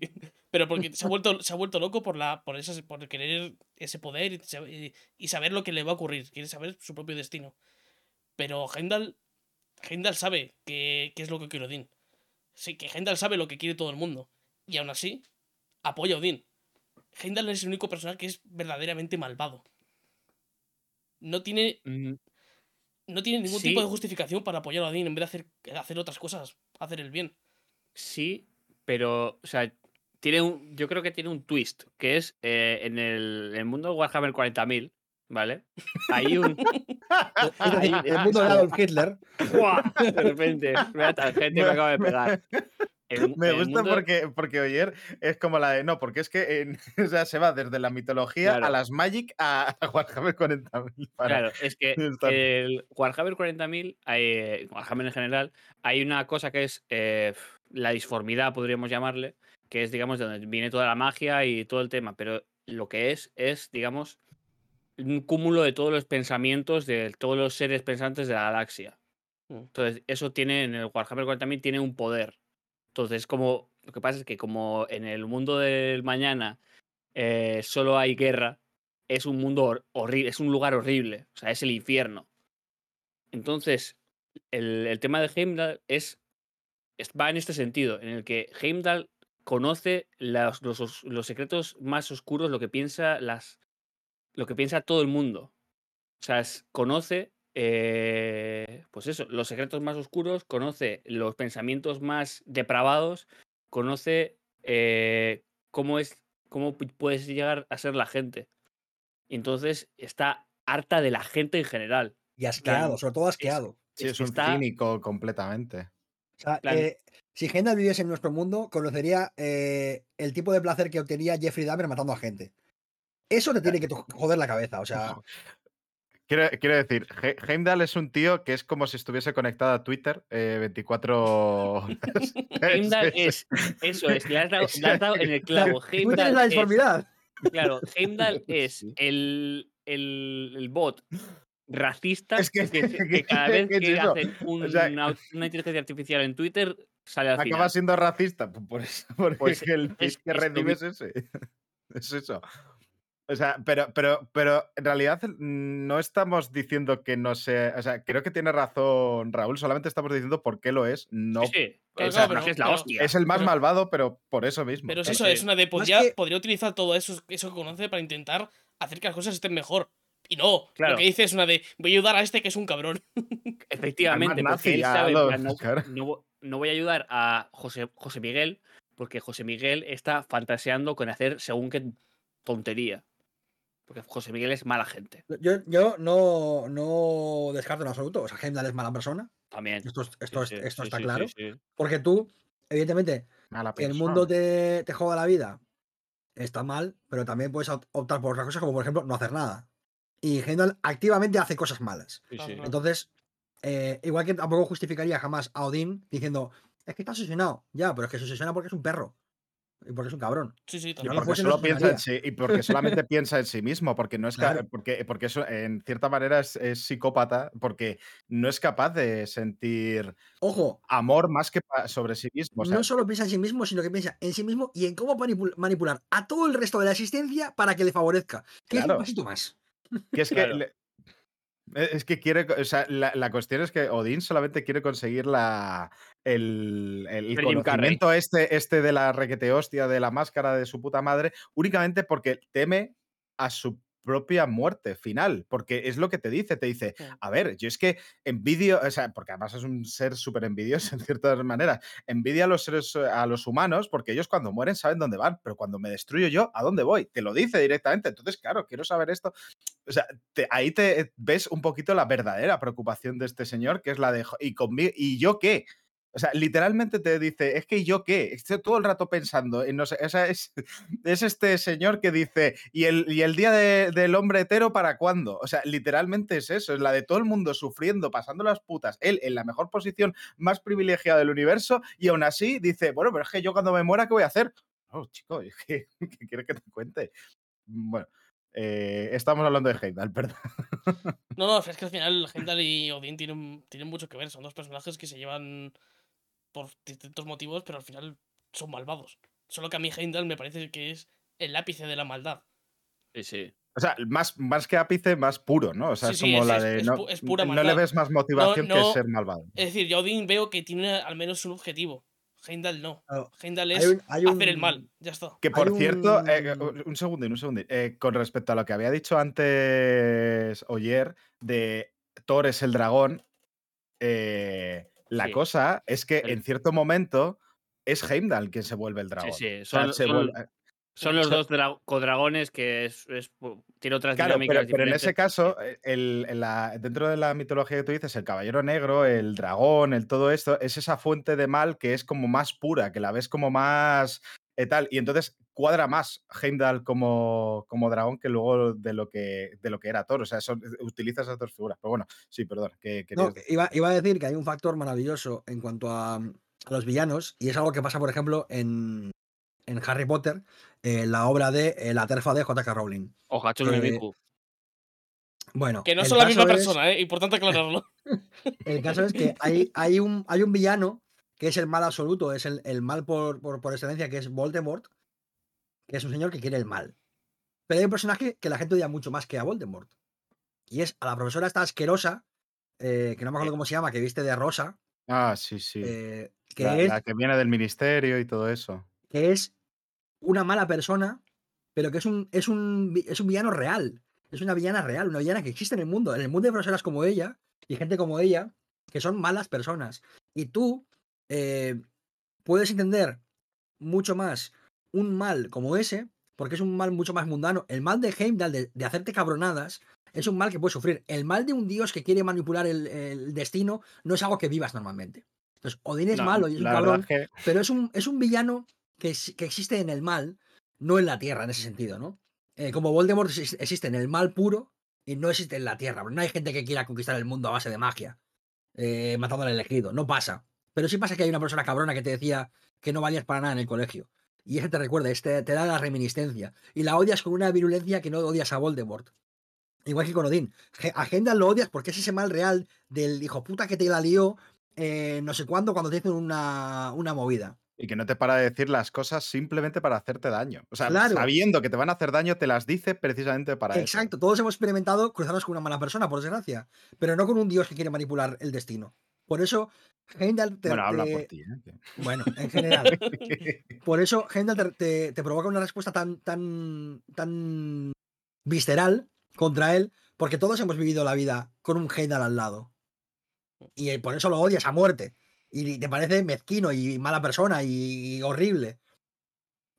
pero porque se ha vuelto, se ha vuelto loco por, la, por, esas, por querer ese poder y, y- saber lo que le va a ocurrir. Quiere saber su propio destino. Pero Heimdall, Heimdall sabe qué qué es lo que quiere Odín. Sí, que Heimdall sabe lo que quiere todo el mundo. Y aún así, apoya a Odín. Heimdall es el único personaje que es verdaderamente malvado. No tiene, Mm, no tiene ningún tipo de justificación para apoyar a Odín en vez de hacer, hacer otras cosas, hacer el bien. Sí, pero, o sea, tiene un, yo creo que tiene un twist, que es eh, en el, en el mundo de Warhammer 40.000, ¿vale? Hay un... *laughs* El mundo de Adolf Hitler. *laughs* ¡Buah! De repente, vea tangente me acaba de pegar. *laughs* Me gusta mundo- porque, porque Oyer es como la de. No, porque es que en- *laughs* o sea, se va desde la mitología a las Magic a, a Warhammer 40.000. para- Claro, es que *laughs* Está- el Warhammer 40.000, hay- Warhammer en general, hay una cosa que es eh, la disformidad, podríamos llamarle, que es, digamos, de donde viene toda la magia y todo el tema, pero lo que es, es, digamos, un cúmulo de todos los pensamientos de todos los seres pensantes de la galaxia. Mm. Entonces, eso tiene, en el Warhammer 40.000 tiene un poder. Entonces, como, lo que pasa es que como en el mundo del mañana eh, solo hay guerra, es un mundo horrible, es un lugar horrible, o sea, es el infierno. Entonces, el, tema de Heimdall es, va en este sentido, en el que Heimdall conoce los secretos más oscuros, lo que piensa las, lo que piensa todo el mundo. O sea, es- conoce, eh, pues eso, los secretos más oscuros, conoce los pensamientos más depravados, conoce eh, cómo es, cómo pu- puedes llegar a ser la gente. Y entonces está harta de la gente en general. Y asqueado, sobre todo asqueado. Sí, es un está- cínico completamente. O sea, eh, si Heimdall viviese en nuestro mundo, conocería eh, el tipo de placer que obtenía Jeffrey Dahmer matando a gente. Eso te tiene que joder la cabeza. O sea, Quiero, quiero decir, He- Heimdall es un tío que es como si estuviese conectado a Twitter eh, 24 horas. *laughs* *laughs* Heimdall Es- es, eso es, le has dado, le has dado en el *laughs* o clavo. Twitter es Heimdall la es- disformidad. Claro, Heimdall es el, el, el bot racista Es que- que, que que- cada vez que es hacen un- sea, una, una inteligencia artificial en Twitter sale al Acaba final. siendo racista, por eso, porque Pues es que el es- que es recibe es ese. Es eso. O sea, pero, pero, pero en realidad mm, no estamos diciendo que no sea. O sea, creo que tiene razón Raúl, solamente estamos diciendo por qué lo es. No, Sí, sí, Claro, o sea, claro, porque es la pero- hostia. es el más Pero- malvado, pero por eso mismo. Pero es Es eso, es una de. Podría, que- podría utilizar todo eso, eso que conoce para intentar hacer que las cosas estén mejor. Y no, Claro. lo que dice es una de. Voy a ayudar a este que es un cabrón. Efectivamente, porque él sabe, plan, no voy a ayudar a José, José Miguel, porque José Miguel está fantaseando con hacer según qué tontería. Porque José Miguel es mala gente. Yo, yo no, no descarto en absoluto. O sea, Heimdall es mala persona. También. Esto, esto, es- sí, esto sí, está sí, claro. sí, sí. Porque tú, evidentemente, Mala que el mundo te, te joda la vida está mal, pero también puedes op- optar por otras cosas, como por ejemplo no hacer nada. Y Heimdall activamente hace cosas malas. Entonces, eh, igual que tampoco justificaría jamás a Odín diciendo, es que está obsesionado. Ya, pero es que se obsesiona porque es un perro. Y porque es un cabrón. Sí, sí, Y también. lo porque solo no piensa en sí, y porque solamente piensa en sí mismo, porque no es Claro. porque, porque eso en cierta manera es, es psicópata, porque no es capaz de sentir Ojo, amor más que sobre sí mismo. o sea, no solo piensa en sí mismo, sino que piensa en sí mismo y en cómo manipul- manipular a todo el resto de la existencia para que le favorezca. Es Claro. un pasito más. que es que Claro. le- e- es que quiere, o sea, la, la cuestión es que Odín solamente quiere conseguir la, el, el conocimiento este, este de la requete hostia, de la máscara de su puta madre, únicamente porque teme a su propia muerte final, porque es lo que te dice, te dice, a ver, yo es que envidio, o sea, porque además es un ser súper envidioso *laughs* en ciertas maneras, envidia a los seres, a los humanos, porque ellos cuando mueren saben dónde van, pero cuando me destruyo yo, ¿a dónde voy? Te lo dice directamente, entonces, claro, quiero saber esto. O sea, te- ahí te ves un poquito la verdadera preocupación de este señor, que es la de, "Jo, ¿y, conmi- ¿y yo qué? O sea, literalmente te dice, es que yo qué, estoy todo el rato pensando en no o sea, es, *laughs* es este señor que dice, ¿y el, y el día de- del hombre hetero para cuándo? O sea, literalmente es eso, es la de todo el mundo sufriendo, pasando las putas, él en la mejor posición más privilegiada del universo, y aún así dice, bueno, pero es que yo cuando me muera, ¿qué voy a hacer? Oh, chico, *laughs* que, ¿qué quieres que te cuente? Bueno, eh, estamos hablando de Heimdall, *laughs* perdón. No, no, es que al final Heimdall y Odín tienen, tienen mucho que ver. Son dos personajes que se llevan por distintos motivos, pero al final son malvados. Solo que a mí Heimdall me parece que es el ápice de la maldad. Sí, sí. O sea, más, más que ápice, más puro, ¿no? O sea, Sí, es sí, como es- la es- de. es no, pu- es pura no le ves más motivación no- que ser malvado. Es decir, yo a Odín veo que tiene al menos un objetivo. Heimdall no. Claro, Heimdall hay es un- hay hacer el mal. Ya está. Que por cierto, eh, un- un segundín, un segundín. Eh, con respecto a lo que había dicho antes Oyer de Thor es el dragón, eh, la Sí. cosa es que en cierto momento es Heimdall quien se vuelve el dragón. Sí, sí. O sea, Son, vuelve- los dos dra- codragones que es, es- tiene otras Claro, dinámicas pero, pero en ese caso, eh, el- la- dentro de la mitología que tú dices, el caballero negro, el dragón, el todo esto, es esa fuente de mal que es como más pura, que la ves como más eh, tal. Y entonces cuadra más Heimdall como, como dragón que luego de lo que, de lo que era Thor. O sea, son- utiliza esas dos figuras. Pero bueno, sí, perdón. Que, No, iba, iba a decir que hay un factor maravilloso en cuanto a, a los villanos, y es algo que pasa, por ejemplo, en, en Harry Potter, eh, la obra de eh, La terfa de J.K. Rowling. O eh, Miku. Bueno, Que no son la misma es- persona, ¿eh? Importante aclararlo. *laughs* El caso es que hay, hay, un, hay un villano que es el mal absoluto, es el, el mal por, por, por excelencia, que es Voldemort, que es un señor que quiere el mal. Pero hay un personaje que la gente odia mucho más que a Voldemort. Y es a la profesora esta asquerosa, eh, que no me acuerdo cómo se llama, que viste de rosa, Ah, sí, sí. eh, que, la, es, la que viene del ministerio y todo eso. que es una mala persona, pero que es un, es, un, es un villano real. Es una villana real, una villana que existe en el mundo. En el mundo hay profesoras como ella y gente como ella que son malas personas. Y tú eh, puedes entender mucho más un mal como ese, porque es un mal mucho más mundano. El mal de Heimdall, de, de hacerte cabronadas, es un mal que puedes sufrir. El mal de un dios que quiere manipular el, el destino no es algo que vivas normalmente. Entonces, Odín es No, malo y es un cabrón, verdad es que pero es un, es un villano que, es- que existe en el mal, no en la tierra en ese sentido, ¿no? Eh, como Voldemort exis- existe en el mal puro y no existe en la tierra. No hay gente que quiera conquistar el mundo a base de magia, eh, matando al elegido. No pasa. Pero sí pasa que hay una persona cabrona que te decía que no valías para nada en el colegio. Y ese te recuerda, este te da la reminiscencia. Y la odias con una virulencia que no odias a Voldemort. Igual que con Odín. A Heimdall lo odias porque es ese mal real del hijo puta que te la lió eh, no sé cuándo cuando te hicieron una, una movida. Y que no te para de decir las cosas simplemente para hacerte daño. O sea, Claro. sabiendo que te van a hacer daño, te las dice precisamente para eso. Exacto, todos hemos experimentado cruzarnos con una mala persona, por desgracia, pero no con un dios que quiere manipular el destino. Por eso, Heimdall te, Bueno, habla te- por ti. ¿eh? Bueno, en *laughs* general. por eso, Heimdall te, te- te provoca una respuesta tan, tan, tan visceral contra él, porque todos hemos vivido la vida con un Heimdall al lado. Y eh, por eso lo odias a muerte. Y te parece mezquino y mala persona y horrible.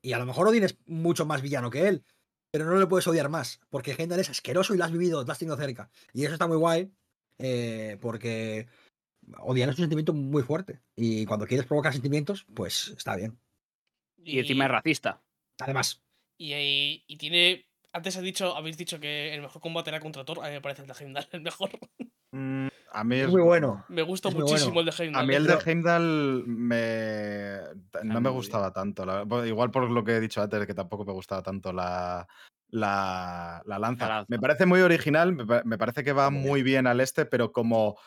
Y a lo mejor Odin es mucho más villano que él, pero no le puedes odiar más, porque Heimdall es asqueroso y lo has vivido, lo has tenido cerca. Y eso está muy guay, eh, porque odiar es un sentimiento muy fuerte. Y cuando quieres provocar sentimientos, pues está bien. Y encima es racista. Además, Y, y- y tiene. Antes he dicho, habéis dicho que el mejor combate era contra Thor. A mí me parece el de Heimdall el mejor. *laughs* Mm, a mí es es muy bueno. Me gusta Es muchísimo bueno. el de Heimdall. A mí ¿eh? el de Heimdall me... no me bien. gustaba tanto. la- Igual por lo que he dicho antes, que tampoco me gustaba tanto la, la, la lanza. La lanza. Me parece muy original, me, pa- me parece que va muy bien al este, pero como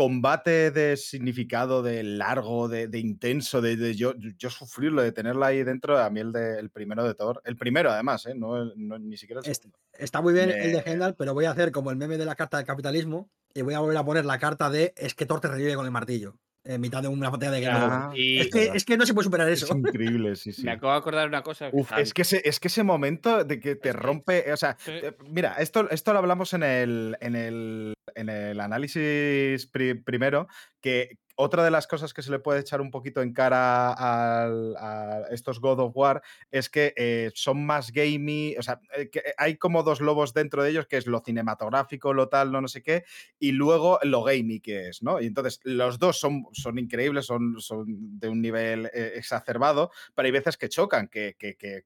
combate de significado, de largo, de, de intenso, de, de yo, yo sufrirlo, de tenerlo ahí dentro, a mí el, de, el primero de Thor, el primero además, ¿eh? no, ni siquiera el segundo. Está muy bien el de Heimdall, pero voy a hacer como el meme de la carta del capitalismo y voy a volver a poner la carta de es que Thor te revive con el martillo en mitad de una batalla de guerra. Y- es, que, es que no se puede superar Es eso. *laughs* increíble, sí, sí. Me acabo de acordar de una cosa. Uf, es que, ese, es que ese momento de que te Es que- rompe, o sea, Sí. mira, esto, esto lo hablamos en el, en el, en el análisis pri- primero, que otra de las cosas que se le puede echar un poquito en cara a estos God of War es que eh, son más gamey, o sea, eh, que hay como dos lobos dentro de ellos, que es lo cinematográfico, lo tal, no, no sé qué, y luego lo gamey que es, ¿no? Y entonces los dos son, son increíbles, son, son de un nivel eh, exacerbado, pero hay veces que chocan, que- que- que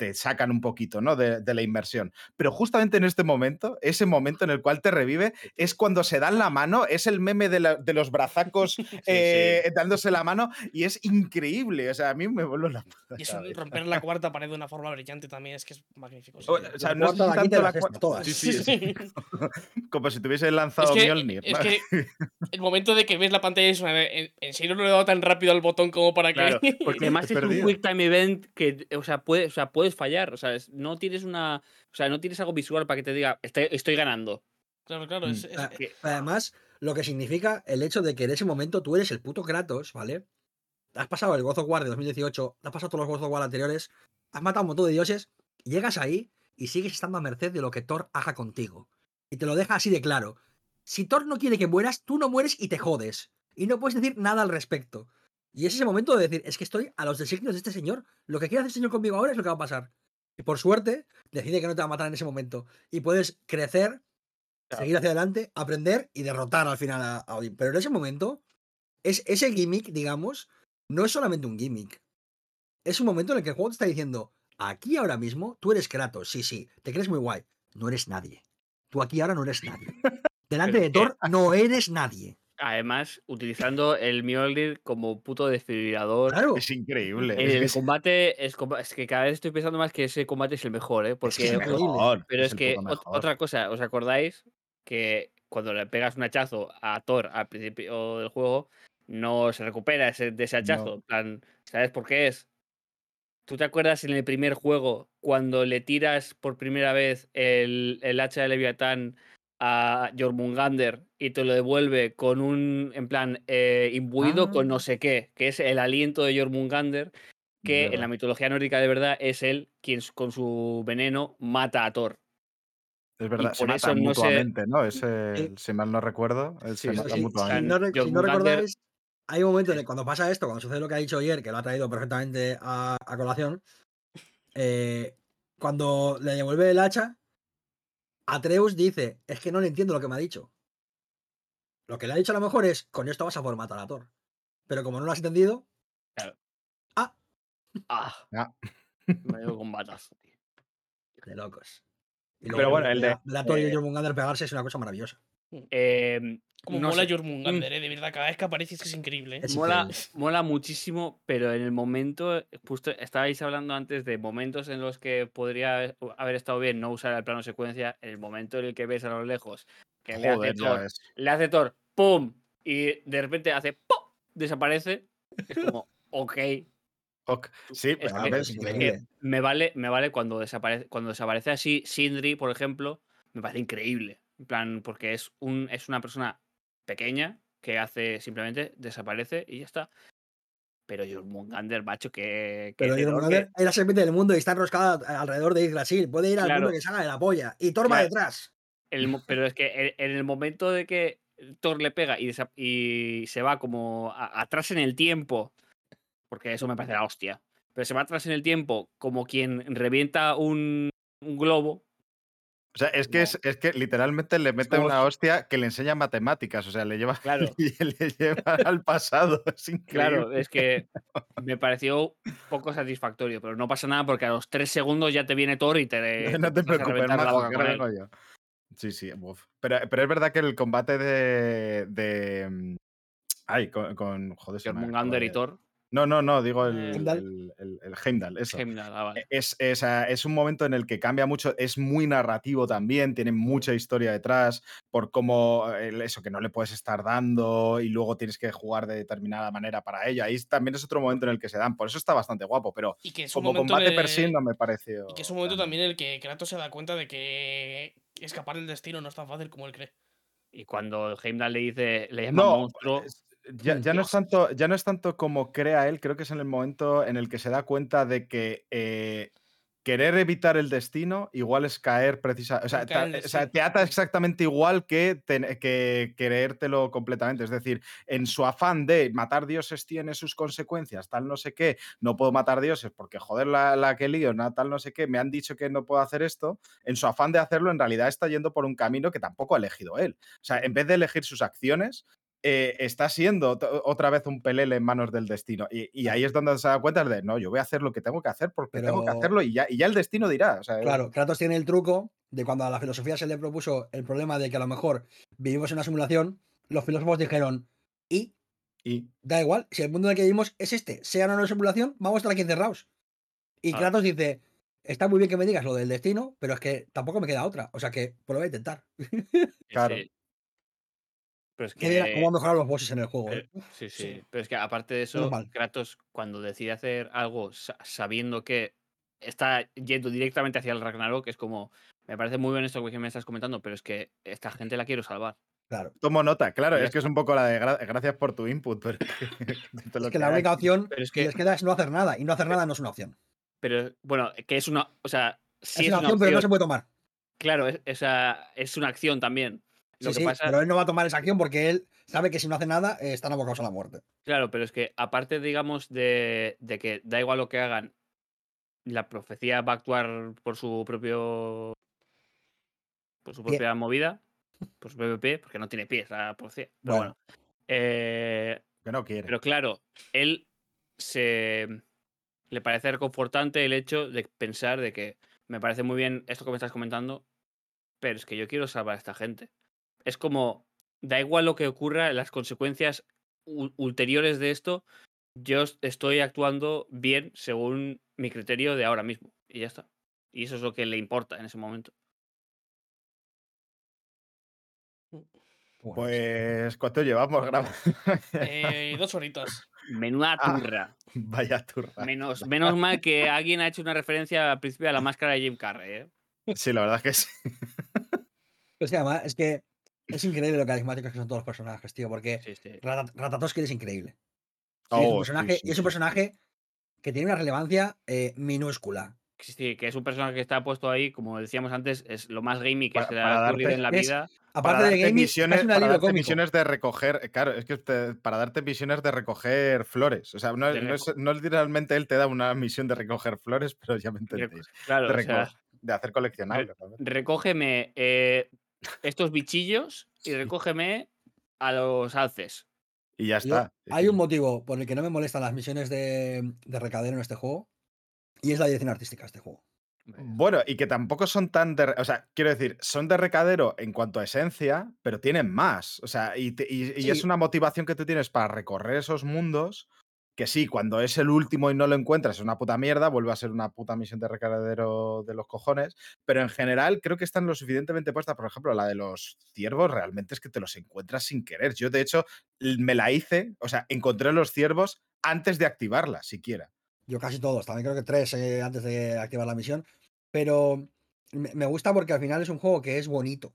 te sacan un poquito, ¿no? De, de la inmersión. Pero justamente en este momento, ese momento en el cual te revive, es cuando se dan la mano, es el meme de, la- de los brazacos *laughs* eh, dándose la mano, y es increíble. O sea, a mí me vuelve la puta Y eso, romper la cuarta pared de una forma brillante también es que es magnífico. sí. O- o sea, La no cuarta, quinta tanto la la sexta, cua- todas. Sí, sí, sí. *laughs* Como si tuviese lanzado Es que, Mjolnir. es que *laughs* el momento de que ves la pantalla es una en, en serio no le he dado tan rápido al botón como para que Claro, porque además He es un quick time event que, o sea, puede, o sea, puedes fallar. O sea, es- no tienes una. O sea, no tienes algo visual para que te diga, estoy, estoy ganando. claro, claro, es, es- Además, lo que significa el hecho de que en ese momento tú eres el puto Kratos, ¿vale? Has pasado el God of War de 2018, has pasado todos los God of War anteriores, has matado un montón de dioses, y llegas ahí y sigues estando a merced de lo que Thor haga contigo. Y te lo deja así de claro. Si Thor no quiere que mueras, tú no mueres y te jodes. Y no puedes decir nada al respecto. Y es ese momento de decir, es que estoy a los designios de este señor. Lo que quiere hacer el señor conmigo ahora es lo que va a pasar. Y por suerte, decide que no te va a matar en ese momento. Y puedes crecer seguir hacia adelante, aprender y derrotar al final a, a Odín. Pero en ese momento, es, ese gimmick, digamos, no es solamente un gimmick. Es un momento en el que el juego te está diciendo, aquí ahora mismo, tú eres Kratos, sí, sí, te crees muy guay. No eres nadie. Tú aquí ahora no eres nadie. *laughs* Delante de Thor no eres nadie. Además, utilizando el Mjolnir como puto desfibrilador. Claro. Es increíble. Que el es- combate es, que cada vez estoy pensando más que ese combate es el mejor, ¿eh? Es Porque, que es increíble. mejor, pero es, que mejor. otra cosa, ¿os acordáis que cuando le pegas un hachazo a Thor al principio del juego, no se recupera ese, de ese hachazo? Plan, ¿Sabes por qué es? ¿Tú te acuerdas en el primer juego cuando le tiras por primera vez el, el hacha de Leviatán a Jormungander y te lo devuelve con un, en plan, eh, imbuido con Ah. no sé qué, que es el aliento de Jormungander, que en la mitología nórdica de verdad es él quien con su veneno mata a Thor. Es verdad, se por eso matan no se- mutuamente, ¿no? Ese, si mal no recuerdo, él Sí, se mutuamente. si no, re- si no recordáis, hay un momento en el que cuando pasa esto, cuando sucede lo que ha dicho ayer, que lo ha traído perfectamente a, a colación, eh, cuando le devuelve el hacha, Atreus dice, es que no le entiendo lo que me ha dicho. Lo que le ha dicho a lo mejor es, con esto vas a poder matar a Thor. Pero como no lo has entendido, Ah, Ah. me dio con batazo, tío. de locos. Y Pero bueno, el de- a- ver a Thor y eh, a Jormungandr pegarse es una cosa maravillosa. Em, como no mola Jormungander, eh, de verdad, cada vez que aparece es que es increíble. ¿eh? Es mola, increíble. mola muchísimo, pero en el momento, justo estabais hablando antes de momentos en los que podría haber estado bien no usar el plano secuencia, en el momento en el que ves a lo lejos que le, hace Thor, le hace Thor, ¡pum! Y de repente hace ¡pum! Desaparece. Es como, ok. Ok. Sí, Es a que- ver, es es increíble. que me vale, me vale cuando desaparece, cuando desaparece así Sindri, por ejemplo, me parece increíble. En plan, porque es un, es una persona pequeña que hace simplemente desaparece y ya está. Pero Jormungandr, macho, que. Pero terror, Jormungandr que- es la serpiente del mundo y está enroscada alrededor de Yggdrasil. Puede ir al Claro. mundo que salga de la polla. Y Thor va Claro. detrás. el pero es que en, el momento de que Thor le pega y, se va como a- atrás en el tiempo, porque eso me parece la hostia, pero se va atrás en el tiempo como quien revienta un, un globo. O sea, es que, No. es, es que literalmente le mete como una hostia que le enseña matemáticas, o sea, le lleva, *laughs* Claro. le lleva al pasado. Es increíble. Claro, es que me pareció poco satisfactorio, pero no pasa nada porque a los tres segundos ya te viene Thor y te. *laughs* no te preocupes, vengo yo. Sí, sí, uf. Pero, pero es verdad que el combate de. de mm, ay, con. con joder, y Thor. No, no, no, digo el. Eh, Heimdall. El, el, el Heimdall, eso. Heimdall, ah, vale. Es, es, ah, es un momento en el que cambia mucho, es muy narrativo también, tiene mucha historia detrás, por cómo eh, el- eso que no le puedes estar dando y luego tienes que jugar de determinada manera para ello. Ahí también es otro momento en el que se dan, por eso está bastante guapo, pero Y que es un como momento combate en per sí el- no me pareció. Y que es un momento también en el que Kratos se da cuenta de que escapar del destino no es tan fácil como él cree. Y cuando Heimdall le dice, le llama No, monstruo. Ya, ya no es tanto, ya no es tanto como crea él, creo que es en el momento en el que se da cuenta de que eh, querer evitar el destino igual es caer precisamente. O, sea, o te ata exactamente igual que, ten- que creértelo completamente. Es decir, en su afán de matar dioses tiene sus consecuencias, tal no sé qué, no puedo matar dioses porque joder la, la que lío, na- tal no sé qué, me han dicho que no puedo hacer esto. En su afán de hacerlo, en realidad está yendo por un camino que tampoco ha elegido él. O sea, en vez de elegir sus acciones, eh, está siendo otra vez un pelele en manos del destino. Y, y ahí es donde se da cuenta de, no, yo voy a hacer lo que tengo que hacer porque tengo que hacerlo y ya, y ya el destino dirá. O sea, Claro, Kratos tiene el truco de cuando a la filosofía se le propuso el problema de que a lo mejor vivimos en una simulación, los filósofos dijeron, y Y da igual, si el mundo en el que vivimos es este, sea o no una simulación, vamos a estar aquí encerrados. Y Ah. Kratos dice, está muy bien que me digas lo del destino, pero es que tampoco me queda otra. O sea que pues lo voy a intentar. Claro. Sí. Pero es Que cómo mejorado los bosses en el juego. pero- ¿eh? Sí, sí, sí. Pero es que aparte de eso. Kratos, cuando decide hacer algo sa- sabiendo que está yendo directamente hacia el Ragnarok, es como. Me parece muy bien esto que me estás comentando, pero es que esta gente la quiero salvar. Claro. tomo nota, claro, es que es un poco la de gra- gracias por tu input, pero es *laughs* Es que la única opción Pero es que les queda es no hacer nada. Y no hacer nada no es una opción. Pero bueno, que es una. O sea, sí es una opción, pero no se puede tomar. Claro, es, o sea, es una acción también. Lo Sí, que sí, pasa, pero él no va a tomar esa acción porque él sabe que si no hace nada eh, están abocados a la muerte. claro, pero es que aparte, digamos, de, de que da igual lo que hagan, la profecía va a actuar por su propio. por su Pie. propia movida, por su propio pie, porque no tiene pies la profecía. Pero Bueno. bueno. Eh, Que no quiere. pero claro, él se. le parece reconfortante el hecho de pensar de que me parece muy bien esto que me estás comentando, pero es que yo quiero salvar a esta gente. Es como, da igual lo que ocurra, las consecuencias ulteriores de esto, yo es- estoy actuando bien según mi criterio de ahora mismo. Y ya está. Y eso es lo que le importa en ese momento. Bueno, Pues, ¿cuánto llevamos grabando? Eh, dos horitas. *laughs* Menuda Ah. turra. Vaya turra. Menos, menos mal que alguien ha hecho una referencia al principio a la máscara de Jim Carrey. ¿eh? Sí, la verdad es que sí. Es que además, es que es increíble lo carismáticos que son todos los personajes, tío, porque Sí, sí. Rat- Ratatouille es increíble. Sí, es un Oh, sí, personaje, sí, y es un personaje que tiene una relevancia eh, minúscula. Sí, sí, que es un personaje que está puesto ahí, como decíamos antes, es lo más gamey que Para- se le para ha ocurrido darte- en la es- vida. Para Aparte de darte gaming, misiones, para darte misiones de recoger, claro, es que te- para darte misiones de recoger flores. O sea, no, De no es, no literalmente él te da una misión de recoger flores, *laughs* pero ya me entendéis. Claro, De, o sea, de hacer coleccionables. recógeme eh, estos bichillos y recógeme a los alces. Y ya Yo- está. hay un motivo por el que no me molestan las misiones de, de recadero en este juego, y es la dirección artística de este juego. Bueno, y que tampoco son tan de. O sea, quiero decir, son de recadero en cuanto a esencia, pero tienen más. O sea, y, te- y- y es una motivación que tú tienes para recorrer esos mundos. Que sí, cuando es el último y no lo encuentras es una puta mierda, vuelve a ser una puta misión de recadero de los cojones. Pero en general creo que están lo suficientemente puestas. Por ejemplo, la de los ciervos realmente es que te los encuentras sin querer. Yo, de hecho, me la hice, o sea, encontré los ciervos antes de activarla, siquiera. Yo casi todos, también creo que tres eh, antes de activar la misión. Pero me, gusta porque al final es un juego que es bonito.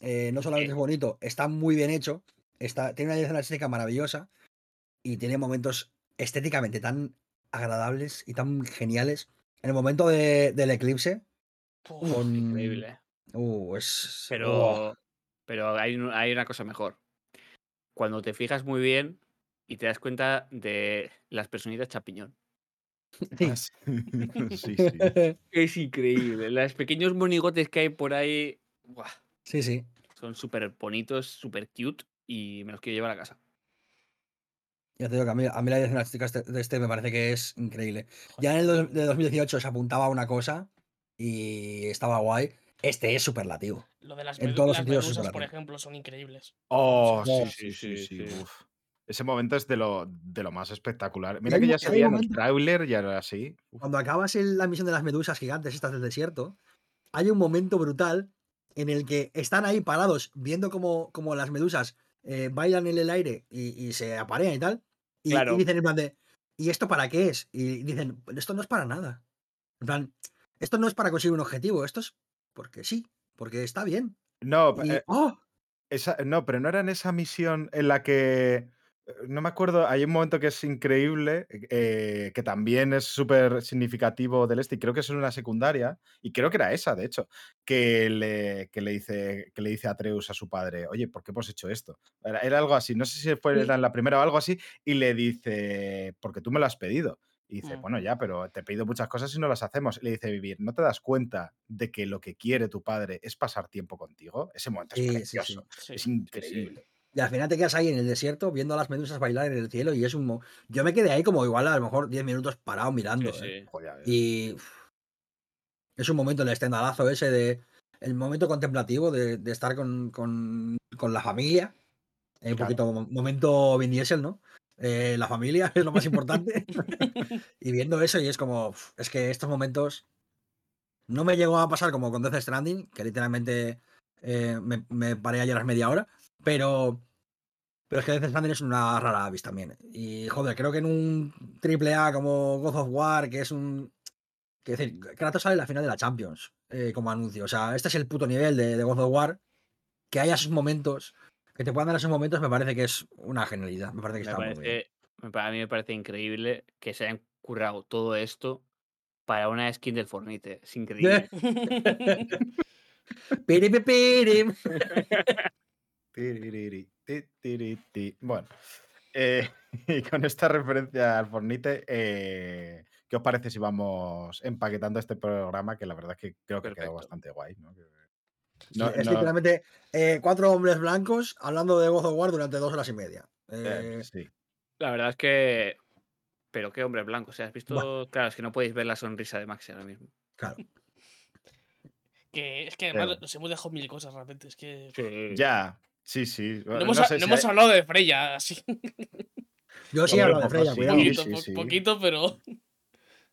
Eh, no solamente es bonito, está muy bien hecho. Está, tiene una dirección artística maravillosa. Y tiene momentos estéticamente tan agradables y tan geniales. En el momento de- del eclipse. Uf, con- Increíble. Uh, es. Pero, oh, pero hay, un- hay una cosa mejor. Cuando te fijas muy bien y te das cuenta de las personitas champiñón. sí. *laughs* Ah, sí, sí. *laughs* *laughs* Es increíble. Los pequeños monigotes que hay por ahí buah, sí, sí. son súper bonitos, súper cute y me los quiero llevar a casa. Ya te digo que a mí, a mí la dirección artística este- de este me parece que es increíble. Ya en el do- de 2018 se apuntaba a una cosa y estaba guay. Este es superlativo. Lo de las, En todos los las medusas, por superlativo. ejemplo, son increíbles. Oh, sí, sí, sí, sí, sí, sí. uf. Ese momento es de lo, de lo más espectacular. Mira que ya veía en el tráiler y ahora. Uf. Cuando acabas el- la misión de las medusas gigantes, estas del desierto, hay un momento brutal en el que están ahí parados viendo cómo, cómo las medusas eh, bailan en el aire y, y se aparean y tal. Y, dicen en plan de, ¿y esto para qué es? Y dicen, esto no es para nada. En plan, esto no es para conseguir un objetivo, esto es porque sí, porque está bien. No, Y, eh, ¡oh! esa- no, pero no era en esa misión en la que No me acuerdo, hay un momento que es increíble, eh, que también es súper significativo del este, y creo que es en una secundaria, y creo que era esa, de hecho, que le, que le, dice, que le dice a Atreus a su padre, oye, ¿por qué hemos hecho esto? Era, era algo así, no sé si fue Sí. era en la primera o algo así, y le dice, porque tú me lo has pedido. Y dice, Mm. bueno, ya, pero te he pedido muchas cosas y no las hacemos. Y le dice Vivir, ¿no te das cuenta de que lo que quiere tu padre es pasar tiempo contigo? Ese momento es sí, precioso, Sí. es increíble. Y al final te quedas ahí en el desierto viendo a las medusas bailar en el cielo y es un... mo- Yo me quedé ahí como igual a lo mejor 10 minutos parado mirando. Sí, ¿eh? Joder. Y uf, es un momento el estendalazo ese de... El momento contemplativo de, de estar con, con- con la familia. Eh, un Claro. poquito mo- momento Vin Diesel, ¿no? Eh, la familia *laughs* es lo más importante. *laughs* y viendo eso y es como... uf, es que estos momentos... No me llegó a pasar como con Death Stranding, que literalmente eh, me, me paré a llorar media hora, pero... Pero es que Death Stranding es una rara avis también. Y joder, creo que en un triple A como God of War, que es un. Que es decir, Kratos sale en la final de la Champions eh, como anuncio. O sea, este es el puto nivel de, de God of War. Que haya esos momentos, que te puedan dar esos momentos, me parece que es una genialidad. Me parece que Me está muy bien. parece, me pa- a mí me parece increíble que se hayan currado todo esto para una skin del Fornite. Es increíble. *laughs* *laughs* Pi, *laughs* Bueno, eh, *laughs* y con esta referencia al Fornite, eh, ¿qué os parece si vamos empaquetando este programa? Que la verdad es que creo que quedó bastante guay. ¿no? Que- Sí, no- es no- literalmente eh, cuatro hombres blancos hablando de God of War durante dos horas y media. eh, Eh, sí. La verdad es que. Pero qué hombre blanco. O sea, has visto. Claro, es que no podéis ver la sonrisa de Maxi ahora mismo. claro. que es que además Pero- nos hemos dejado mil cosas realmente. Es que. Ya, sí, sí. No no hemos, sé no si hemos hay- hablado de Freya, así. Yo sí Hombre, hablo de Freya, sí. cuidado. poquito, sí, po- sí. poquito, pero.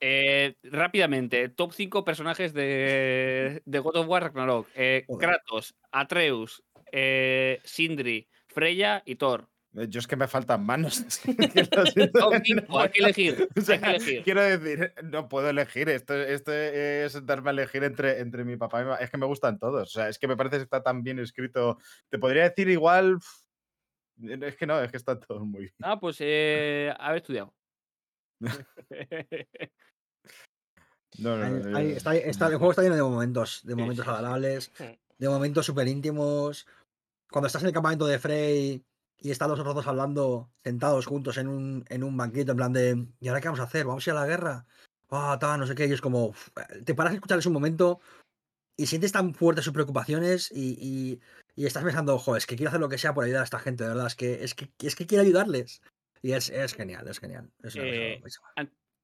Eh, rápidamente, top 5 personajes de, de God of War Ragnarok. Eh. Kratos, Atreus, eh, Sindri, Freya y Thor. Yo es que me faltan manos. *laughs* que *laughs* lo siento, Top no 5, hay que elegir. *laughs* O sea, hay que elegir. quiero decir, no puedo elegir. Esto, esto es darme a elegir entre, entre mi papá y mi mamá. Es que me gustan todos. O sea, es que me parece que está tan bien escrito. Te podría decir igual. Es que no, es que están todos muy bien. Ah, pues eh, haber estudiado. No, no, está, está- el juego está lleno de momentos, de momentos agradables, Hmm. de momentos súper íntimos. Cuando estás en el campamento de Frey y están los otros dos hablando, sentados juntos en un, en un banquito, en plan de, ¿y ahora qué vamos a hacer? ¿Vamos a ir a la guerra? Ah, tal, no sé qué. Y es como, te paras a escucharles un momento y sientes tan fuertes sus preocupaciones y, y- y estás pensando, ojo, es que quiero hacer lo que sea por ayudar a esta gente, de verdad, es que, es que, es que quiero ayudarles. Y es, es genial, es genial. Es Eh.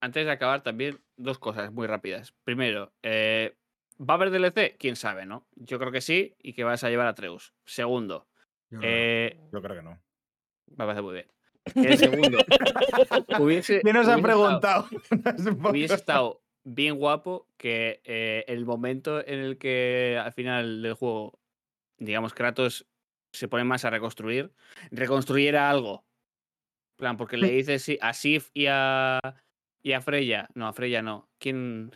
Antes de acabar, también dos cosas muy rápidas. Primero, eh, ¿va a haber DLC? Quién sabe, ¿no? Yo creo que sí y que vas a llevar a Atreus. Segundo, Yo creo que no. eh, Yo creo que no. me parece muy bien. El *laughs* segundo, hubiese, ¿Quién nos ha hubiese estado- preguntado? *laughs* Es un poco- hubiese estado bien guapo que eh, el momento en el que al final del juego, digamos, Kratos se pone más a reconstruir, reconstruyera algo. En plan, porque le dice a Sif y a, y a Freya. No, a Freya no. ¿Quién?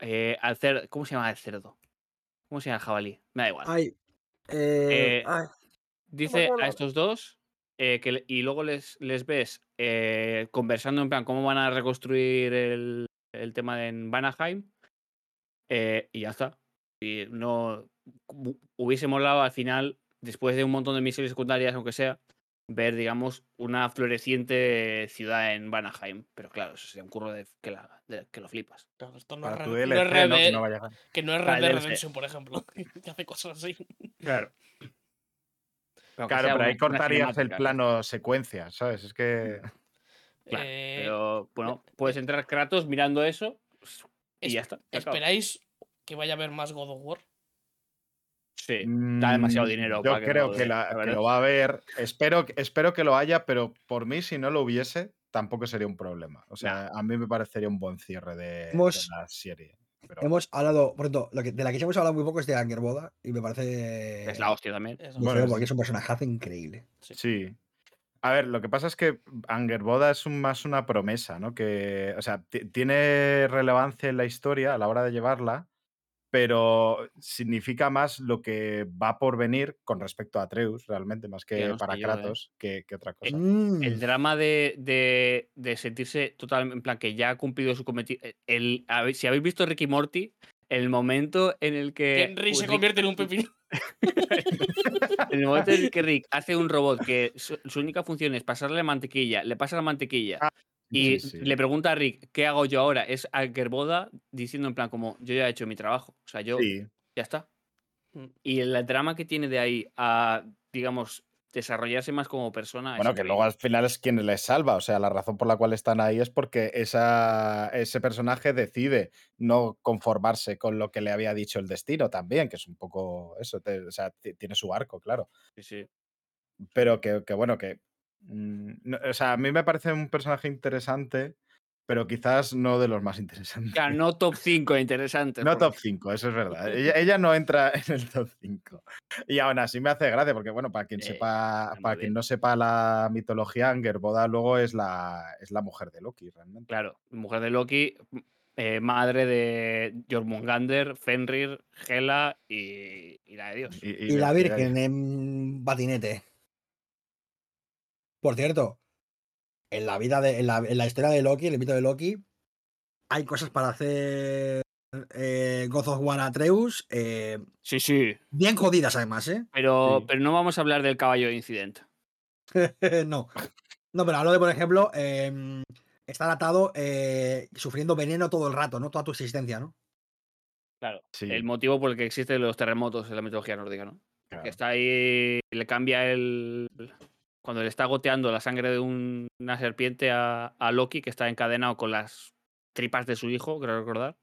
Eh, al cerdo. ¿Cómo se llama el cerdo? ¿Cómo se llama el jabalí? Me da igual. Ay, eh, Eh, ay, Dice a estos dos eh, que y luego les, les ves eh, conversando en plan cómo van a reconstruir el, el tema de en Vanaheim eh, y ya está. Y no hu- hubiese molado al final, después de un montón de misiones secundarias, aunque sea, ver, digamos, una floreciente ciudad en Vanaheim. Pero claro, eso sería un curro de que, la- de- que lo flipas. Claro, esto no Para es, tu DLC, no es ¿no? Red Que no va a llegar. que no es Red Dead. Redemption, por ejemplo, *laughs* que hace cosas así. Claro. Pero Claro, pero ahí una- una cortarías el plano secuencia, ¿sabes? Es que. Claro, Eh, pero bueno, puedes entrar Kratos mirando eso y ya está. ¿Esperáis que vaya a haber más God of War? Sí, da demasiado Mm, dinero. Yo para que creo no que, la- lo va a haber. Espero, que- espero que lo haya, pero por mí, si no lo hubiese, tampoco sería un problema. O sea, a mí me parecería un buen cierre de, la serie. Pero Hemos hablado, por cierto, lo que, de la que sí hemos hablado muy poco es de Anger Boda y me parece Es la hostia también. Bueno, porque es un personaje increíble. sí. A ver, lo que pasa es que Anger Boda es un- más una promesa, ¿no? Que, o sea, ti- tiene relevancia en la historia a la hora de llevarla, pero significa más lo que va por venir con respecto a Atreus, realmente, más que para yo, ¿eh? Kratos, que, que otra cosa. Mm, El drama de, de- de sentirse totalmente, en plan, que ya ha cumplido su cometido. El, a ver, si habéis visto Ricky Morty, el momento en el que. Henry se Rick- convierte en un pepino. En *laughs* el momento en el que Rick hace un robot que su, su única función es pasarle mantequilla, le pasa la mantequilla Ah, y Sí, sí. le pregunta a Rick, ¿qué hago yo ahora? Es a Gerboda diciendo en plan como, yo ya he hecho mi trabajo. O sea, yo Sí, ya está. Mm. Y el drama que tiene de ahí a, digamos, desarrollarse más como persona. Bueno, que luego al final es quien les salva. O sea, la razón por la cual están ahí es porque esa, ese personaje decide no conformarse con lo que le había dicho el destino también, que es un poco eso. te- o sea, ti- tiene su arco, claro. Sí, sí. Pero que, que bueno, que. Mm, no- o sea, a mí me parece un personaje interesante, pero quizás no de los más interesantes. Claro, no top 5 interesantes. No top 5, eso es verdad. *laughs* Ella, ella no entra en el top 5. Y aún así me hace gracia, porque bueno, para quien Eh, sepa, para quien no sepa la mitología, Angerboda luego es la, es la mujer de Loki, realmente. Claro, mujer de Loki, eh, madre de Jormungandr, Fenrir, Hela y, y la de Dios. y la Virgen en patinete. Por cierto, en la vida de, en la, en la historia de Loki, el mito de Loki, hay cosas para hacer eh, God of War Atreus eh, Sí, sí. bien jodidas además, ¿eh? Pero, Sí. pero no vamos a hablar del caballo de Incident. *laughs* no. No, pero hablo de, por ejemplo, em, estar atado eh, sufriendo veneno todo el rato, ¿no? Toda tu existencia, ¿no? Claro. Sí, El motivo por el que existen los terremotos en la mitología nórdica, ¿no? claro. Que está ahí, le cambia el. Cuando le está goteando la sangre de un- una serpiente a, Loki, que está encadenado con las tripas de su hijo, creo recordar.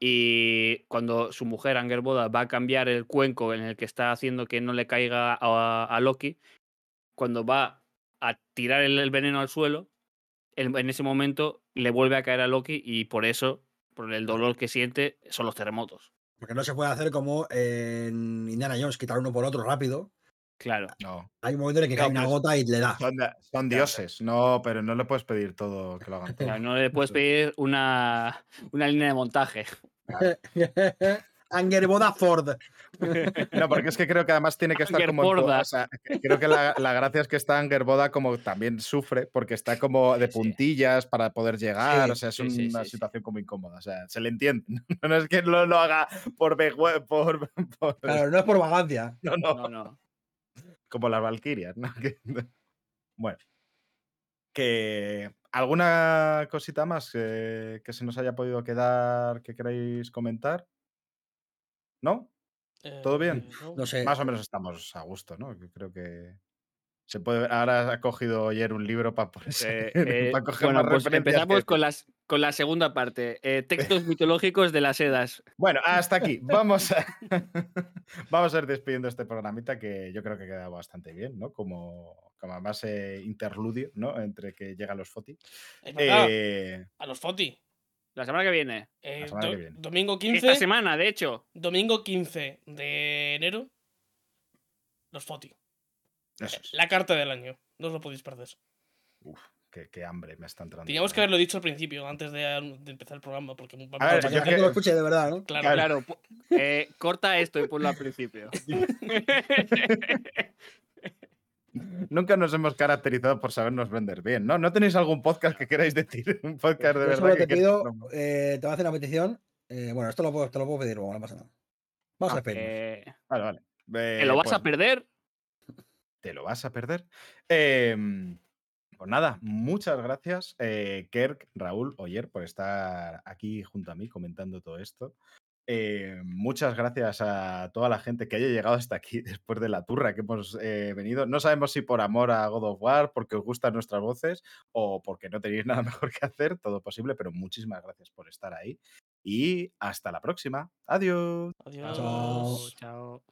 Y cuando su mujer, Angerboda, va a cambiar el cuenco en el que está haciendo que no le caiga a, Loki, cuando va a tirar el, veneno al suelo, el- en ese momento le vuelve a caer a Loki y por eso, por el dolor que siente, son los terremotos. Porque no se puede hacer como en Indiana Jones, quitar uno por otro rápido. Claro. No, Hay un momento en el que No, cae una pero- gota y le da. son, dioses, no, pero no le puedes pedir todo que lo hagan *laughs* todo. Claro, no le puedes pedir una, una línea de montaje. *laughs* Angerboda Ford. *laughs* No, porque es que creo que además tiene que estar como. Angerboda. o sea, creo que la, la gracia es que está Angerboda como también sufre, porque está como de Sí, sí. puntillas para poder llegar. Sí, o sea, es una sí, sí. situación como incómoda. O sea, se le entiende. No es que lo, lo haga por, por- Claro, no es por vagancia. no, no, No, no. Como las. *laughs* Que- bueno. Que. ¿Alguna cosita más que, que se nos haya podido quedar que queráis comentar? ¿No? ¿Todo bien? Eh, no. No sé. Más o menos estamos a gusto, ¿no? Creo que se puede ver- Ahora ha cogido ayer un libro para Eh, *laughs* eh, coger bueno, más pues empezamos que- con, las, con la segunda parte. eh, textos *laughs* mitológicos de las Edas. Bueno, hasta aquí. Vamos a *laughs* vamos a ir despidiendo este programita que yo creo que queda bastante bien, ¿no? Como, como además eh, interludio, ¿no? Entre que llegan los FOTI. Eh, a los Foti. La semana que viene. Eh, semana do- que viene. Domingo 15. Esta semana, de hecho. Domingo 15 de enero. Los Foti. Eso es. La carta del año. No os lo podéis perder. Uf, qué, qué hambre me está entrando. Teníamos que ¿eh? haberlo dicho al principio, antes de, de empezar el programa. Porque A ver, Para que yo que- lo escuche de verdad, ¿no? claro, Claro, eh, corta esto y ponlo al principio. *laughs* Nunca nos hemos caracterizado por sabernos vender bien, ¿no? ¿No tenéis algún podcast que queráis decir? *laughs* Un podcast de Yo verdad. solo te pido, eh, te voy a hacer una petición. Eh, bueno, esto lo puedo, te lo puedo pedir luego, no pasa nada. Vamos a despedirnos. Eh, Vale, vale. ¿Te Eh, lo vas pues, a perder? Te lo vas a perder. Em, pues nada, muchas gracias, eh, Kerk, Raúl, Oyer, por estar aquí junto a mí comentando todo esto. Eh, muchas gracias a toda la gente que haya llegado hasta aquí *laughs* después de la turra que hemos eh, venido. No sabemos si por amor a God of War, porque os gustan nuestras voces o porque no tenéis *laughs* nada mejor que hacer, todo posible, pero muchísimas gracias por estar ahí. Y hasta la próxima. Adiós. Adiós. Chao.